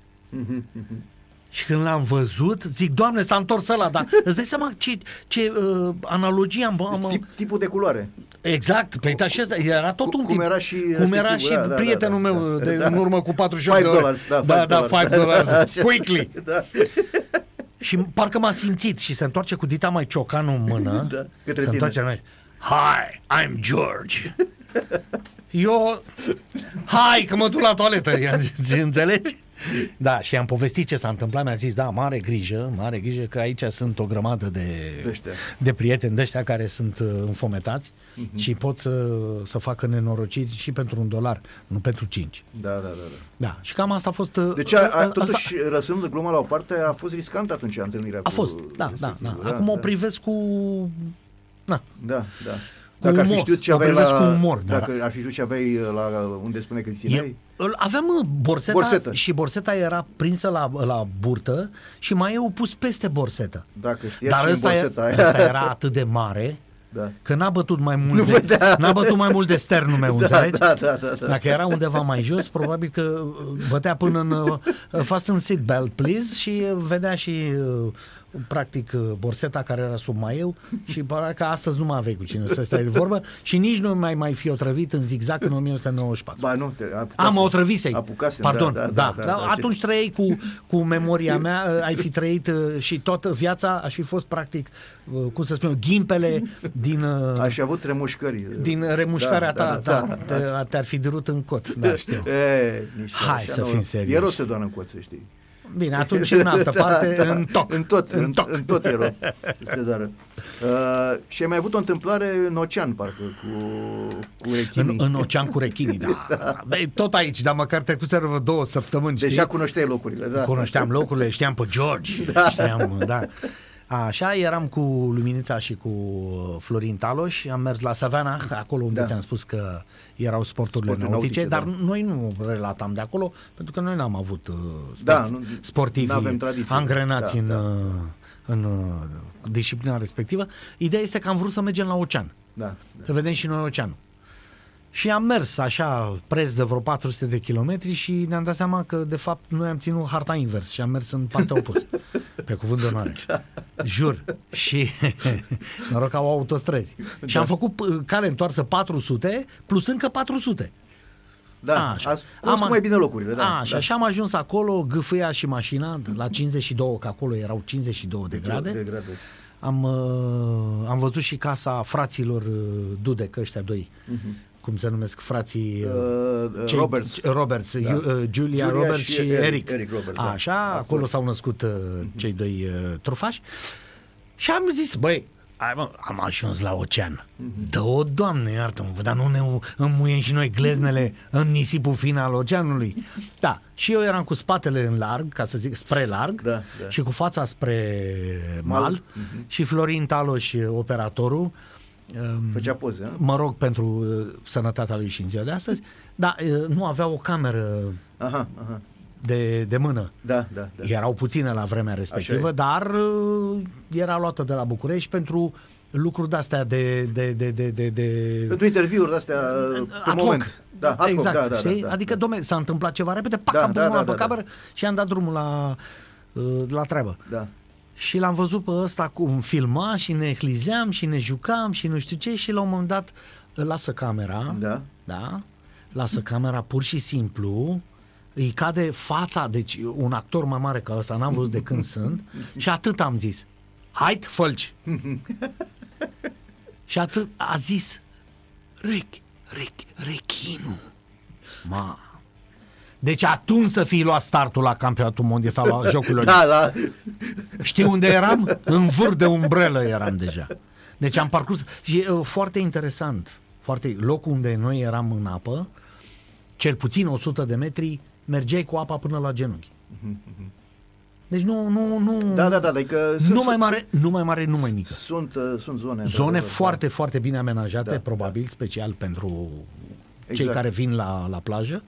S1: Mhm, mhm.
S2: Și când l-am văzut, zic, Doamne, s-a întors ăla, dar îți dai seama ce, ce uh, analogie am... am
S1: Tip, tipul de culoare.
S2: exact, pe uita și ăsta, era tot
S1: Cum-
S2: un
S1: cum
S2: tip.
S1: era și
S2: cum era
S1: respectivul,
S2: și
S1: da, da, da,
S2: prietenul
S1: da,
S2: meu
S1: da.
S2: de
S1: Da.
S2: în urmă cu 48
S1: Five
S2: de ore.
S1: dollars, da,
S2: da,
S1: five
S2: da,
S1: dollars.
S2: 5 dollars,
S1: Așa.
S2: quickly.
S1: Da.
S2: Și parcă m-a simțit și se întoarce cu dita mai ciocanul în mână.
S1: Da, către
S2: se
S1: tine.
S2: întoarce la mine. Hi, I'm George. Eu, hai că mă duc la toaletă, i-am zis, înțelegi? Da, și am povestit ce s-a întâmplat, mi-a zis, da, mare grijă, mare grijă, că aici sunt o grămadă de,
S1: De-aștia.
S2: de prieteni de ăștia care sunt uh, înfometați
S1: Mhm.
S2: și pot să, să facă nenorociri și pentru un dolar, nu pentru cinci.
S1: Da, da, da. da.
S2: Da, și cam asta a fost... uh,
S1: Deci, a, a,
S2: asta-
S1: totuși, răsând de gluma la o parte, a fost riscant atunci întâlnirea
S2: A
S1: cu
S2: fost, da, da, da.
S1: respectivul,
S2: Acum o
S1: da.
S2: privesc cu... Na,
S1: Da, da.
S2: Cu
S1: Dacă ar fi
S2: umor.
S1: știut ce
S2: O
S1: aveai
S2: privesc
S1: la,
S2: cu umor, da.
S1: dacă ar fi știut ce aveai uh, la unde spune că îți
S2: Eu,
S1: țineai,
S2: îl- aveam uh, borseta,
S1: Borsetă.
S2: și borseta era prinsă la, la burtă și mai eu pus peste borsetă.
S1: dacă știa
S2: Dar
S1: ce în
S2: ăsta, e,
S1: borseta aia.
S2: ăsta era atât de mare
S1: Da.
S2: că n-a bătut mai mult, de, n-a bătut mai mult de sternul meu, înțelegi?
S1: da, da, da, da.
S2: Dacă era undeva mai jos, probabil că uh, bătea până în uh, fasten seatbelt, please, și uh, vedea și uh, practic uh, borseta care era sub maieu și părea că astăzi nu mai aveai cu cine să stai de vorbă și nici nu mai mai fi otrăvit în zigzag în 1994.
S1: Ba, nu, te apucasem.
S2: Am mă otrăvisei.
S1: Apucasem,
S2: Pardon,
S1: da,
S2: da,
S1: da,
S2: da,
S1: da, da,
S2: atunci trăiai cu, cu memoria mea, uh, ai fi trăit uh, și toată viața aș fi fost practic, uh, cum să spun eu, ghimpele din, uh,
S1: Aș fi avut tremușcări.
S2: din remușcarea ta, da, da, te- te-ar fi durut în cot, da, știu.
S1: E, nici
S2: Hai
S1: așa,
S2: să
S1: nu.
S2: fim serioși.
S1: E rău să doară în coț, să știi.
S2: Bine, atunci în altă parte, în toc.
S1: În tot, în,
S2: toc.
S1: în tot e rău să doară. Uh, și ai mai avut o întâmplare în ocean, parcă, cu, cu
S2: În,
S1: rechinii.
S2: în ocean cu rechinii, da. da. Băi, tot aici, dar măcar trecuseră vreo două săptămâni, știi?
S1: Deja cunoșteai locurile, da.
S2: Cunoșteam locurile, știam pe George, da. știam, da. Așa, eram cu Luminița și cu Florin Taloș, am mers la Savana, acolo unde
S1: Da.
S2: ți-am spus că erau sporturile
S1: Sporturi
S2: nautice,
S1: nautice,
S2: dar
S1: da.
S2: noi nu relatam de acolo, pentru că noi n-am avut uh, sport,
S1: Da, nu-
S2: sportivi
S1: n-avem tradiție.
S2: angrenați
S1: Da,
S2: în,
S1: da.
S2: uh, în uh, disciplina respectivă. Ideea este că am vrut să mergem la ocean.
S1: Da,
S2: Să vedem și noi oceanul. Și am mers așa preț de vreo 400 de kilometri și ne-am dat seama că de fapt noi am ținut harta invers și am mers în partea opusă. Pe cuvânt de onoare. Jur. Și noroc că au autostrăzi. Și am făcut uh, cale întoarsă 400 plus încă 400.
S1: da.
S2: Așa.
S1: Ați cunoscut
S2: Am-
S1: mai bine locurile, da.
S2: Așa,
S1: da.
S2: și am ajuns acolo, gâfâia și mașina la 52, că acolo erau 52 de grade.
S1: De grade.
S2: Am, uh, am văzut și casa fraților uh, Dudec, ăștia doi. Cum se numesc frații uh,
S1: Uh, uh,
S2: cei-
S1: Roberts.
S2: Roberts,
S1: Da.
S2: Ju- uh, Julia,
S1: Julia
S2: Roberts
S1: și
S2: și,
S1: Eric-
S2: Eric.
S1: Eric Roberts, da.
S2: Așa, acolo
S1: Acolo.
S2: s-au născut uh, cei doi uh, trufași. Și am zis, băi, hai, mă, am ajuns la ocean. Dă-o, Doamne, iartă-mă, dar nu ne înmuiem și noi gleznele în nisipul fin al oceanului. Da, și eu eram cu spatele în larg, ca să zic, spre larg,
S1: Da, da.
S2: și cu fața spre mal,
S1: Mal.
S2: și Florin Taloș, operatorul, um,
S1: Făcea poze, a?
S2: mă rog pentru uh, sănătatea lui și în ziua de astăzi, dar uh, nu avea o cameră
S1: Aha, aha.
S2: de, de mână.
S1: Da, da, da.
S2: Erau puține la vremea respectivă,
S1: Așa e.
S2: dar uh, era luată de la București pentru lucruri de-astea de... de, de, de, de, de
S1: Pentru interviuri de-astea uh, pe
S2: ad hoc.
S1: moment. Da, ad hoc,
S2: exact,
S1: da, da,
S2: știi?
S1: da, da,
S2: adică,
S1: da.
S2: domne, s-a întâmplat ceva repede, pac,
S1: Da,
S2: am pus
S1: da,
S2: mâna
S1: da,
S2: pe
S1: da,
S2: cameră și am dat drumul la, uh, la treabă.
S1: Da.
S2: Și l-am văzut pe ăsta cum filma și ne hlizeam și ne jucam și nu știu ce și la un moment dat îl lasă camera,
S1: Da.
S2: da? lasă camera pur și simplu, îi cade fața, deci un actor mai mare ca ăsta, n-am văzut de când sunt, și atât am zis. Hai, fălci! și atât a zis, rec, rec, rechinul. Ma. Deci atunci să fi luat startul la campionatul mondial sau la jocurile
S1: Da, la...
S2: Știi unde eram? În vâr de umbrelă eram deja. Deci am parcurs și e uh, foarte interesant. Foarte, locul unde noi eram în apă, cel puțin 100 de metri, mergeai cu apa până la genunchi. Deci nu, nu, nu...
S1: Da, da, da, adică
S2: nu mai mare, nu mai mare, nu mai mică.
S1: Sunt, uh, sunt zone.
S2: Zone
S1: într-adevăr,
S2: foarte, foarte bine amenajate,
S1: Da,
S2: probabil, special pentru cei
S1: Exact.
S2: care vin la, la plajă.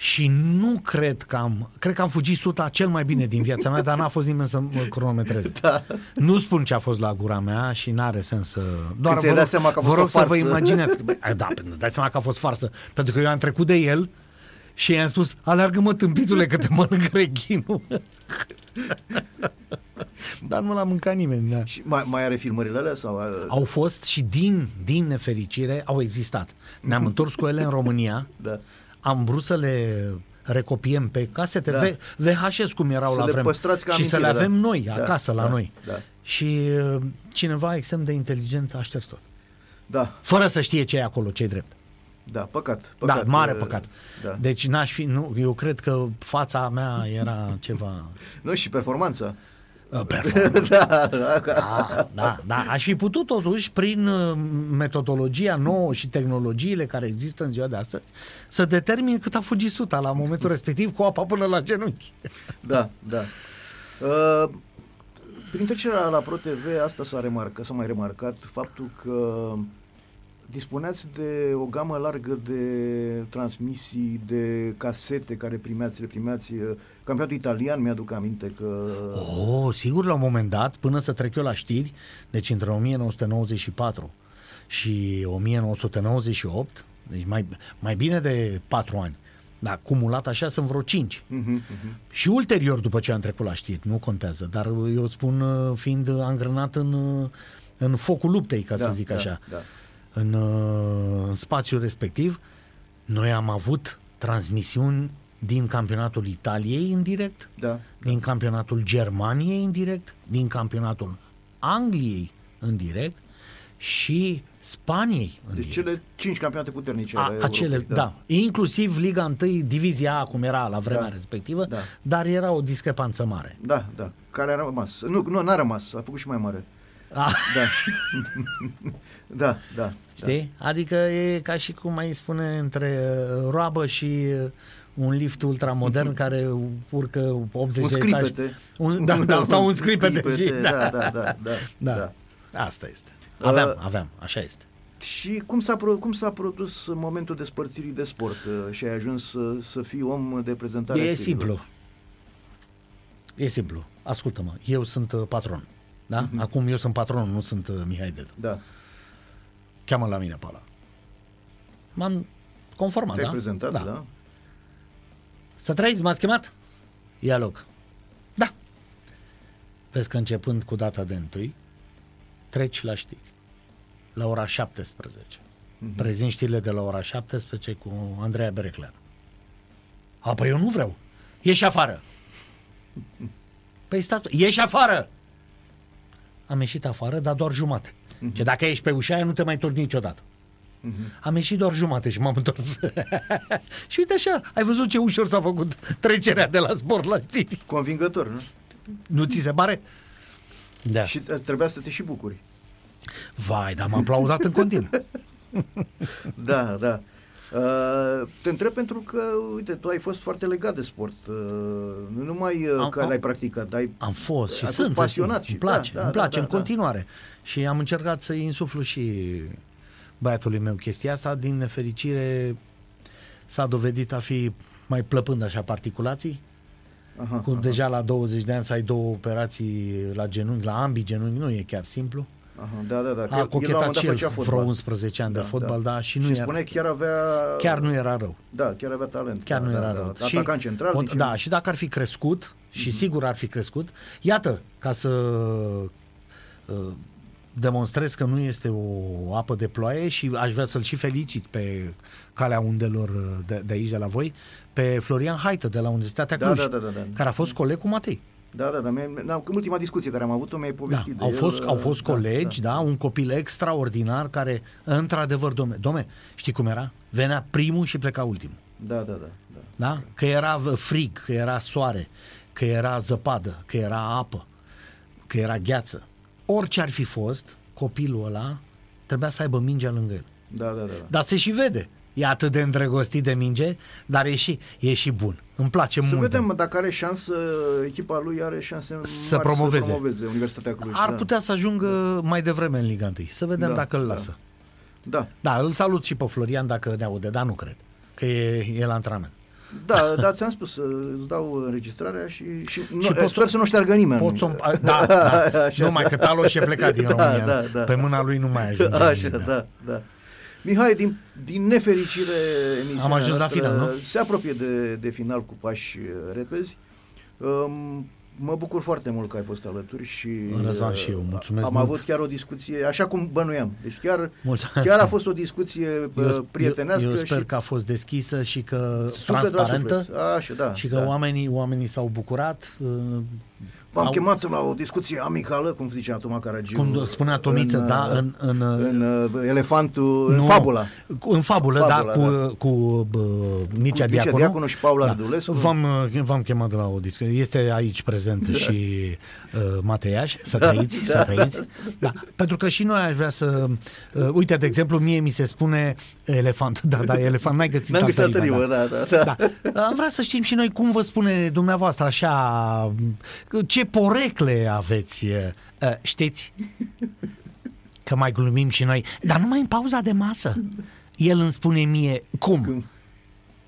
S2: Și nu cred că am, cred că am fugit suta cel mai bine din viața mea, dar n-a fost nimeni să mă cronometreze.
S1: Da.
S2: Nu spun ce a fost la gura mea și n-are sens să... Doar
S1: ți-ai
S2: vă
S1: dat
S2: rog,
S1: seama că a
S2: vă
S1: fost
S2: rog
S1: o
S2: să vă
S1: farsă.
S2: imaginați. Că, bă, da, pentru îți dai seama că a fost farsă. Pentru că eu am trecut de el și i-am spus, alergă-mă tâmpitule că te mănâncă reghinul. Dar nu l-a mâncat nimeni. Da.
S1: Și mai, mai are filmările alea? Sau, uh,
S2: Au fost și din, din nefericire au existat. Ne-am întors cu ele în România,
S1: Da.
S2: Am vrut să le recopiem pe casete,
S1: Da.
S2: V- VHS cum erau
S1: Să
S2: la
S1: le
S2: vreme.
S1: păstrați ca
S2: și să le
S1: amintire,
S2: avem
S1: da.
S2: noi,
S1: Da,
S2: acasă, la
S1: da,
S2: noi.
S1: da.
S2: Și uh, cineva extrem de inteligent a șters tot.
S1: Da,
S2: Fără să știe ce e acolo, ce e drept.
S1: da, păcat.
S2: Da,
S1: păcat
S2: mare
S1: uh,
S2: păcat.
S1: Da.
S2: Deci n-aș fi, nu, eu cred că fața mea era ceva...
S1: Nu, și performanța.
S2: Uh, performant.
S1: da, da,
S2: Da, da, da. Aș fi putut totuși, prin uh, metodologia nouă și tehnologiile care există în ziua de astăzi, să determin cât a fugit suta la momentul respectiv cu apa până la genunchi.
S1: da, da. Uh, prin trecerea la ProTV, asta s-a remarcat, s-a mai remarcat, faptul că dispuneați de o gamă largă de transmisii, de casete care primeați, le primeați. uh, Campionatul italian, mi-aduc aminte că...
S2: Oh, sigur, la un moment dat, până să trec eu la știri, deci între 1994 și 1998, deci mai, mai bine de 4 ani, dar cumulat așa sunt vreo 5.
S1: Mhm, mhm.
S2: Și ulterior, după ce am trecut la știri, nu contează, dar eu spun uh, fiind angrenat în, uh, în focul luptei, ca
S1: Da,
S2: să zic
S1: da,
S2: așa,
S1: da.
S2: În, uh, în spațiul respectiv, noi am avut transmisiuni din campionatul Italiei în direct,
S1: Da,
S2: din campionatul Germaniei în direct, din campionatul Angliei în direct și Spaniei în
S1: Deci
S2: direct.
S1: cele cinci campionate puternice ale
S2: A,
S1: Europei,
S2: acele, da. da. Inclusiv Liga 1, Divizia A, cum era la vremea
S1: Da.
S2: respectivă,
S1: Da.
S2: dar era o discrepanță mare.
S1: Da, da. Care a rămas. Nu, nu, n-a rămas. A făcut și mai mare.
S2: A,
S1: Da. da, da.
S2: știi? Adică e ca și cum mai spune între uh, roabă și uh, un lift ultramodern care urcă 80
S1: Un
S2: de etaje.
S1: scripete.
S2: Un, da, da, sau un scripete. și-
S1: da, da, da, da, da,
S2: da.
S1: da.
S2: Asta este. Aveam,
S1: Uh,
S2: aveam, așa este.
S1: Și cum s-a, pro- cum s-a produs momentul despărțirii de sport uh, și ai ajuns să, să fii om de prezentare?
S2: E
S1: a
S2: simplu.
S1: știrilor?
S2: E simplu. Ascultă-mă, eu sunt uh, patron. Da?
S1: Mhm.
S2: Acum eu sunt patron, nu sunt uh, Mihai Dedu.
S1: Da.
S2: Cheamă la mine pe ăla. M-am conformat,
S1: Te-ai
S2: da?
S1: prezentat, da. da.
S2: Să trăiți, m-ați chemat? Ia loc. Da. Vezi că începând cu data de întâi, treci la știri. La ora 17.
S1: Mhm.
S2: Prezint știrile de la ora 17 cu Andreea Bereclean. A, păi eu nu vreau. Ieși afară. Păi stați, ieși afară! Am ieșit afară, dar doar jumate.
S1: Mhm.
S2: Ce dacă ești pe ușa aia, nu te mai torni niciodată. Am ieșit doar jumate și m-am întors. și uite așa, ai văzut ce ușor s-a făcut trecerea de la sport la știri.
S1: Convingător, nu?
S2: Nu ți se pare? Da.
S1: Și uh, trebuia să te și bucuri.
S2: Vai, dar m-am aplaudat în continuu.
S1: Da, da. Uh, te întreb pentru că, uite, tu ai fost foarte legat de sport. Uh, nu numai uh,
S2: Am-
S1: că
S2: am-
S1: l-ai practicat, ai
S2: Am fost și
S1: ai
S2: sunt.
S1: fost
S2: să
S1: pasionat
S2: știi.
S1: și
S2: Îmi place,
S1: da, da,
S2: îmi place
S1: da,
S2: în
S1: da,
S2: continuare. Și am încercat să insuflu și băiatului meu chestia asta. Din nefericire s-a dovedit a fi mai plăpând așa particulații.
S1: Aha,
S2: Cu
S1: aha,
S2: deja la 20 de ani să ai două operații la genunchi, la ambii genunchi, nu e chiar simplu.
S1: Aha, da, da, da. că
S2: A
S1: el- el la un
S2: cochetat
S1: moment dat
S2: și el
S1: făcea
S2: vreo
S1: fotbal.
S2: 11 ani de fotbal, da, și nu
S1: și
S2: era-
S1: spune chiar avea...
S2: Chiar nu era rău.
S1: Da, chiar avea talent.
S2: Chiar
S1: da,
S2: nu
S1: da,
S2: era
S1: da,
S2: rău.
S1: Da, atacant central.
S2: o-
S1: zicem.
S2: da, și dacă ar fi crescut, și
S1: Mhm.
S2: sigur ar fi crescut, iată, ca să uh, demonstrez că nu este o apă de ploaie și aș vrea să-l și felicit pe calea undelor uh, de, de aici, de la voi, pe Florian Haită de la Universitatea
S1: Da,
S2: Cluj,
S1: da, da, da, da.
S2: care a fost coleg cu Matei.
S1: Da, da, da. mi-ai- da, în ultima discuție care am avut-o mi-ai
S2: Da,
S1: povestit de
S2: au
S1: el,
S2: fost, au
S1: uh,
S2: fost
S1: da,
S2: colegi, da,
S1: da.
S2: un copil extraordinar care, într-adevăr, domne, domne, știi cum era? Venea primul și pleca ultimul.
S1: Da, da, da. da.
S2: Da? Că era v- frig, că era soare, că era zăpadă, că era apă, că era gheață. Orice ar fi fost, copilul ăla trebuia să aibă mingea lângă el.
S1: Da, da, da. da.
S2: Dar se și vede. E atât de îndrăgostit de minge, dar e și, e și bun. Îmi place
S1: Să
S2: mult.
S1: vedem dacă are șansă, echipa lui are șanse
S2: Să
S1: mari
S2: promoveze.
S1: să promoveze Universitatea Cluj.
S2: Ar
S1: da.
S2: putea să ajungă mai devreme în Liga 1. Să vedem
S1: Da,
S2: dacă îl
S1: da.
S2: lasă.
S1: Da,
S2: Da, îl salut și pe Florian dacă ne aude, dar nu cred. Că e, e la antrenament.
S1: da, da, ți-am spus, îți dau înregistrarea și, și, nu,
S2: Și poți
S1: sper să nu șteargă nimeni.
S2: Pot să da, da.
S1: Așa,
S2: Numai că Taloș e plecat din
S1: Da,
S2: România.
S1: da, da.
S2: Pe mâna lui nu mai ajunge.
S1: Așa,
S2: nimic,
S1: da, da. Mihai, din, din nefericire emisiunea
S2: Am ajuns la
S1: noastră
S2: final, nu?
S1: Se apropie de, de final cu pași uh, repezi. Um, mă bucur foarte mult că ai fost alături și
S2: Răzvan
S1: uh,
S2: și eu, mulțumesc
S1: Am
S2: mult.
S1: avut chiar o discuție, așa cum bănuiam. Deci chiar,
S2: Mulțumesc.
S1: chiar a fost o discuție uh,
S2: Eu,
S1: prietenească
S2: eu, eu sper
S1: și
S2: că a fost deschisă și că
S1: suflet la
S2: transparentă
S1: suflet. Așa, da.
S2: și că
S1: da.
S2: oamenii, oamenii s-au bucurat. Uh,
S1: V-am
S2: au-
S1: chemat la o discuție amicală, cum zicea Toma Caragiu.
S2: Cum spunea Tomiță,
S1: în,
S2: da,
S1: uh,
S2: în, în,
S1: în uh, elefantul, în
S2: nu,
S1: fabula.
S2: Cu, în fabulă,
S1: Fabula,
S2: da, cu,
S1: da.
S2: cu bă, Mircea
S1: Cu Mircea
S2: Diaconu.
S1: Diaconu și Paula Rădulescu.
S2: V-am, uh, v-am chemat la o discuție. Este aici prezent și uh, Mateiaș, să trăiți,
S1: Da.
S2: să trăiți. Da, pentru că și noi aș vrea să... Uh, uite, de exemplu, mie mi se spune elefant. Da, da, elefant, n-ai găsit
S1: N-am găsit
S2: altă
S1: altă
S2: limba,
S1: limbă, da, da, da.
S2: da. Am vrea să știm și noi cum vă spune dumneavoastră așa, ce porecle aveți, uh, știți? Că mai glumim și noi, dar numai în pauza de masă. El îmi spune mie, cum?
S1: Cum?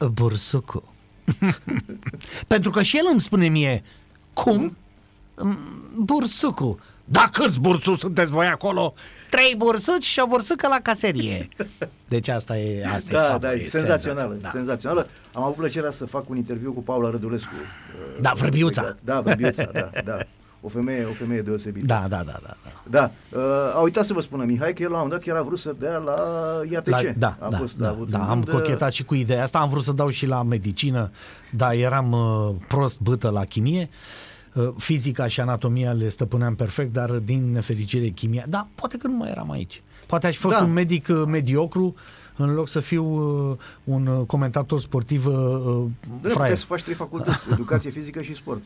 S2: Bursucu. Pentru că și el îmi spune mie, cum? Mm, Bursucu. Da, câți bursuci sunteți voi acolo? Trei bursuci și o bursucă la caserie. Deci asta e, asta e
S1: Da,
S2: faptul,
S1: da,
S2: e
S1: e senzațională,
S2: da.
S1: senzațională. Am avut plăcerea să fac un interviu cu Paula Rădulescu.
S2: Da,
S1: uh,
S2: Vrăbiuța.
S1: Da, Vrăbiuța, da, da. O femeie, o femeie deosebită.
S2: Da, da, da, da. da.
S1: Da, uh, a uitat să vă spună Mihai că el la un moment dat chiar a vrut să dea la IATC.
S2: La, da,
S1: a
S2: da,
S1: fost,
S2: da,
S1: a avut
S2: da,
S1: un
S2: am
S1: gând, uh,
S2: cochetat și cu ideea asta, am vrut să dau și la medicină, dar eram uh, prost bâtă la chimie. Uh, fizica și anatomia le stăpâneam perfect, dar din nefericire chimia, da, poate că nu mai eram aici. Poate aș fi fost
S1: Da.
S2: un medic uh, mediocru în loc să fiu uh, un uh, comentator sportiv uh, uh,
S1: Da, puteai
S2: fraier.
S1: să faci trei facultăți, educație fizică și sport.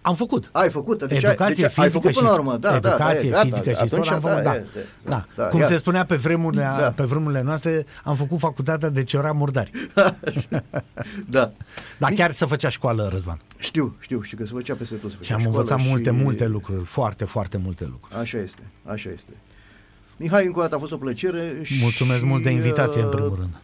S2: Am făcut.
S1: Ai făcut, deci,
S2: educație
S1: ai, deci
S2: fizică
S1: ai făcut
S2: și
S1: până la urmă. Da,
S2: educație
S1: da, da, e,
S2: fizică
S1: gata,
S2: și sport
S1: atunci,
S2: am făcut, da.
S1: e, e,
S2: da.
S1: da,
S2: Cum
S1: ia.
S2: se spunea pe vremurile,
S1: Da.
S2: pe vremurile noastre, am făcut facultatea de ciora murdari.
S1: da.
S2: Dar chiar să făcea școală, Răzvan.
S1: Știu, știu, știu că se făcea peste tot. se
S2: Și
S1: făcea
S2: am
S1: școală
S2: învățat multe,
S1: și-
S2: multe lucruri, foarte, foarte multe lucruri.
S1: Așa este, așa este. Mihai, încă o dată a fost o plăcere.
S2: Mulțumesc
S1: și,
S2: mult de invitație, în
S1: uh,
S2: primul rând.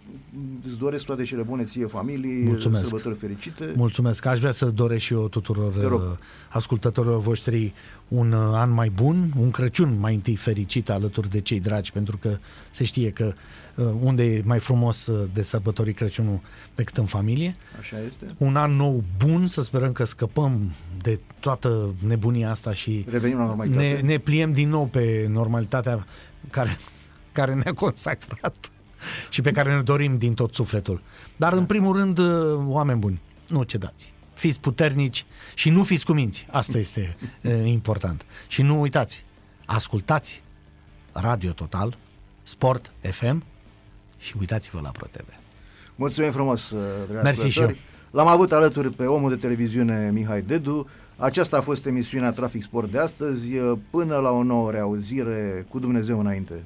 S1: Îți doresc toate cele bune ție, familii,
S2: Mulțumesc.
S1: sărbători fericite.
S2: Mulțumesc. Aș vrea să doresc și eu tuturor
S1: Te rog.
S2: uh, ascultătorilor voștri un uh, an mai bun, un Crăciun mai întâi fericit alături de cei dragi, pentru că se știe că uh, unde e mai frumos uh, de sărbătorii Crăciunul decât în familie.
S1: Așa este.
S2: Un an nou bun, să sperăm că scăpăm de toată nebunia asta și
S1: Revenim la normalitate.
S2: ne, ne pliem din nou pe normalitatea care, care ne-a consacrat și pe care ne dorim din tot sufletul. Dar în primul rând, uh, oameni buni, nu cedați. Fiți puternici și nu fiți cuminți. Asta este uh, important. Și nu uitați, ascultați Radio Total, Sport FM și uitați-vă la ProTV.
S1: Mulțumim frumos, uh, dragi
S2: Mersi și
S1: ascultători. L-am avut alături pe omul de televiziune Mihai Dedu. Aceasta a fost emisiunea Trafic Sport de astăzi. Până la o nouă reauzire, cu Dumnezeu înainte.